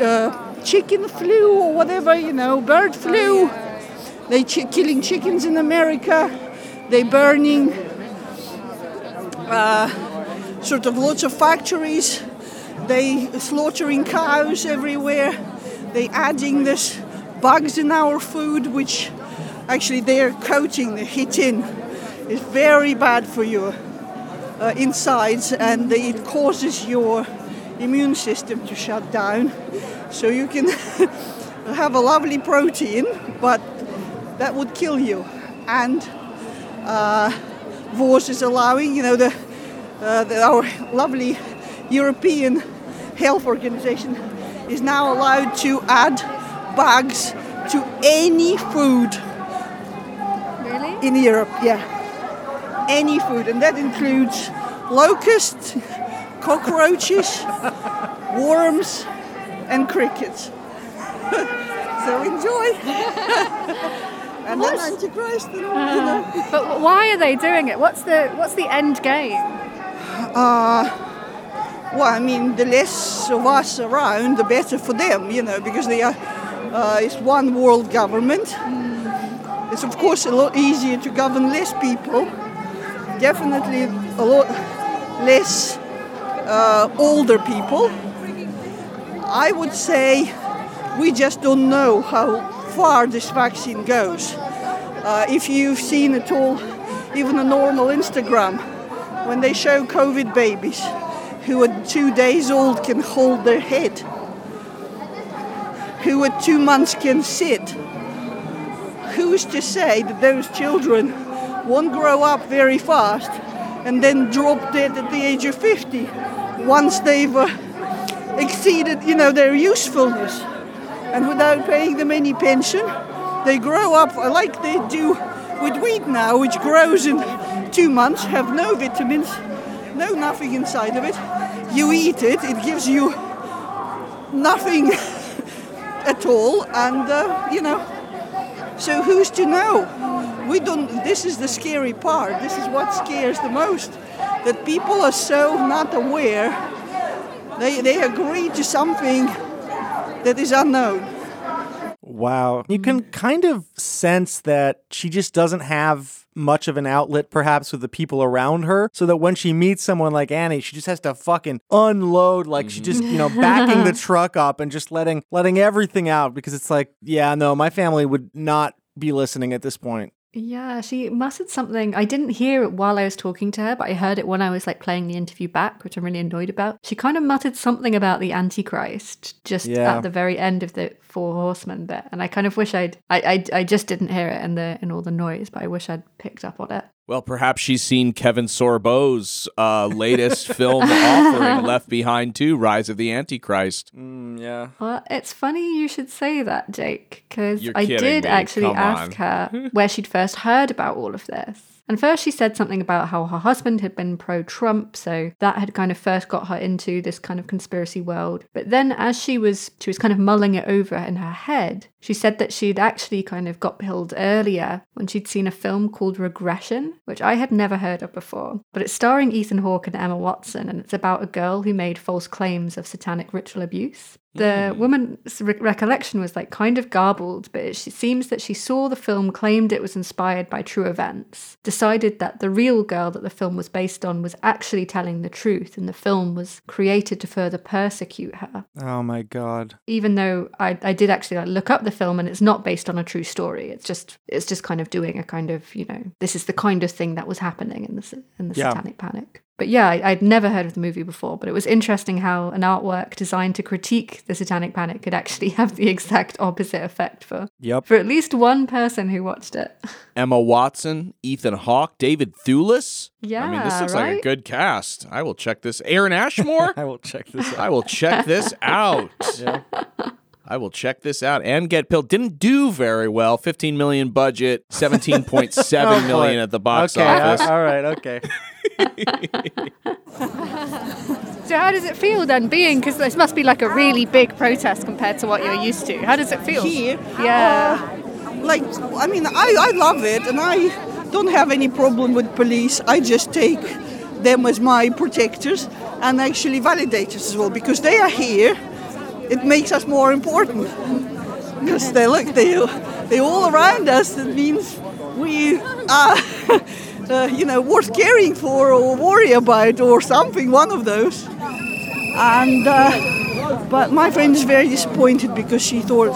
uh, chicken flu or whatever, you know, bird flu. They chi- killing chickens in America. They burning uh, sort of lots of factories. They slaughtering cows everywhere. They adding this bugs in our food, which actually they're coating the chitin. It's very bad for your uh, insides, and it causes your immune system to shut down. So you can have a lovely protein, but that would kill you. And uh, VOS is allowing, you know, the, uh, the our lovely European Health Organization is now allowed to add bugs to any food Really? in Europe. Yeah, any food, and that includes locusts, cockroaches, worms, and crickets. so enjoy. and then Antichrist. And, you know. But why are they doing it? What's the what's the end game? Uh, well, I mean, the less of us around, the better for them, you know, because they are. Uh, it's one world government. It's of course a lot easier to govern less people. Definitely a lot less uh, older people. I would say we just don't know how far this vaccine goes. Uh, if you've seen at all, even a normal Instagram, when they show COVID babies who at two days old can hold their head, who at two months can sit, who's to say that those children won't grow up very fast and then drop dead at the age of 50 once they've uh, exceeded, you know, their usefulness. And without paying them any pension, they grow up like they do with wheat now, which grows in two months, have no vitamins, no nothing inside of it. You eat it, it gives you nothing at all, and uh, you know. So who's to know? We don't. This is the scary part. This is what scares the most. That people are so not aware. They they agree to something that is unknown. Wow. You can kind of sense that she just doesn't have much of an outlet, perhaps, with the people around her. So that when she meets someone like Annie, she just has to fucking unload, like she just, you know, mm-hmm. backing the truck up and just letting letting everything out because it's like, yeah, no, my family would not be listening at this point. Yeah, she muttered something. I didn't hear it while I was talking to her, but I heard it when I was like playing the interview back, which I'm really annoyed about. She kind of muttered something about the Antichrist just Yeah. at the very end of the Four Horsemen bit, and I kind of wish I'd. I, I I just didn't hear it in the in all the noise, but I wish I'd picked up on it. Well, perhaps she's seen Kevin Sorbo's uh, latest film offering, Left Behind 2, Rise of the Antichrist. Mm, yeah. Well, it's funny you should say that, Jake, because I did me. actually Come ask on. her where she'd first heard about all of this. And first, she said something about how her husband had been pro Trump, so that had kind of first got her into this kind of conspiracy world. But then, as she was, she was kind of mulling it over in her head. She said that she'd actually kind of got pilled earlier when she'd seen a film called Regression, which I had never heard of before. But it's starring Ethan Hawke and Emma Watson, and it's about a girl who made false claims of satanic ritual abuse. The hmm. woman's re- recollection was like kind of garbled, but it seems that she saw the film, claimed it was inspired by true events, decided that the real girl that the film was based on was actually telling the truth, and the film was created to further persecute her. Oh my god. Even though I, I did actually like look up the film and it's not based on a true story. It's just it's just kind of doing a kind of you know this is the kind of thing that was happening in the in the Yeah. Satanic Panic. But yeah, I, I'd never heard of the movie before, but it was interesting how an artwork designed to critique the Satanic Panic could actually have the exact opposite effect for Yep. for at least one person who watched it. Emma Watson, Ethan Hawke, David Thewlis. Yeah, I mean, this Yeah, looks like a good cast. I will check this. Aaron Ashmore. I will check this out. I will check this out. I will check this out and get pilled. Didn't do very well. 15 million budget, 17.7 Oh, million at the box okay, office. all right, okay. So how does it feel then, being because this must be like a really big protest compared to what you're used to? How does it feel? Here? Yeah. Uh, like i mean I, I love it and i don't have any problem with police i just take them as my protectors and actually validators as well because they are here it makes us more important because they look they they all around us it means we are uh, you know worth caring for or worry about or something one of those. And uh, but my friend is very disappointed because she thought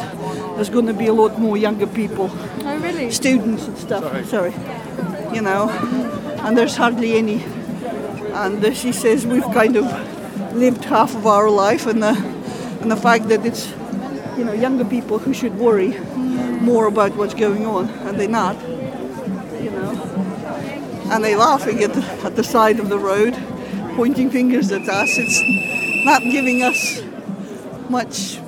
there's going to be a lot more younger people. Oh really? students and stuff sorry, you know and there's hardly any. And uh, she says we've kind of lived half of our life and the, and the fact that it's you know younger people who should worry more about what's going on and they're not. you know and they're laughing at the, at the side of the road pointing fingers at us it's not giving us much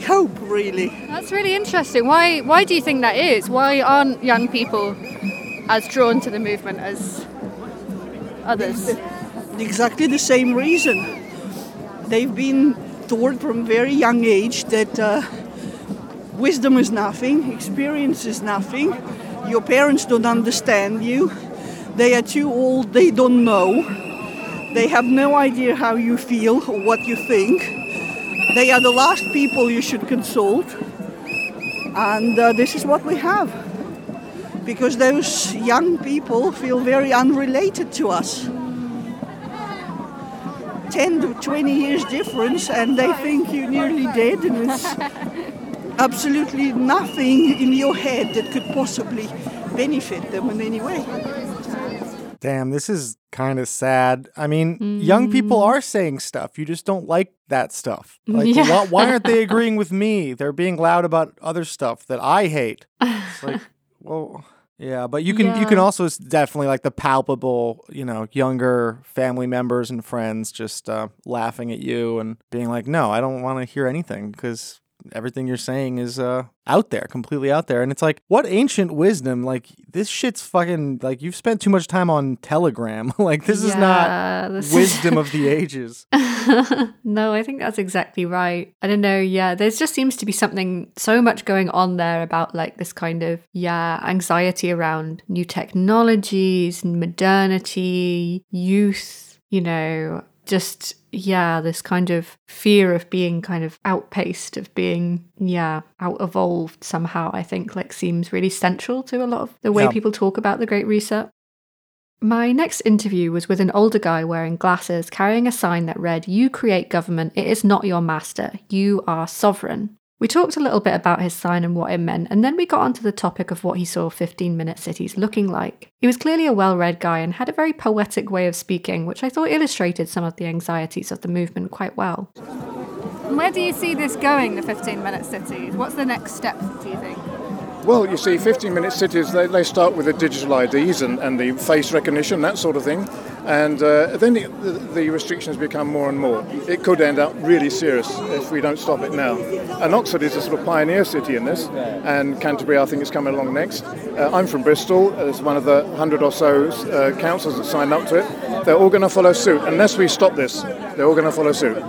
hope really That's really interesting. Why why do you think that is? Why aren't young people as drawn to the movement as others? exactly the same reason. They've been taught from very young age that uh, wisdom is nothing, experience is nothing. Your parents don't understand you. They are too old, they don't know. They have no idea how you feel or what you think. They are the last people you should consult. And uh, this is what we have. Because those young people feel very unrelated to us. 10 to 20 years difference and they think you're nearly dead and it's absolutely nothing in your head that could possibly benefit them in any way. Damn, this is kind of sad. I mean, young people are saying stuff. You just don't like that stuff. Like, Yeah. why, why aren't they agreeing with me? They're being loud about other stuff that I hate. It's like, well, Yeah, but you can you can also definitely like the palpable, you know, younger family members and friends just uh, laughing at you and being like, "No, I don't want to hear anything because everything you're saying is uh, out there, completely out there." And it's like, what ancient wisdom? Like this shit's fucking like you've spent too much time on Telegram. like this is not this is- wisdom of the ages. no, I think that's exactly right. I don't know. Yeah, there just seems to be something so much going on there about like this kind of, yeah, anxiety around new technologies, modernity, youth, you know, just, yeah, this kind of fear of being kind of outpaced, of being, yeah, out evolved somehow, I think like seems really central to a lot of the way Yeah. people talk about the Great Reset. My next interview was with an older guy wearing glasses carrying a sign that read, You create government, it is not your master, you are sovereign. We talked a little bit about his sign and what it meant, and then we got onto the topic of what he saw 15 minute cities looking like. He was clearly a well read guy and had a very poetic way of speaking, which I thought illustrated some of the anxieties of the movement quite well. And where do you see this going, the 15 minute cities? What's the next step, do you think? Well, you see, 15 minute cities, they, they start with the digital IDs and, and the face recognition, that sort of thing. And uh, then the, the, the restrictions become more and more. It could end up really serious if we don't stop it now. And Oxford is a sort of pioneer city in this, and Canterbury, I think, is coming along next. Uh, I'm from Bristol, as one of the hundred or so uh, councils that signed up to it. They're all going to follow suit. Unless we stop this, they're all going to follow suit.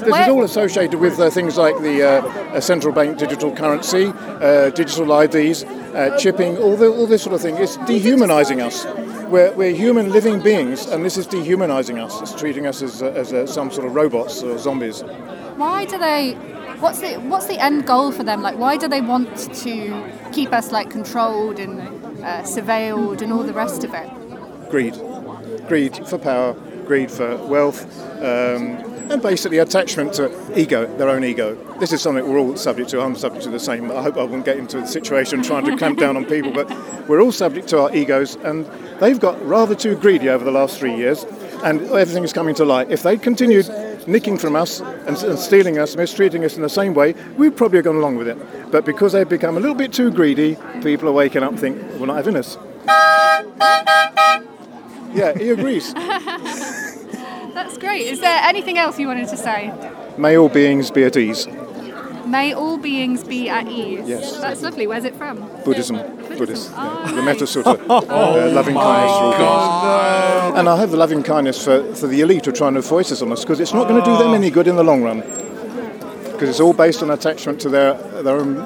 This is all associated with uh, things like the uh, uh, central bank digital currency, uh, digital IDs, uh, chipping, all, the, all this sort of thing. It's dehumanizing us. We're, we're human living beings, and this is dehumanizing us. It's treating us as, as uh, some sort of robots or zombies. Why do they? What's the what's the end goal for them? Like, why do they want to keep us like controlled and uh, surveilled and all the rest of it? Greed. Greed for power, greed for wealth, um, and basically attachment to ego, their own ego. This is something we're all subject to. I'm subject to the same. I hope I won't get into a situation trying to clamp down on people, but we're all subject to our egos, and they've got rather too greedy over the last three years, and everything is coming to light. If they continued nicking from us and, and stealing us, mistreating us in the same way, we'd probably have gone along with it. But because they've become a little bit too greedy, people are waking up and think, we're not having this. Yeah, he agrees. That's great. Is there anything else you wanted to say? May all beings be at ease. May all beings be at ease. Yes. That's lovely. Where's it from? Buddhism, Buddhist, Oh, yeah. the Metta Sutta, uh, loving kindness for all beings. And I have the loving kindness for, for the elite who are trying to voice this on us because it's not going to do them any good in the long run. Because it's all based on attachment to their their own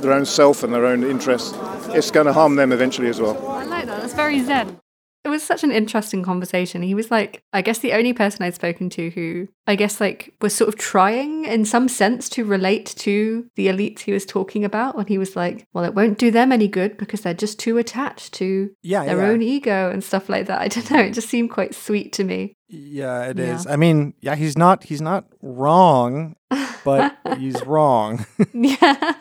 their own self and their own interests. It's going to harm them eventually as well. I like that. That's very zen. It was such an interesting conversation. He was like, I guess the only person I'd spoken to who, I guess, like, was sort of trying in some sense to relate to the elites he was talking about. And he was like, well, it won't do them any good because they're just too attached to Yeah, their yeah. own ego and stuff like that. I don't know. It just seemed quite sweet to me. Yeah, it Yeah. is. I mean, yeah, he's not he's not wrong, but he's wrong. yeah.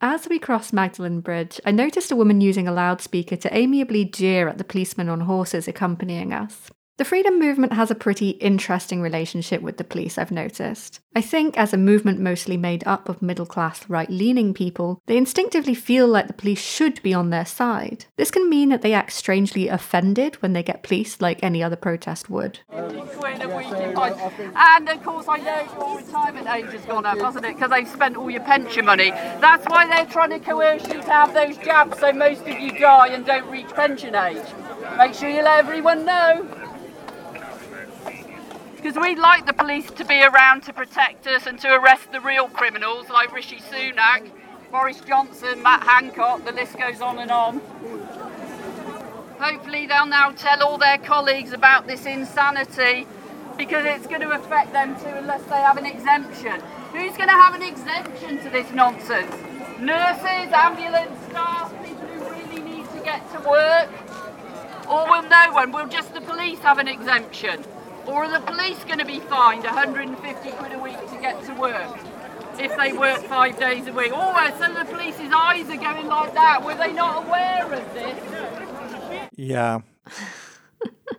As we crossed Magdalen Bridge, I noticed a woman using a loudspeaker to amiably jeer at the policemen on horses accompanying us. The freedom movement has a pretty interesting relationship with the police, I've noticed. I think, as a movement mostly made up of middle class, right leaning people, they instinctively feel like the police should be on their side. This can mean that they act strangely offended when they get policed, like any other protest would. And of course, I know your retirement age has gone up, hasn't it? Because they've spent all your pension money. That's why they're trying to coerce you to have those jabs so most of you die and don't reach pension age. Make sure you let everyone know. Because we'd like the police to be around to protect us and to arrest the real criminals like Rishi Sunak, Boris Johnson, Matt Hancock, the list goes on and on. Hopefully, they'll now tell all their colleagues about this insanity because it's going to affect them too unless they have an exemption. Who's going to have an exemption to this nonsense? Nurses, ambulance staff, people who really need to get to work? Or will no one? Will just the police have an exemption? Or are the police going to be fined 150 quid a week to get to work if they work five days a week? Oh, some of the police's eyes are going like that. Were they not aware of this? Yeah.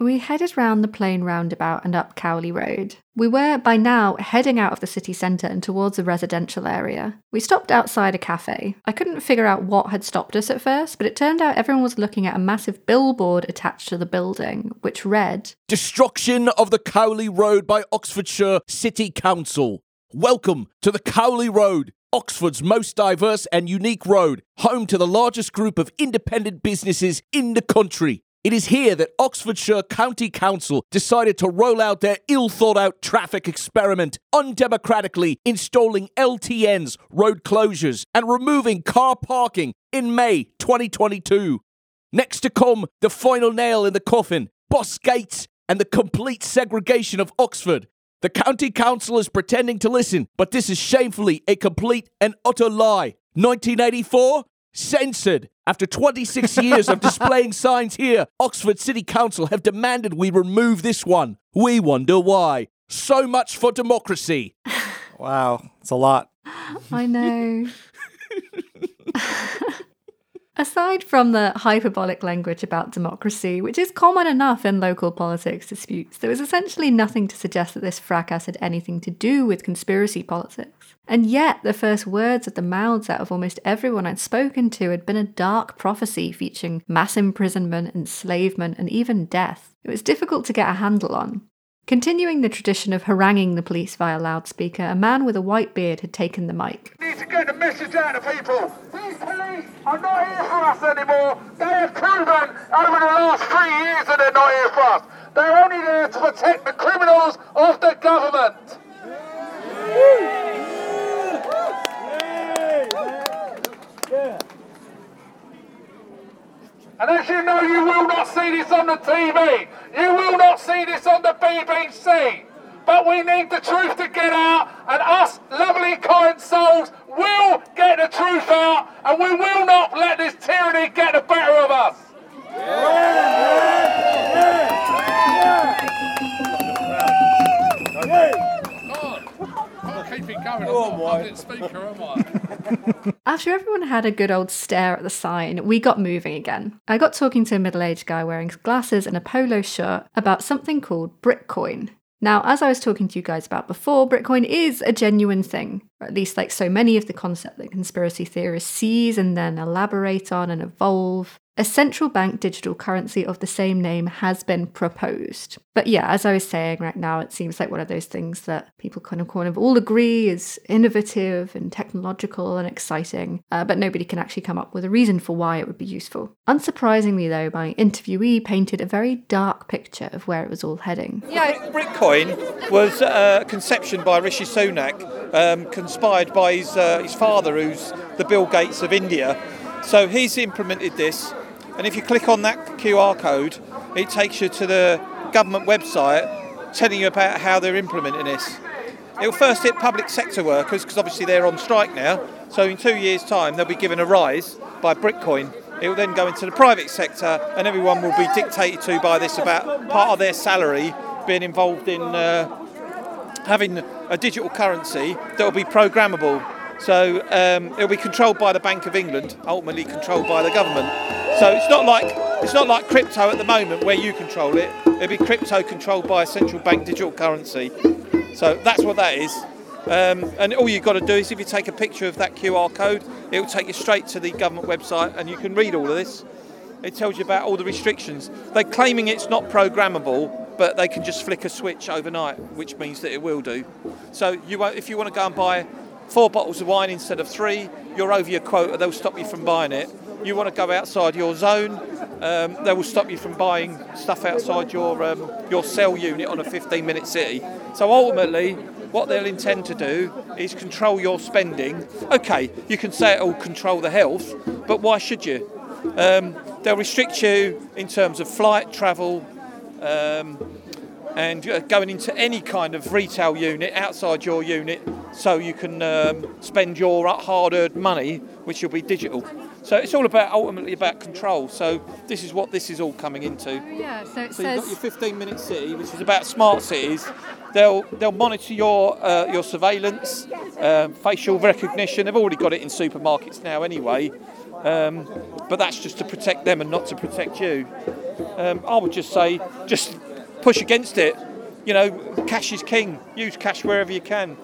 We headed round the plain roundabout and up Cowley Road. We were, by now, heading out of the city centre and towards a residential area. We stopped outside a cafe. I couldn't figure out what had stopped us at first, but it turned out everyone was looking at a massive billboard attached to the building, which read Destruction of the Cowley Road by Oxfordshire City Council. Welcome to the Cowley Road, Oxford's most diverse and unique road, home to the largest group of independent businesses in the country. It is here that Oxfordshire County Council decided to roll out their ill thought out traffic experiment, undemocratically installing LTNs, road closures, and removing car parking in May 2022. Next to come, the final nail in the coffin, boss gates, and the complete segregation of Oxford. The county council is pretending to listen, but this is shamefully a complete and utter lie. 1984? Censored. After 26 years of displaying signs here, Oxford City Council have demanded we remove this one. We wonder why. So much for democracy. Wow, it's a lot. I know. Aside from the hyperbolic language about democracy, which is common enough in local politics disputes, there was essentially nothing to suggest that this fracas had anything to do with conspiracy politics. And yet, the first words of the mouths out of almost everyone I'd spoken to had been a dark prophecy featuring mass imprisonment, enslavement, and even death. It was difficult to get a handle on. Continuing the tradition of haranguing the police via loudspeaker, a man with a white beard had taken the mic. We need to get the message out to people. These police are not here for us anymore. They have proven over the last three years that they're not here for us. They're only there to protect the criminals of the government. And as you know, you will not see this on the TV. You will not see this on the BBC. But we need the truth to get out, and us lovely, kind souls will get the truth out, and we will not let this tyranny get the better of us. Keep it going. I'm not a public speaker, am I? After everyone had a good old stare at the sign, we got moving again. I got talking to a middle aged guy wearing glasses and a polo shirt about something called Britcoin. Now, as I was talking to you guys about before, Britcoin is a genuine thing, or at least like so many of the concepts that conspiracy theorists seize and then elaborate on and evolve. A central bank digital currency of the same name has been proposed. But yeah, as I was saying right now, it seems like one of those things that people kind of kind of all agree is innovative and technological and exciting, uh, but nobody can actually come up with a reason for why it would be useful. Unsurprisingly, though, my interviewee painted a very dark picture of where it was all heading. Yeah, Britcoin was a conception by Rishi Sunak, um, conspired by his, uh, his father, who's the Bill Gates of India. So he's implemented this, and if you click on that QR code, it takes you to the government website telling you about how they're implementing this. It'll first hit public sector workers because obviously they're on strike now. So in two years' time, they'll be given a rise by Britcoin. It will then go into the private sector, and everyone will be dictated to by this about part of their salary being involved in uh, having a digital currency that will be programmable. So um, it'll be controlled by the Bank of England, ultimately controlled by the government. So it's not like it's not like crypto at the moment where you control it. It'll be crypto controlled by a central bank digital currency. So that's what that is. Um, and all you've got to do is if you take a picture of that QR code, it will take you straight to the government website and you can read all of this. It tells you about all the restrictions. They're claiming it's not programmable, but they can just flick a switch overnight, which means that it will do. So you if you want to go and buy four bottles of wine instead of three, you're over your quota, they'll stop you from buying it. You want to go outside your zone, um, they will stop you from buying stuff outside your um, your cell unit on a 15-minute city. So ultimately, what they'll intend to do is control your spending. Okay, you can say it'll control the health, but why should you? Um, they'll restrict you in terms of flight, travel, um, and going into any kind of retail unit outside your unit. so you can um, spend your hard-earned money, which will be digital. So it's all about ultimately about control. So this is what this is all coming into. Yeah, so it So you've got your 15 minute city, which is about smart cities. They'll they'll monitor your uh, your surveillance, um, facial recognition. They've already got it in supermarkets now anyway, um, but that's just to protect them and not to protect you. Um, I would just say just push against it. You know, cash is king. Use cash wherever you can.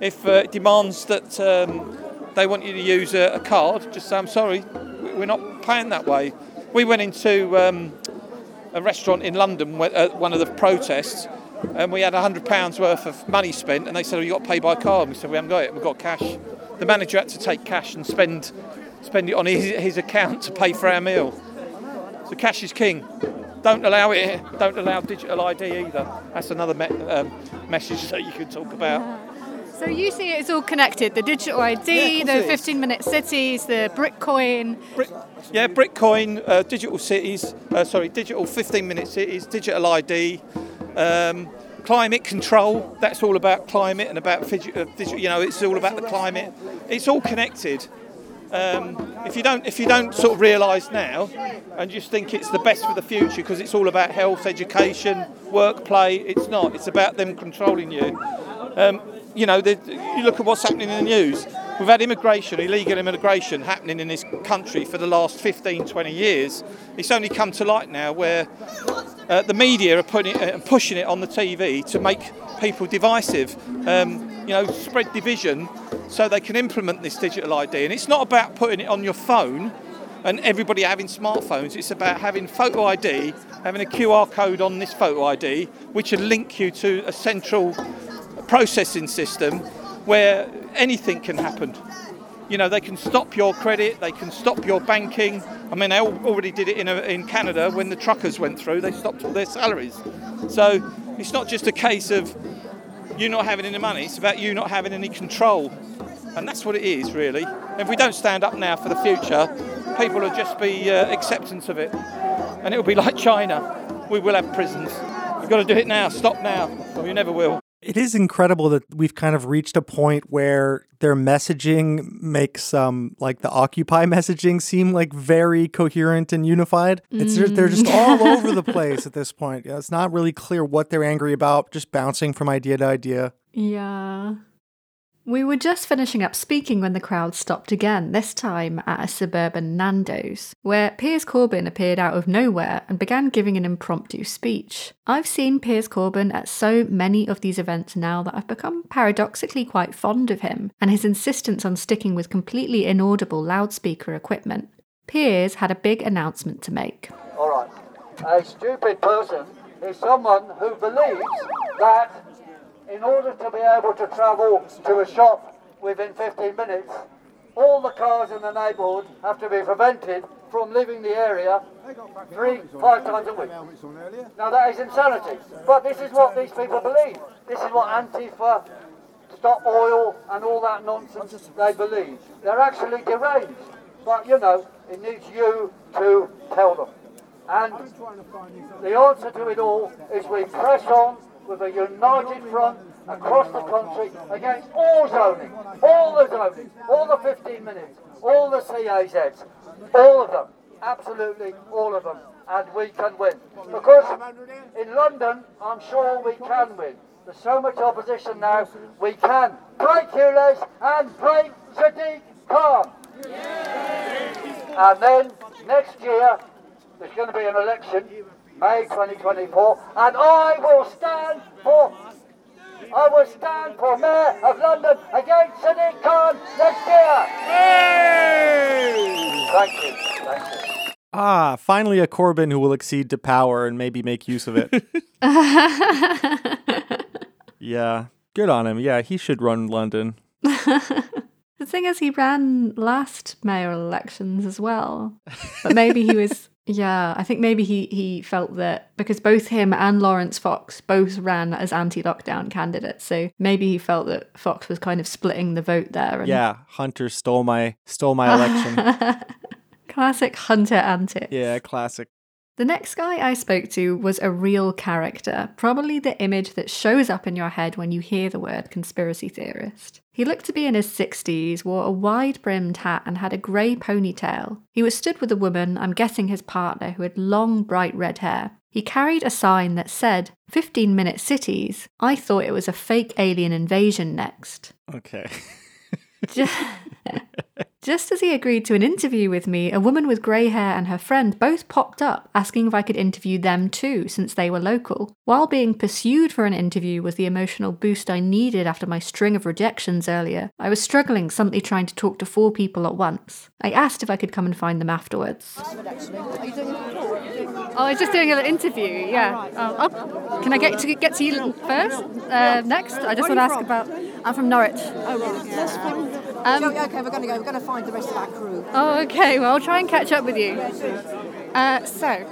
If uh, it demands that um, they want you to use a, a card, just say I'm sorry, we- we're not paying that way. We went into um, a restaurant in London at one of the protests, and we had hundred pounds worth of money spent, and they said, "Oh, you've got to pay by card." We said, "We haven't got it. We've got cash." The manager had to take cash and spend spend it on his, his account to pay for our meal. So cash is king. Don't allow it. Don't allow digital ID either. That's another me- um, message that you could talk about. So you see it's all connected the digital ID, Yeah, the of course it is. 15 minute cities, the Britcoin. Yeah, Britcoin, uh, digital cities, uh, sorry, digital 15 minute cities, digital ID, um, climate control. That's all about climate and about, uh, you know, it's all about the climate. It's all connected. Um, if you don't, if you don't sort of realise now, and just think it's the best for the future because it's all about health, education, work, play. It's not. It's about them controlling you. Um, you know, the, you look at what's happening in the news. We've had immigration, illegal immigration happening in this country for the last 15, 20 years. It's only come to light now where uh, the media are putting it, uh, pushing it on the TV to make people divisive, um, you know, spread division so they can implement this digital ID. And it's not about putting it on your phone and everybody having smartphones. It's about having photo ID, having a QR code on this photo ID, which will link you to a central processing system where anything can happen. You know, they can stop your credit, they can stop your banking. I mean, they already did it in, a, in Canada when the truckers went through, they stopped all their salaries. So it's not just a case of you not having any money, it's about you not having any control. And that's what it is, really. If we don't stand up now for the future, people will just be uh, acceptance of it. And it'll be like China. We will have prisons. We've got to do it now, stop now, or you never will. It is incredible that we've kind of reached a point where their messaging makes um like the Occupy messaging seem like very coherent and unified. It's just, they're just Mm. all over the place at this point. It's not really clear what they're angry about, just bouncing from idea to idea. Yeah. We were just finishing up speaking when the crowd stopped again, this time at a suburban Nando's, where Piers Corbyn appeared out of nowhere and began giving an impromptu speech. I've seen Piers Corbyn at so many of these events now that I've become paradoxically quite fond of him and his insistence on sticking with completely inaudible loudspeaker equipment. Piers had a big announcement to make. All right. A stupid person is someone who believes that in order to be able to travel to a shop within 15 minutes, all the cars in the neighbourhood have to be prevented from leaving the area three, five times a week. Now that is insanity. But this is what these people believe. This is what Antifa, Stop Oil and all that nonsense they believe. They're actually deranged. But you know, it needs you to tell them. And the answer to it all is we press on with a united front across the country against all zoning, all the zoning, all the 15 minutes, all the CAZs, all of them, absolutely all of them, and we can win. Because in London, I'm sure we can win. There's so much opposition now, we can break ULEZ and break Sadiq Khan. And then next year, there's going to be an election, May 2024, and I will stand for, I will stand for Mayor of London against Sadiq Khan next year. Thank you. Thank you. Ah, finally a Corbyn who will accede to power and maybe make use of it. yeah, good on him. Yeah, he should run London. The thing is, he ran last mayoral elections as well. But maybe he was, yeah, I think maybe he, he felt that because both him and Laurence Fox both ran as anti lockdown candidates. So maybe he felt that Fox was kind of splitting the vote there. And Yeah, Hunter stole my stole my election. Classic Hunter antics. yeah, classic. The next guy I spoke to was a real character, probably the image that shows up in your head when you hear the word conspiracy theorist. He looked to be in his 60s, wore a wide brimmed hat, and had a grey ponytail. He was stood with a woman, I'm guessing his partner, who had long, bright red hair. He carried a sign that said, 15 minute cities. I thought it was a fake alien invasion next. Okay. Ju- Just as he agreed to an interview with me, a woman with grey hair and her friend both popped up asking if I could interview them too, since they were local. While being pursued for an interview was the emotional boost I needed after my string of rejections earlier, I was struggling simply trying to talk to four people at once. I asked if I could come and find them afterwards. Oh, I was just doing an interview. Yeah. Oh, oh, can I get to get to you first? Uh, next, I just want to ask you about. I'm from Norwich. Oh, right. That's fine. Um, okay, we're going to go. We're going to find the rest of our crew. Oh, okay. Well, I'll try and catch up with you. Uh, so,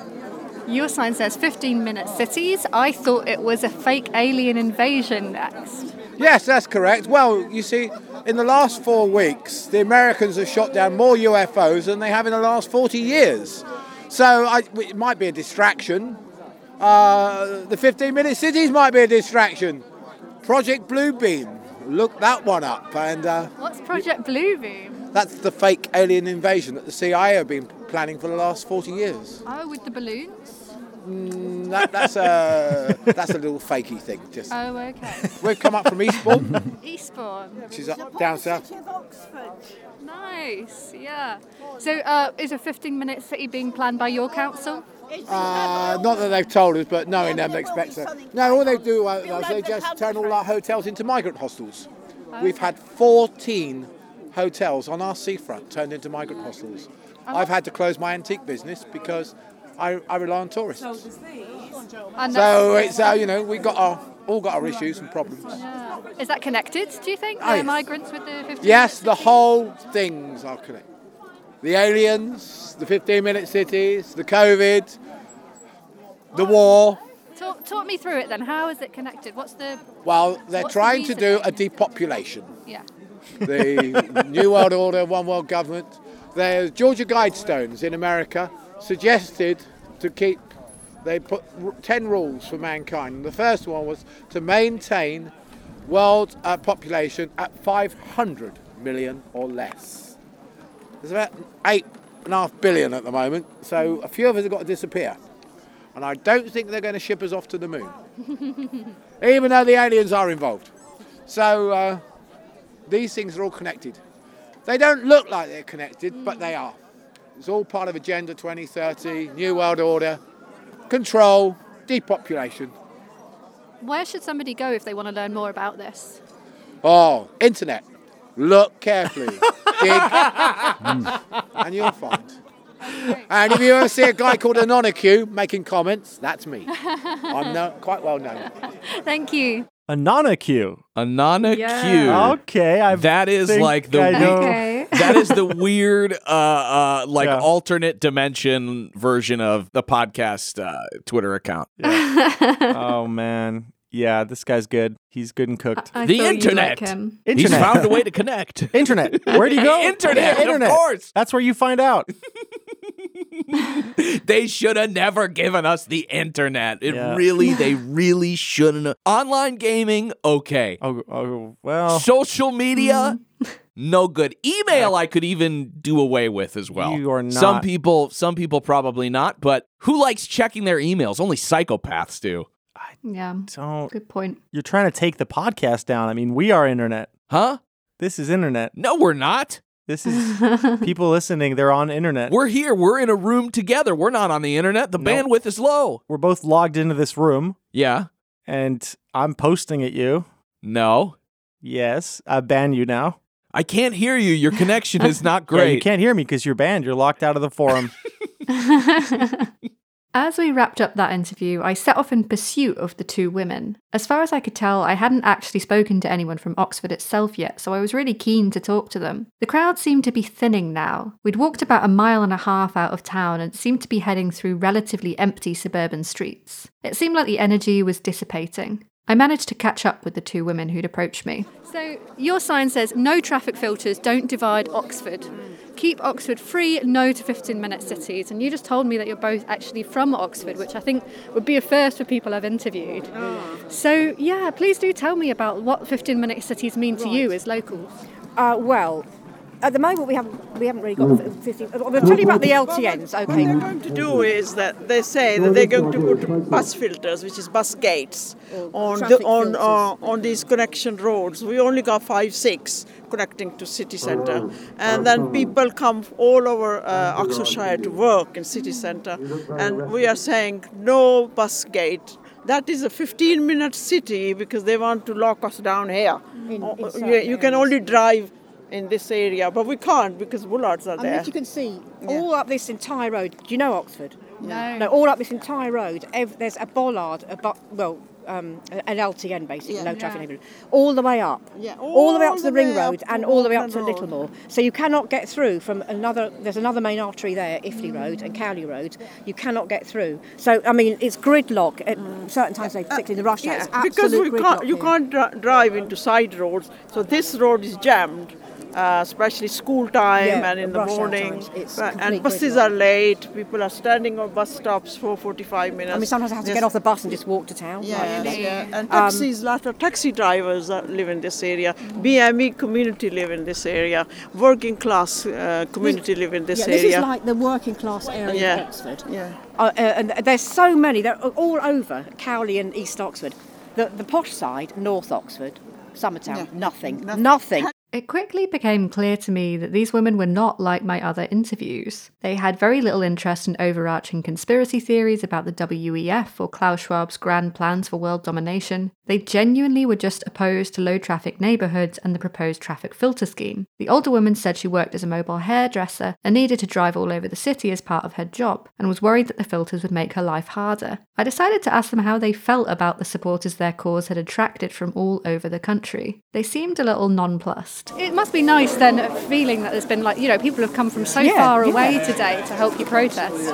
your sign says 15 minute cities. I thought it was a fake alien invasion next. Yes, that's correct. Well, you see, in the last four weeks, the Americans have shot down more UFOs than they have in the last 40 years. So I, it might be a distraction. Uh, the 15 minute cities might be a distraction. Project Bluebeam, look that one up. And uh, What's Project Bluebeam? that's the fake alien invasion that the CIA have been planning for the last 40 years. Oh, with the balloons? Mm, that, that's, a, that's a little fakey thing. Just Oh, okay. We've come up from Eastbourne. Eastbourne. which is up down south. Nice, yeah. So, uh, is a 15 minute city being planned by your council? Uh, not that they've told us, but knowing them, expect so. No, all they do uh, is they just turn all our hotels into migrant hostels. We've had 14 hotels on our seafront turned into migrant hostels. I've had to close my antique business because I, I rely on tourists. And So it's uh, you know we got our all got our issues and problems. Yeah. Is that connected, do you think? Oh, the yes. migrants with the 15 Yes, the whole things are connected. The aliens, the 15 minute cities, the COVID, the war. Talk, talk me through it then. How is it connected? What's the. Well, they're What's the trying to do a depopulation. Yeah. The New World Order, One World Government. The Georgia Guidestones in America suggested to keep, they put r- 10 rules for mankind. And the first one was to maintain world uh, population at 500 million or less. There's about eight and a half billion at the moment, so a few of us have got to disappear. And I don't think they're going to ship us off to the moon, even though the aliens are involved. So uh, these things are all connected. They don't look like they're connected, but they are. It's all part of Agenda 2030, New World Order, control, depopulation. Where should somebody go if they want to learn more about this? Oh, internet. Look carefully. Dig. and you'll find. And if you ever see a guy called Anonicu making comments, that's me. I'm no, quite well known. Thank you. Anonacue. Anonacue. Yeah. Okay, I that is think like the I know. Okay. That is the weird uh uh like Yeah. alternate dimension version of the podcast uh Twitter account. oh man. Yeah, this guy's good. He's good and cooked. I the internet. like him. He's found a way to connect. Internet. Where do you go? Internet, Yeah, of course. That's where you find out. they should have never given us the internet. It Yeah. really, they really shouldn't. have. Online gaming, okay. Oh, oh well. Social media, no good. Email, I could even do away with as well. You are not. Some people, some people probably not. But who likes checking their emails? Only psychopaths do. Yeah. Don't. Good point. You're trying to take the podcast down. I mean, we are internet. Huh? This is internet. No, we're not. This is people listening. They're on internet. We're here. We're in a room together. We're not on the internet. The Nope. bandwidth is low. We're both logged into this room, Yeah. and I'm posting at you. No. Yes, I ban you now. I can't hear you. Your connection is not Yeah, great. you can't hear me because you're banned. You're locked out of the forum. As we wrapped up that interview, I set off in pursuit of the two women. As far as I could tell, I hadn't actually spoken to anyone from Oxford itself yet, so I was really keen to talk to them. The crowd seemed to be thinning now. We'd walked about a mile and a half out of town and seemed to be heading through relatively empty suburban streets. It seemed like the energy was dissipating. I managed to catch up with the two women who'd approached me. So your sign says no traffic filters, don't divide Oxford. Keep Oxford free, no to 15 minute cities. And you just told me that you're both actually from Oxford, which I think would be a first for people I've interviewed. So, yeah, please do tell me about what 15 minute cities mean to you as locals. Uh, well, at the moment we haven't we haven't really got 15. I'll tell you about the LTNs. Okay. What they're going to do is that they say that they're going to put bus filters, which is bus gates, on the, on uh, on these connection roads. We only got five, six connecting to city centre, and then people come all over uh, Oxfordshire to work in city centre, and we are saying no bus gate. That is a 15 minute city because they want to lock us down here. In- Oh, in you, you can only drive in this area, but we can't because bullards are I mean, there. as you can see, all up this entire road. Do you know Oxford? No. No, all up this entire road. Ev- there's a bollard, a bu- well, um, an LTN basically, Yeah. low traffic Yeah. neighbourhood, all the way up. Yeah, all the way up to the the ring road and all the way up to Littlemore. So you cannot get through from another. There's another main artery there, Iffley Road and Cowley Road. You cannot get through. So I mean, it's gridlock at certain times, like, particularly in the rush hour. It's Yeah, because we can't, you here. can't dri- drive into side roads, so this road is jammed. Uh, especially school time Yeah, and in the morning, times, it's Right, and buses are late. People are standing on bus stops for 45 minutes. I mean, sometimes I have to Yes. get off the bus and just walk to town. Yeah, like yeah, yeah. And Um, taxis, lot of taxi drivers uh, live in this area. BME community live in this area. Working class uh, community live in this yeah, area. This is like the working class area Yeah, of Oxford. yeah. Uh, uh, and there's so many. They're all over Cowley and East Oxford. The, the posh side, North Oxford, Summertown, nothing. Nothing. It quickly became clear to me that these women were not like my other interviews. They had very little interest in overarching conspiracy theories about the WEF or Klaus Schwab's grand plans for world domination. They genuinely were just opposed to low traffic neighbourhoods and the proposed traffic filter scheme. The older woman said she worked as a mobile hairdresser and needed to drive all over the city as part of her job, and was worried that the filters would make her life harder. I decided to ask them how they felt about the supporters their cause had attracted from all over the country. They seemed a little nonplussed. It must be nice then, feeling that there's been like, you know, people have come from so Yeah, far yeah. away today to help you protest.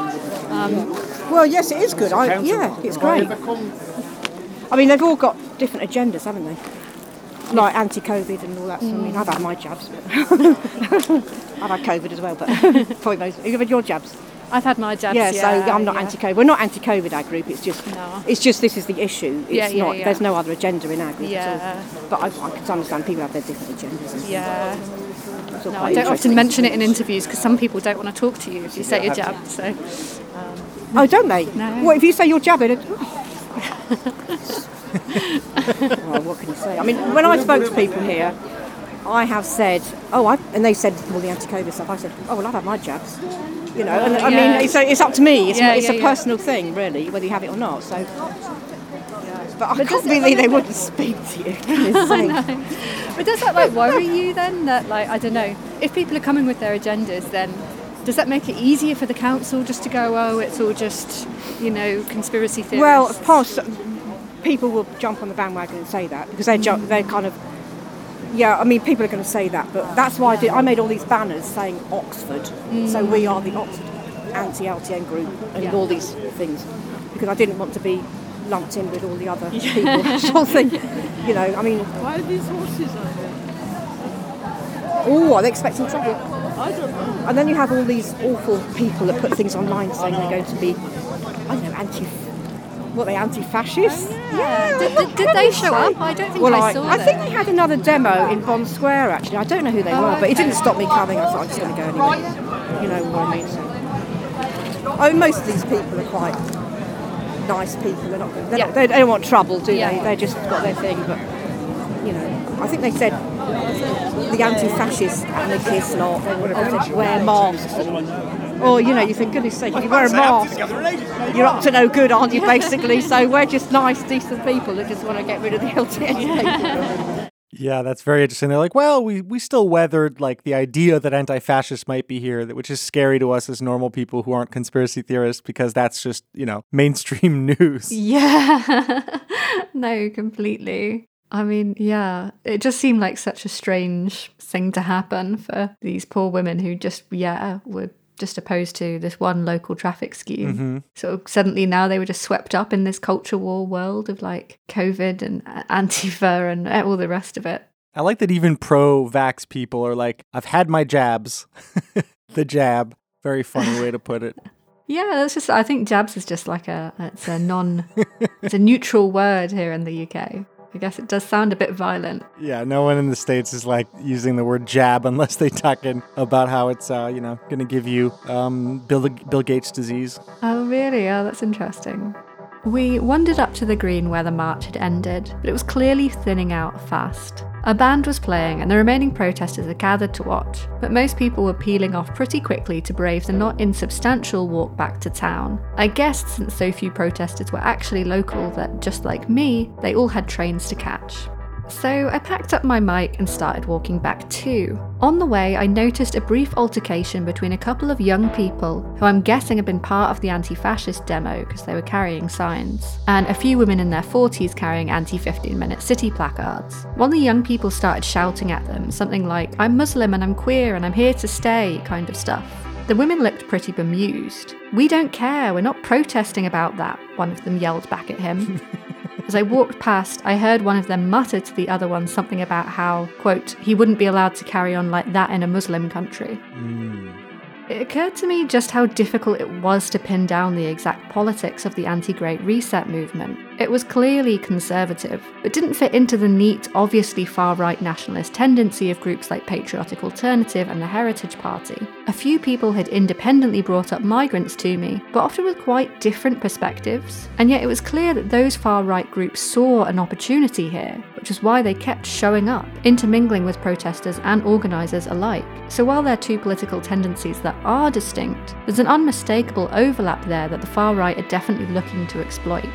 Um, Well, yes, it is good. I, yeah, it's great. I mean, they've all got different agendas, haven't they? Like anti-COVID and all that. So, I mean, I've had my jabs. I've had COVID as well, but probably most. You've had your jabs. I've had my jabs. Yeah, so yeah, I'm not yeah. anti-COVID. We're not anti-COVID our group. It's just, it's just this is the issue. It's Yeah, yeah, not. yeah. There's no other agenda in our group Yeah. at all. But I, I can understand people have their different agendas. Yeah. No, I don't often mention it in interviews because some people don't want to talk to you if you say your jab. jabbed. So, um, Oh, don't they? No. What if you say you're jabbing? It, well, what can you say? I mean, when I spoke to people here, I have said, oh, I, and they said all the anti-COVID stuff. I said, oh, well, I've had my jabs. You know, and I mean, it's, it's up to me. It's, Yeah, it's yeah, a personal thing, really, whether you have it or not. So, but I But can't it- believe they wouldn't speak to you. But does that like worry you then? That like I don't know, if people are coming with their agendas, then does that make it easier for the council just to go, oh, it's all just you know conspiracy theories? Well, of course, people will jump on the bandwagon and say that because they jump, they're kind of. Yeah, I mean, people are going to say that, but that's why I did. I made all these banners saying Oxford, so we are the Oxford anti-LTN group and Yeah. all these things, because I didn't want to be lumped in with all the other people. sort thing. You know, I mean, Why are these horses on there? oh, are they expecting trouble? I don't know. And then you have all these awful people that put things online saying they're going to be, I don't know, anti, what they, anti-fascist? Oh, yeah. Did, did, did they show up? I don't think well, I I, saw I them. think they had another demo in Bonn Square. Actually, I don't know who they Oh, were, but it didn't stop me coming. I thought I'm just going to go anyway. You know what I mean? So, I mean, most of these people are quite nice people. They're not. They're Yeah. not they don't want trouble, do Yeah. they? They just got their thing. But you know, I think they said the anti-fascist anarchists lot obviously wear masks. And, or you know, you think, goodness sake, if you wear a mask, you're up to no good, aren't you? Basically, so we're just nice, decent people that just want to get rid of the LTN. Yeah, that's very interesting. They're like, well, we, we still weathered like the idea that anti-fascists might be here, which is scary to us as normal people who aren't conspiracy theorists because that's just you know mainstream news. Yeah. no, completely. I mean, yeah, it just seemed like such a strange thing to happen for these poor women who just, yeah, were just opposed to this one local traffic scheme. Mhm. So suddenly now they were just swept up in this culture war world of like COVID and uh, Antifa and all the rest of it. I like that even pro vax people are like, I've had my jabs. the jab. Very funny way to put it. Yeah, that's just. I think jabs is just like a. It's a non. it's a neutral word here in the UK. I guess it does sound a bit violent. Yeah, no one in the States is like using the word jab unless they talking about how it's, uh, you know, going to give you um, Bill, Bill Gates disease. Oh, really? Oh, that's interesting. We wandered up to the green where the march had ended, but it was clearly thinning out fast. A band was playing, and the remaining protesters had gathered to watch, but most people were peeling off pretty quickly to brave the not insubstantial walk back to town. I guessed since so few protesters were actually local that, just like me, they all had trains to catch. So I packed up my mic and started walking back too. On the way, I noticed a brief altercation between a couple of young people who I'm guessing had been part of the anti fascist demo because they were carrying signs, and a few women in their 40s carrying anti 15 minute city placards. One of the young people started shouting at them something like, I'm Muslim and I'm queer and I'm here to stay, kind of stuff. The women looked pretty bemused. We don't care, we're not protesting about that, one of them yelled back at him. As I walked past, I heard one of them mutter to the other one something about how, quote, he wouldn't be allowed to carry on like that in a Muslim country. Hmm. It occurred to me just how difficult it was to pin down the exact politics of the anti Great Reset movement. It was clearly conservative, but didn't fit into the neat, obviously far right nationalist tendency of groups like Patriotic Alternative and the Heritage Party. A few people had independently brought up migrants to me, but often with quite different perspectives, and yet it was clear that those far right groups saw an opportunity here, which is why they kept showing up, intermingling with protesters and organisers alike. So while there are two political tendencies that are distinct, there's an unmistakable overlap there that the far right are definitely looking to exploit.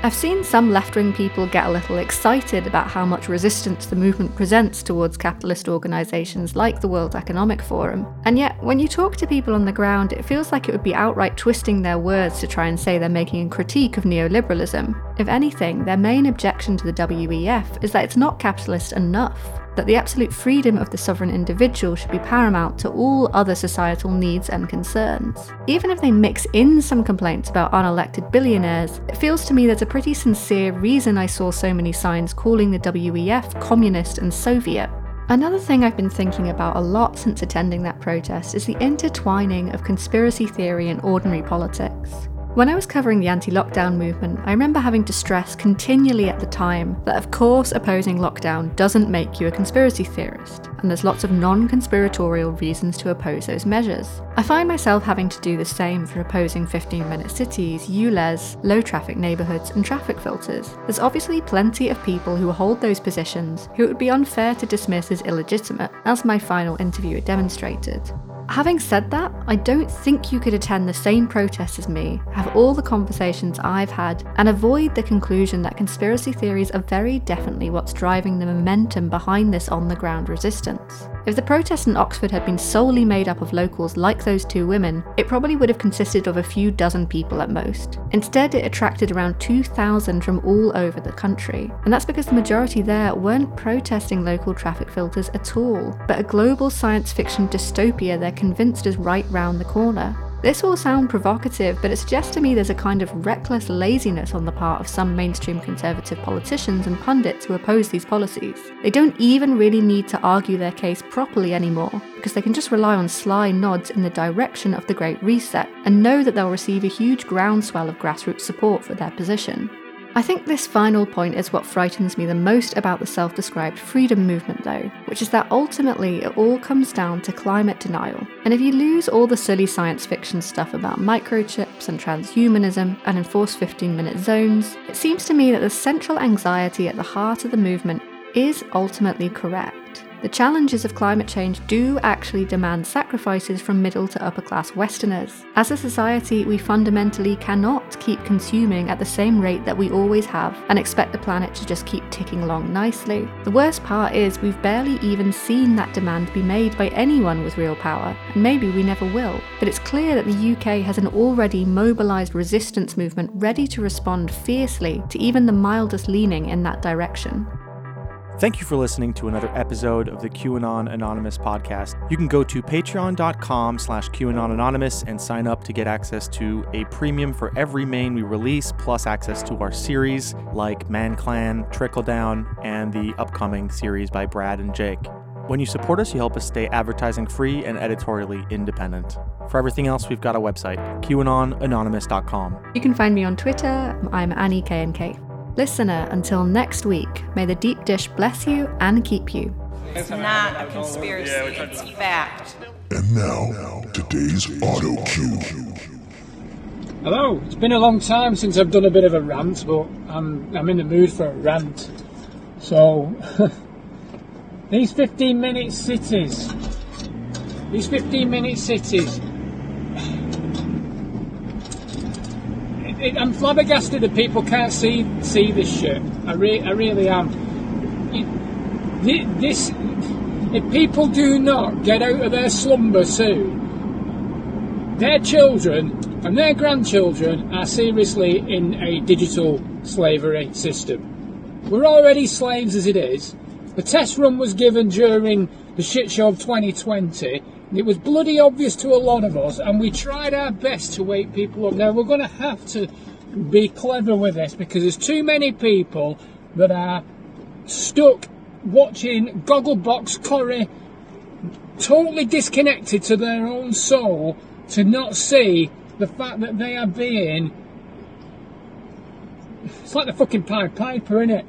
I've seen some left wing people get a little excited about how much resistance the movement presents towards capitalist organisations like the World Economic Forum, and yet when you talk to people on the ground, it feels like it would be outright twisting their words to try and say they're making a critique of neoliberalism. If anything, their main objection to the WEF is that it's not capitalist enough that the absolute freedom of the sovereign individual should be paramount to all other societal needs and concerns. Even if they mix in some complaints about unelected billionaires, it feels to me there's a pretty sincere reason I saw so many signs calling the WEF communist and Soviet. Another thing I've been thinking about a lot since attending that protest is the intertwining of conspiracy theory and ordinary politics. When I was covering the anti lockdown movement, I remember having to stress continually at the time that, of course, opposing lockdown doesn't make you a conspiracy theorist, and there's lots of non conspiratorial reasons to oppose those measures. I find myself having to do the same for opposing 15 minute cities, ULEZ, low traffic neighbourhoods, and traffic filters. There's obviously plenty of people who hold those positions who it would be unfair to dismiss as illegitimate, as my final interview demonstrated. Having said that, I don't think you could attend the same protest as me, have all the conversations I've had, and avoid the conclusion that conspiracy theories are very definitely what's driving the momentum behind this on the ground resistance. If the protest in Oxford had been solely made up of locals like those two women, it probably would have consisted of a few dozen people at most. Instead, it attracted around 2,000 from all over the country, and that's because the majority there weren't protesting local traffic filters at all, but a global science fiction dystopia they're convinced is right round the corner. This will sound provocative, but it suggests to me there's a kind of reckless laziness on the part of some mainstream conservative politicians and pundits who oppose these policies. They don't even really need to argue their case properly anymore, because they can just rely on sly nods in the direction of the Great Reset and know that they'll receive a huge groundswell of grassroots support for their position. I think this final point is what frightens me the most about the self described freedom movement, though, which is that ultimately it all comes down to climate denial. And if you lose all the silly science fiction stuff about microchips and transhumanism and enforced 15 minute zones, it seems to me that the central anxiety at the heart of the movement is ultimately correct. The challenges of climate change do actually demand sacrifices from middle to upper class Westerners. As a society, we fundamentally cannot keep consuming at the same rate that we always have and expect the planet to just keep ticking along nicely. The worst part is we've barely even seen that demand be made by anyone with real power, and maybe we never will. But it's clear that the UK has an already mobilised resistance movement ready to respond fiercely to even the mildest leaning in that direction. Thank you for listening to another episode of the QAnon Anonymous podcast. You can go to patreon.com slash QAnon Anonymous and sign up to get access to a premium for every main we release, plus access to our series like Manclan, Trickle Down, and the upcoming series by Brad and Jake. When you support us, you help us stay advertising free and editorially independent. For everything else, we've got a website, QAnonAnonymous.com. You can find me on Twitter. I'm Annie K&K. Listener, until next week, may the deep dish bless you and keep you. It's not a conspiracy, it's fact. And now, today's auto cue. Hello, it's been a long time since I've done a bit of a rant, but I'm, I'm in the mood for a rant. So, these 15 minute cities, these 15 minute cities, it, I'm flabbergasted that people can't see see this shit. I, re, I really am. It, this, if people do not get out of their slumber soon, their children and their grandchildren are seriously in a digital slavery system. We're already slaves as it is. The test run was given during the shit show of 2020. It was bloody obvious to a lot of us, and we tried our best to wake people up. Now, we're going to have to be clever with this because there's too many people that are stuck watching Gogglebox Curry, totally disconnected to their own soul, to not see the fact that they are being. It's like the fucking Pied Piper, innit?